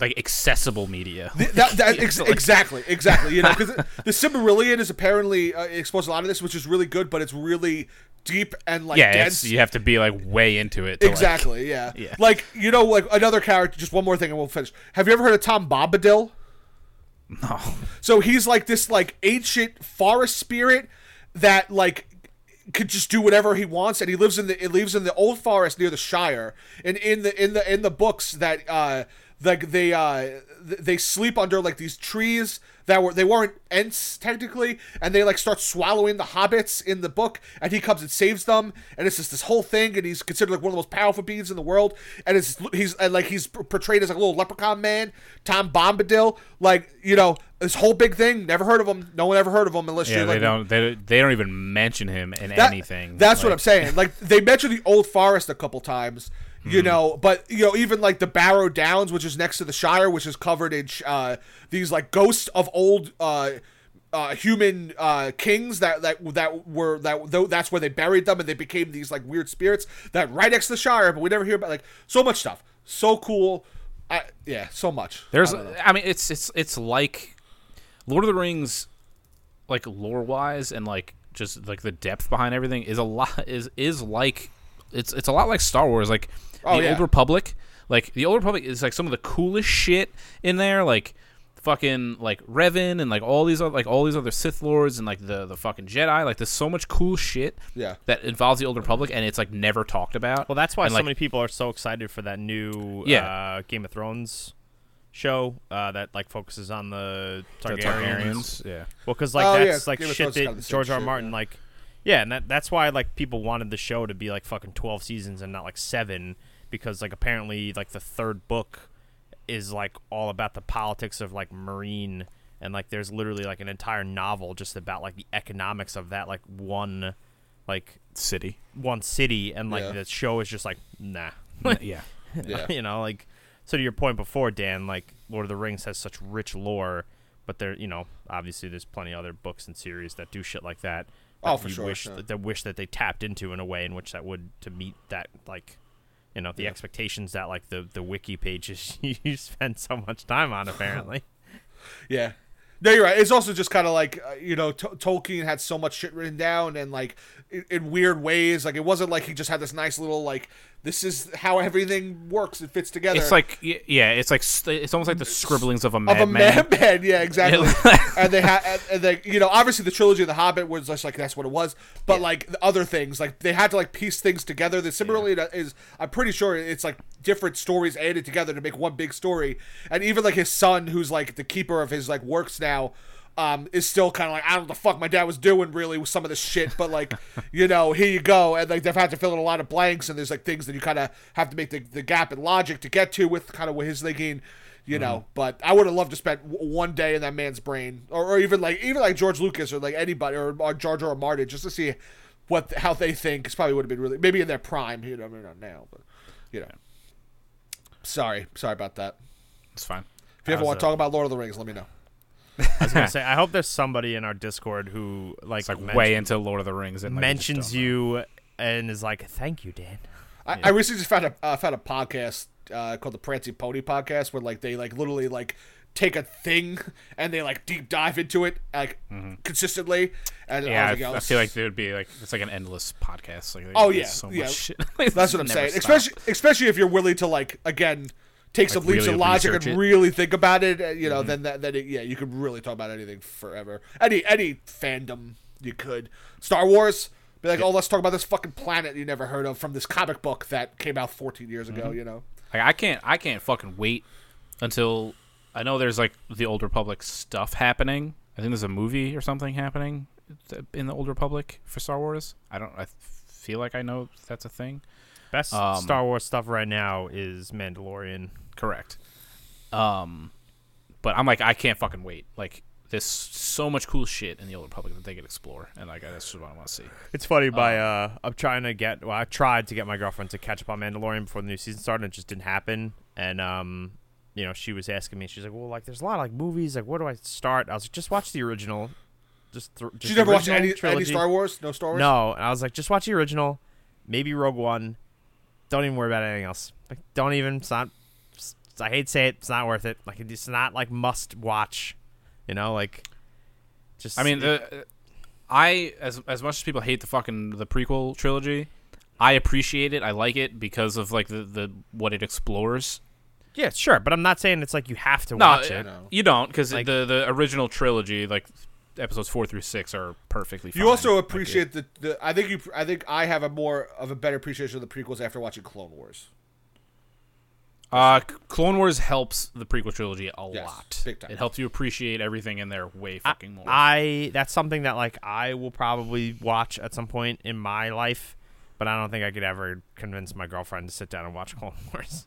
[SPEAKER 3] like accessible media.
[SPEAKER 2] that, that ex- exactly, exactly. You know, because the Silmarillion is apparently uh, exposed a lot of this, which is really good, but it's really deep and like
[SPEAKER 3] yeah,
[SPEAKER 2] dense.
[SPEAKER 3] it's, you have to be like way into it. To, like-
[SPEAKER 2] exactly. yeah.
[SPEAKER 3] Yeah.
[SPEAKER 2] Like you know, like another character. Just one more thing, and we'll finish. Have you ever heard of Tom Bombadil?
[SPEAKER 3] no.
[SPEAKER 2] So he's like this like ancient forest spirit that like could just do whatever he wants, and he lives in the it lives in the old forest near the Shire. And in the in the in the books that uh like they uh they sleep under like these trees that were they weren't ents technically, and they like start swallowing the hobbits in the book, and he comes and saves them, and it's just this whole thing, and he's considered like one of the most powerful beings in the world, and it's he's and like he's portrayed as like a little leprechaun man, Tom Bombadil, like you know this whole big thing. Never heard of him. No one ever heard of him unless
[SPEAKER 3] Yeah,
[SPEAKER 2] you're
[SPEAKER 3] they
[SPEAKER 2] like
[SPEAKER 3] don't. They, they don't even mention him in
[SPEAKER 2] that-
[SPEAKER 3] anything.
[SPEAKER 2] That's what I'm saying. Like they mention the old forest a couple times, you know, but you know even like the Barrow Downs, which is next to the Shire, which is covered in sh- uh, these like ghosts of old. Uh, uh, human uh, kings that that that were that though that's where they buried them and they became these like weird spirits that right next to the Shire, but we never hear about like so much stuff. So cool, I, yeah, so much.
[SPEAKER 3] There's.
[SPEAKER 2] I.
[SPEAKER 3] I mean, it's it's it's like Lord of the Rings, like lore wise and like just like the depth behind everything is a lot is is like it's it's a lot like Star Wars. Like
[SPEAKER 2] Oh,
[SPEAKER 3] the
[SPEAKER 2] yeah.
[SPEAKER 3] Old Republic Like the Old Republic is like some of the coolest shit in there. Like fucking like Revan and like all these other like all these other Sith lords and like the the fucking Jedi. Like there's so much cool shit
[SPEAKER 2] Yeah.
[SPEAKER 3] that involves the Old Republic and it's like never talked about.
[SPEAKER 1] Well, that's why
[SPEAKER 3] And,
[SPEAKER 1] so
[SPEAKER 3] like,
[SPEAKER 1] many people are so excited for that new
[SPEAKER 3] Yeah.
[SPEAKER 1] uh, Game of Thrones show uh, that like focuses on the
[SPEAKER 3] the
[SPEAKER 1] Targaryens.
[SPEAKER 3] Targaryens. Yeah.
[SPEAKER 1] Well, because like
[SPEAKER 2] Oh, yeah,
[SPEAKER 1] that's like
[SPEAKER 2] Game
[SPEAKER 1] shit
[SPEAKER 2] Thrones kinda
[SPEAKER 1] that George R. R.
[SPEAKER 2] shit,
[SPEAKER 1] Martin
[SPEAKER 2] yeah.
[SPEAKER 1] like. Yeah, and that that's why like people wanted the show to be like fucking twelve seasons and not like seven because like apparently like the third book is like all about the politics of like Meereen and like there's literally like an entire novel just about like the economics of that like one like
[SPEAKER 3] City.
[SPEAKER 1] one city and like
[SPEAKER 2] Yeah.
[SPEAKER 1] the show is just like nah
[SPEAKER 3] yeah.
[SPEAKER 2] Yeah.
[SPEAKER 1] you know, like so to your point before, Dan, like Lord of the Rings has such rich lore, but there, you know, obviously there's plenty of other books and series that do shit like that.
[SPEAKER 2] Oh,
[SPEAKER 1] that
[SPEAKER 2] for
[SPEAKER 1] you
[SPEAKER 2] sure,
[SPEAKER 1] Wish
[SPEAKER 2] yeah.
[SPEAKER 1] that wish that they tapped into in a way in which that would to meet that like, you know, the
[SPEAKER 2] Yeah.
[SPEAKER 1] expectations that like the the wiki pages you spend so much time on apparently.
[SPEAKER 2] Yeah. No, you're right. It's also just kind of like uh, you know, T- Tolkien had so much shit written down and like in, in weird ways. Like it wasn't like he just had this nice little like this is how everything works. It fits together.
[SPEAKER 3] It's like yeah, it's like it's almost like the scribblings of a madman.
[SPEAKER 2] of a
[SPEAKER 3] madman.
[SPEAKER 2] Yeah, exactly. And they had, and, they, you know, obviously the trilogy of the Hobbit was just like that's what it was. But like the other things, like they had to like piece things together. The Silmarillion is, I'm pretty sure it's like different stories added together to make one big story. And even like his son, who's like the keeper of his like works now. Um, is still kind of like I don't know what the fuck my dad was doing really with some of this shit, but like, you know, here you go, and like they've had to fill in a lot of blanks, and there's like things that you kind of have to make the, the gap in logic to get to with kind of what his thinking, you know. But I would have loved to spend w- one day in that man's brain, or, or even like even like George Lucas or like anybody or, or George or. Martin, just to see what how they think. It's probably would have been really maybe in their prime, you know, maybe not now, but you know. Sorry, sorry about that.
[SPEAKER 3] It's fine.
[SPEAKER 2] If you ever want to talk about Lord of the Rings, let me know.
[SPEAKER 1] I was gonna say I hope there's somebody in our Discord who like,
[SPEAKER 3] It's like
[SPEAKER 1] men-
[SPEAKER 3] way into Lord of the Rings and like,
[SPEAKER 1] mentions
[SPEAKER 3] don't
[SPEAKER 1] you and is like, "Thank you, Dan."
[SPEAKER 2] I, I recently just found a uh, found a podcast uh, called the Prancing Pony podcast where like they like literally like take a thing and they like deep dive into it like consistently. And
[SPEAKER 3] Mm-hmm. Yeah,
[SPEAKER 2] I,
[SPEAKER 3] I,
[SPEAKER 2] like,
[SPEAKER 3] I feel like there would be like it's like an endless podcast. Like
[SPEAKER 2] Oh, yeah,
[SPEAKER 3] so
[SPEAKER 2] yeah.
[SPEAKER 3] much shit.
[SPEAKER 2] that's what I'm saying. Especially especially if you're willing to like again take some leaps
[SPEAKER 3] really
[SPEAKER 2] of logic and really think about it. uh, You know, then that then it, yeah, you could really talk about anything forever. Any any fandom you could. Star Wars. Be like, oh, let's talk about this fucking planet you never heard of from this comic book that came out 14 years ago. You know,
[SPEAKER 3] Like I can't I can't fucking wait until I know there's like the Old Republic stuff happening. I think there's a movie or something happening in the Old Republic for Star Wars. I don't. I feel like I know that's a thing.
[SPEAKER 1] Best
[SPEAKER 3] Um,
[SPEAKER 1] Star Wars stuff right now is Mandalorian.
[SPEAKER 3] Correct. Um, but I'm like I can't fucking wait. Like there's so much cool shit in the Old Republic that they could explore, and like that's just what I want to see.
[SPEAKER 1] It's funny. By uh, I'm trying to get. Well, I tried to get my girlfriend to catch up on Mandalorian before the new season started. and It just didn't happen. And um, you know, she was asking me. She's like, "Well, like, there's a lot of like movies. Like, where do I start?" I was like, "Just watch the original." Just, th- just
[SPEAKER 2] did you
[SPEAKER 1] the
[SPEAKER 2] never watch
[SPEAKER 1] original
[SPEAKER 2] any, any. Star Wars? No Star Wars.
[SPEAKER 1] No, and I was like, just watch the original, maybe Rogue One. Don't even worry about anything else. Like, don't even. It's not. it's- I hate to say it. It's not worth it. Like, it's not like must watch. You know, like. Just.
[SPEAKER 3] I mean, the, I as as much as people hate the fucking the prequel trilogy, I appreciate it. I like it because of like the the what it explores.
[SPEAKER 1] yeah, sure, but I'm not saying it's like you have to
[SPEAKER 3] No,
[SPEAKER 1] watch it.
[SPEAKER 2] No.
[SPEAKER 3] you don't because
[SPEAKER 1] Like-
[SPEAKER 3] the the original trilogy, like episodes four through six, are perfectly. fine.
[SPEAKER 2] You also
[SPEAKER 3] Like,
[SPEAKER 2] appreciate the, the. I think you. I think I have a more of a better appreciation of the prequels after watching Clone Wars.
[SPEAKER 3] Uh, Clone Wars helps the prequel trilogy a
[SPEAKER 2] Yes,
[SPEAKER 3] lot.
[SPEAKER 2] big time.
[SPEAKER 3] It helps you appreciate everything in there way fucking more.
[SPEAKER 1] I that's something that like I will probably watch at some point in my life, but I don't think I could ever convince my girlfriend to sit down and watch Clone Wars.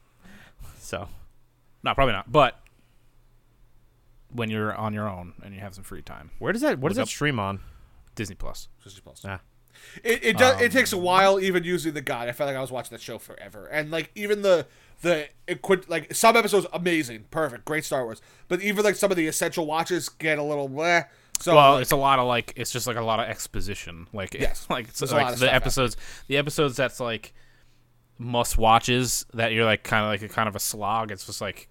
[SPEAKER 1] So
[SPEAKER 3] no, probably not. But when you're on your own and you have some free time,
[SPEAKER 1] where does that what does
[SPEAKER 3] Look
[SPEAKER 1] that
[SPEAKER 3] up-
[SPEAKER 1] stream on?
[SPEAKER 3] Disney Plus.
[SPEAKER 2] Disney Plus.
[SPEAKER 1] Ah.
[SPEAKER 2] It it, does, it
[SPEAKER 3] Um,
[SPEAKER 2] takes a while even using the guide. I felt like I was watching that show forever, and like even the the it quit like some episodes amazing, perfect, great Star Wars, but even like some of the essential watches get a little bleh. So
[SPEAKER 3] well,
[SPEAKER 2] like,
[SPEAKER 3] it's a lot of like it's just like a lot of exposition. Like
[SPEAKER 2] Yes.
[SPEAKER 3] like it's
[SPEAKER 2] There's a lot
[SPEAKER 3] like the
[SPEAKER 2] stuff
[SPEAKER 3] episodes the episodes that's like must watches that you're like kind of like a kind of a slog. It's just like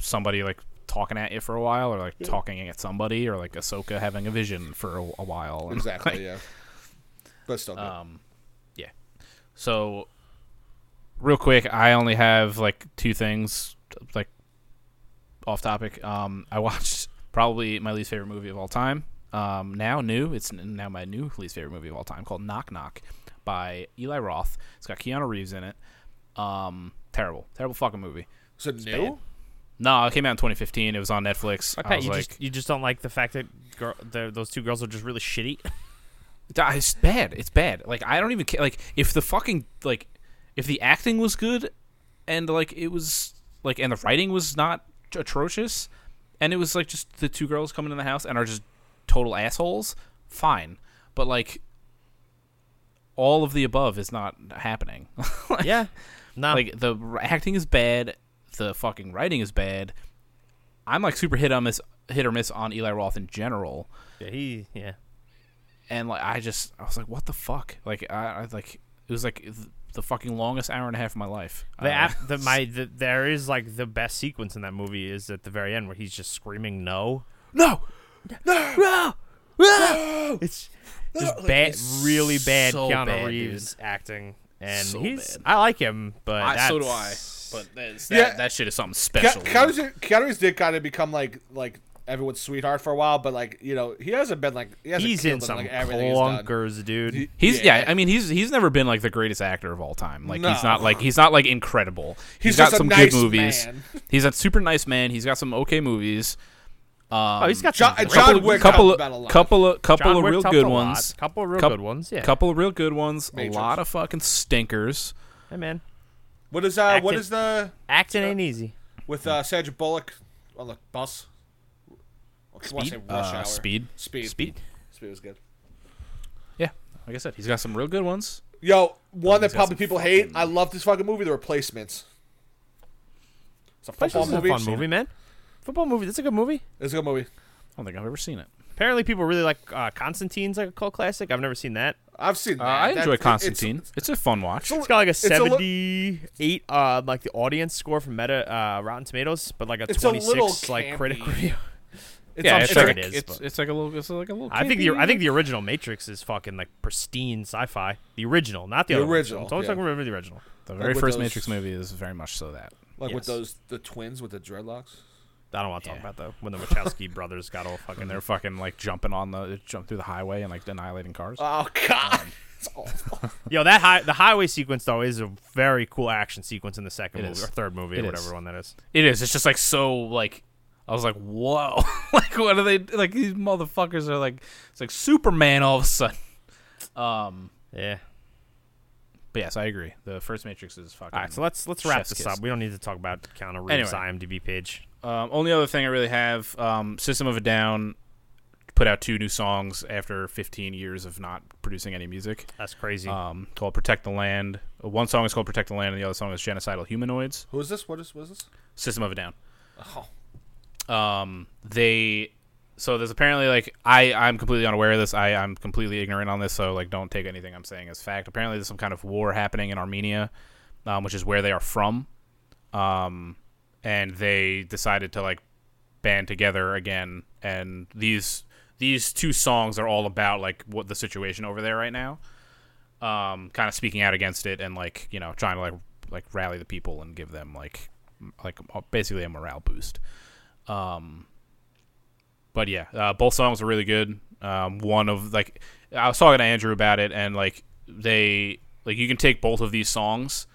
[SPEAKER 3] somebody like talking at you for a while or like talking at somebody or like Ahsoka having a vision for a, a while.
[SPEAKER 2] exactly
[SPEAKER 3] like,
[SPEAKER 2] yeah, but still good.
[SPEAKER 3] Um, yeah. So real quick, I only have like two things, like off topic. Um, I watched probably my least favorite movie of all time. Um, now new, it's now my new least favorite movie of all time called Knock Knock by Eli Roth. It's got Keanu Reeves in it. Um, terrible, terrible fucking movie.
[SPEAKER 2] Is it
[SPEAKER 3] bad. No, it came out in 2015. It was on Netflix.
[SPEAKER 1] Bet you
[SPEAKER 3] like,
[SPEAKER 1] just you just don't like the fact that girl, the, those two girls are just really shitty.
[SPEAKER 3] "Ah, it's bad. It's bad. Like I don't even care. Like if the fucking like if the acting was good and like it was like and the writing was not atrocious and it was like just the two girls coming in the house and are just total assholes, fine. But like all of the above is not happening.
[SPEAKER 1] yeah, no,
[SPEAKER 3] like the acting is bad, the fucking writing is bad. I'm like super hit on miss hit or miss on Eli Roth in general.
[SPEAKER 1] yeah, he yeah.
[SPEAKER 3] and like I just I was like, what the fuck? Like I, I like it was like the fucking longest hour and a half of my life.
[SPEAKER 1] The, ap- the my the, there is like the best sequence in that movie is at the very end where he's just screaming no.
[SPEAKER 3] no,
[SPEAKER 1] No, no. no. It's just
[SPEAKER 2] Like,
[SPEAKER 1] bad,
[SPEAKER 2] it's
[SPEAKER 1] really bad
[SPEAKER 3] so
[SPEAKER 1] Keanu
[SPEAKER 3] bad,
[SPEAKER 1] Reeves acting, and
[SPEAKER 3] So
[SPEAKER 1] he's
[SPEAKER 3] bad.
[SPEAKER 1] I like him, but
[SPEAKER 3] I, so do I.
[SPEAKER 1] that's-
[SPEAKER 3] But that's,
[SPEAKER 2] Yeah.
[SPEAKER 3] that, that shit is something special.
[SPEAKER 2] Keanu Keanu did kind of become like like everyone's sweetheart for a while, but like you know he hasn't been like he hasn't
[SPEAKER 1] he's in
[SPEAKER 2] in,
[SPEAKER 1] some
[SPEAKER 2] like everything he's
[SPEAKER 1] clunkers, dude.
[SPEAKER 2] He-
[SPEAKER 3] He's yeah. I mean he's he's never been like the greatest actor of all time. Like he's not like he's not like incredible.
[SPEAKER 2] He's
[SPEAKER 3] got
[SPEAKER 2] just a
[SPEAKER 3] some
[SPEAKER 2] nice
[SPEAKER 3] good movies.
[SPEAKER 2] man.
[SPEAKER 3] He's a super nice man. He's got some okay movies. Um,
[SPEAKER 1] oh, he's got
[SPEAKER 2] John-
[SPEAKER 1] some
[SPEAKER 2] John
[SPEAKER 1] great-
[SPEAKER 3] couple,
[SPEAKER 2] Wick
[SPEAKER 3] couple, of,
[SPEAKER 2] a
[SPEAKER 3] couple of couple
[SPEAKER 1] John
[SPEAKER 3] of real good ones.
[SPEAKER 1] Couple of real
[SPEAKER 3] Coup-
[SPEAKER 1] good ones. Yeah.
[SPEAKER 3] Couple of real good ones.
[SPEAKER 2] Matrix.
[SPEAKER 3] A lot of fucking stinkers.
[SPEAKER 1] Hey man,
[SPEAKER 2] What is uh what
[SPEAKER 1] Acting-
[SPEAKER 2] is the
[SPEAKER 1] acting ain't easy.
[SPEAKER 2] with uh Sandra Bullock on the bus? I say
[SPEAKER 3] Speed.
[SPEAKER 2] Rush
[SPEAKER 3] Uh,
[SPEAKER 2] Hour.
[SPEAKER 3] speed.
[SPEAKER 2] Speed.
[SPEAKER 1] Speed.
[SPEAKER 2] Speed was good.
[SPEAKER 3] Yeah, like I said, he's got some real good ones.
[SPEAKER 2] Yo, one that probably
[SPEAKER 3] some
[SPEAKER 2] people hate. I love this fucking movie, The Replacements. It's a football
[SPEAKER 1] This is a
[SPEAKER 2] movie.
[SPEAKER 1] fun movie, man. Football movie. That's a good movie.
[SPEAKER 2] It's a good movie.
[SPEAKER 3] I don't think I've ever seen it.
[SPEAKER 1] Apparently, people really like uh, Constantine's like a cult classic. I've never seen that.
[SPEAKER 2] I've seen that.
[SPEAKER 3] Uh, I enjoy
[SPEAKER 2] it- it's-
[SPEAKER 3] Constantine. It's, a fun watch.
[SPEAKER 1] It's got like a
[SPEAKER 2] It's a li-
[SPEAKER 1] seventy-eight, uh, like the audience score from Meta, uh, Rotten Tomatoes, but like a
[SPEAKER 2] It's a
[SPEAKER 1] twenty-six, like
[SPEAKER 2] campy.
[SPEAKER 1] critic review.
[SPEAKER 2] It's
[SPEAKER 3] yeah,
[SPEAKER 2] a-
[SPEAKER 3] it's,
[SPEAKER 1] sure
[SPEAKER 3] like,
[SPEAKER 1] it is,
[SPEAKER 3] It's,
[SPEAKER 1] but-
[SPEAKER 3] it's like a little. It's like a little.
[SPEAKER 1] I think the. I think the original Matrix is fucking like pristine sci-fi. The original, not the,
[SPEAKER 2] The
[SPEAKER 1] other
[SPEAKER 2] original,
[SPEAKER 1] I'm always
[SPEAKER 2] yeah.
[SPEAKER 1] talking about the original.
[SPEAKER 3] the very
[SPEAKER 2] with
[SPEAKER 3] first
[SPEAKER 2] those-
[SPEAKER 3] Matrix movie is very much so that.
[SPEAKER 2] like with those the twins with the dreadlocks.
[SPEAKER 1] I don't want to talk
[SPEAKER 3] Yeah.
[SPEAKER 1] about that when the Wachowski brothers got all fucking
[SPEAKER 3] they're fucking like jumping on the jump through the highway and like annihilating cars.
[SPEAKER 2] Oh god, it's awful.
[SPEAKER 1] Yo, that high the highway sequence though is a very cool action sequence in the second
[SPEAKER 3] It
[SPEAKER 1] movie
[SPEAKER 3] is.
[SPEAKER 1] or third movie
[SPEAKER 3] It
[SPEAKER 1] or
[SPEAKER 3] is.
[SPEAKER 1] whatever one that is.
[SPEAKER 3] It is. It's just like so like. I was like, whoa! like, what are they like? These motherfuckers are like, it's like Superman all of a sudden. Um,
[SPEAKER 1] Yeah.
[SPEAKER 3] But yes, I agree. The first Matrix is fucking.
[SPEAKER 1] All right, so let's let's wrap this
[SPEAKER 3] kiss.
[SPEAKER 1] up. We don't need to talk about Keanu Reeves'
[SPEAKER 3] Anyway.
[SPEAKER 1] IMDb page.
[SPEAKER 3] Um, only other thing I really have, um, System of a Down put out two new songs after 15 years of not producing any music.
[SPEAKER 1] That's crazy.
[SPEAKER 3] Um, called "Protect the Land." Uh, One song is called "Protect the Land," and the other song is "Genocidal Humanoids."
[SPEAKER 2] Who is this? What is what is this?
[SPEAKER 3] System of a Down.
[SPEAKER 2] Oh,
[SPEAKER 3] Um, they so there's apparently like I I'm completely unaware of this. I I'm completely ignorant on this, so like don't take anything I'm saying as fact. Apparently, there's some kind of war happening in Armenia, um, which is where they are from. Um, and they decided to like band together again, and these these two songs are all about like what the situation over there right now. Um, kind of speaking out against it and like you know trying to like like rally the people and give them like like basically a morale boost. Um, but yeah, uh, both songs are really good. Um, one of like I was talking to Andrew about it, and like they like you can take both of these songs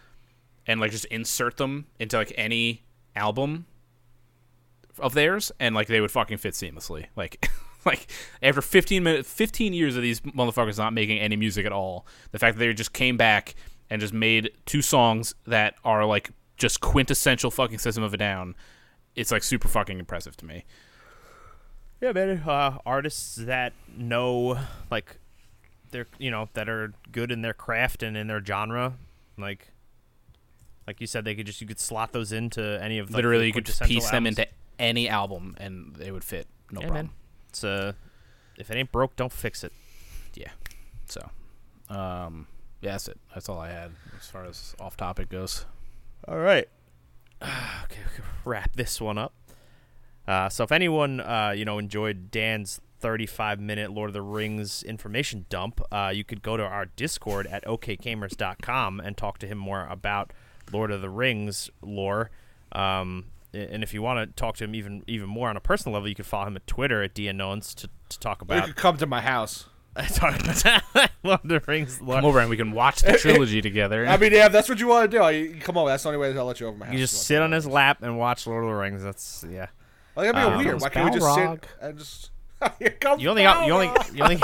[SPEAKER 3] and like just insert them into like any album of theirs, and like they would fucking fit seamlessly. Like, like after 15 minutes, 15 years of these motherfuckers not making any music at all, the fact that they just came back and just made two songs that are like just quintessential fucking System of a Down, it's like super fucking impressive to me.
[SPEAKER 1] Yeah, man. Uh, artists that know, like, they're you know that are good in their craft and in their genre, like, like you said, they could just you could slot those into any of like,
[SPEAKER 3] Literally, you could just piece them into any album and they would fit. No
[SPEAKER 1] yeah,
[SPEAKER 3] problem.
[SPEAKER 1] man. It's uh, if it ain't broke, don't fix it. Yeah.
[SPEAKER 3] So, um, yeah, that's it. That's all I had as far as off topic goes.
[SPEAKER 1] All right. okay, we can wrap this one up. Uh, so if anyone uh, you know enjoyed Dan's 35 minute Lord of the Rings information dump, uh, you could go to our Discord at okgamers.com and talk to him more about Lord of the Rings lore. Um, and if you want to talk to him even even more on a personal level, you can follow him at Twitter at DNones to, to talk
[SPEAKER 2] You
[SPEAKER 1] about
[SPEAKER 2] could come to my house.
[SPEAKER 1] Lord of the Rings lore.
[SPEAKER 3] Come over and we can watch the trilogy together.
[SPEAKER 2] I mean, yeah, if that's what you want to do, I, come over. That's the only way I'll let you over my house.
[SPEAKER 1] You just sit on his lap and watch Lord of the Rings. That's yeah.
[SPEAKER 2] Like, that'd be
[SPEAKER 1] Um,
[SPEAKER 2] weird. Why can't we just
[SPEAKER 3] Balrog.
[SPEAKER 2] sit and just? Here comes
[SPEAKER 1] You only got you only
[SPEAKER 2] Balrog.
[SPEAKER 1] you only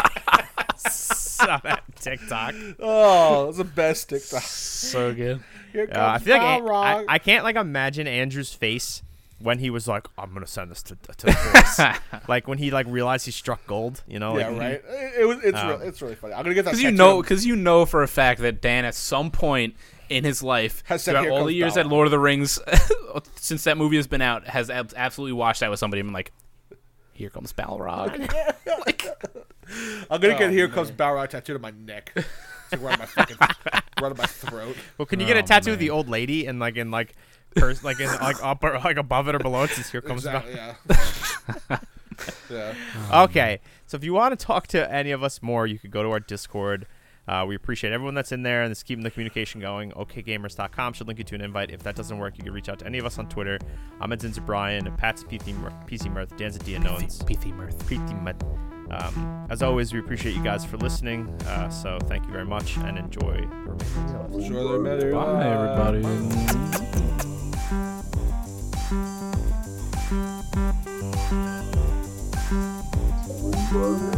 [SPEAKER 1] saw that TikTok.
[SPEAKER 2] Oh, that's the best TikTok.
[SPEAKER 3] so good.
[SPEAKER 2] Here comes
[SPEAKER 1] Uh, I feel like I, I can't like imagine Andrew's face when he was like, "I'm gonna send this to to the force." like when he like realized he struck gold. You know?
[SPEAKER 2] yeah,
[SPEAKER 1] like,
[SPEAKER 2] right. It, it was. It's
[SPEAKER 1] Um,
[SPEAKER 2] real, it's really funny. I'm gonna get that.
[SPEAKER 3] Because you know, because you know for a fact that Dan at some point in his life,
[SPEAKER 2] Has said,
[SPEAKER 3] throughout all the years that Lord of the Rings, since that movie has been out, has ab- absolutely watched that with somebody and been like, "Here comes Balrog."
[SPEAKER 2] I'm gonna get
[SPEAKER 3] Oh,
[SPEAKER 2] here comes Balrog tattooed on my neck. It's like right on my fucking right on my throat.
[SPEAKER 1] Well, can you get a
[SPEAKER 3] Oh,
[SPEAKER 1] tattoo of the old lady and like in like, pers- like in like up or like above it or below it? Since here comes.
[SPEAKER 2] Exactly. Yeah. yeah.
[SPEAKER 1] Okay, so if you want to talk to any of us more, you could go to our Discord. Uh, we appreciate everyone that's in there and it's keeping the communication going. OKGamers.com should link you to an invite. If that doesn't work, you can reach out to any of us on Twitter. I'm at Zinza Brian, Pat's at PC, Mir- PC Mirth, Dan's at Dianones.
[SPEAKER 3] Pithy mirth.
[SPEAKER 1] Pretty much. Um, as always, we appreciate you guys for listening. Uh, so thank you very much and enjoy the remainder of your life.
[SPEAKER 2] Sure, they're better.
[SPEAKER 3] Bye, everybody.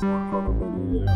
[SPEAKER 4] Yeah.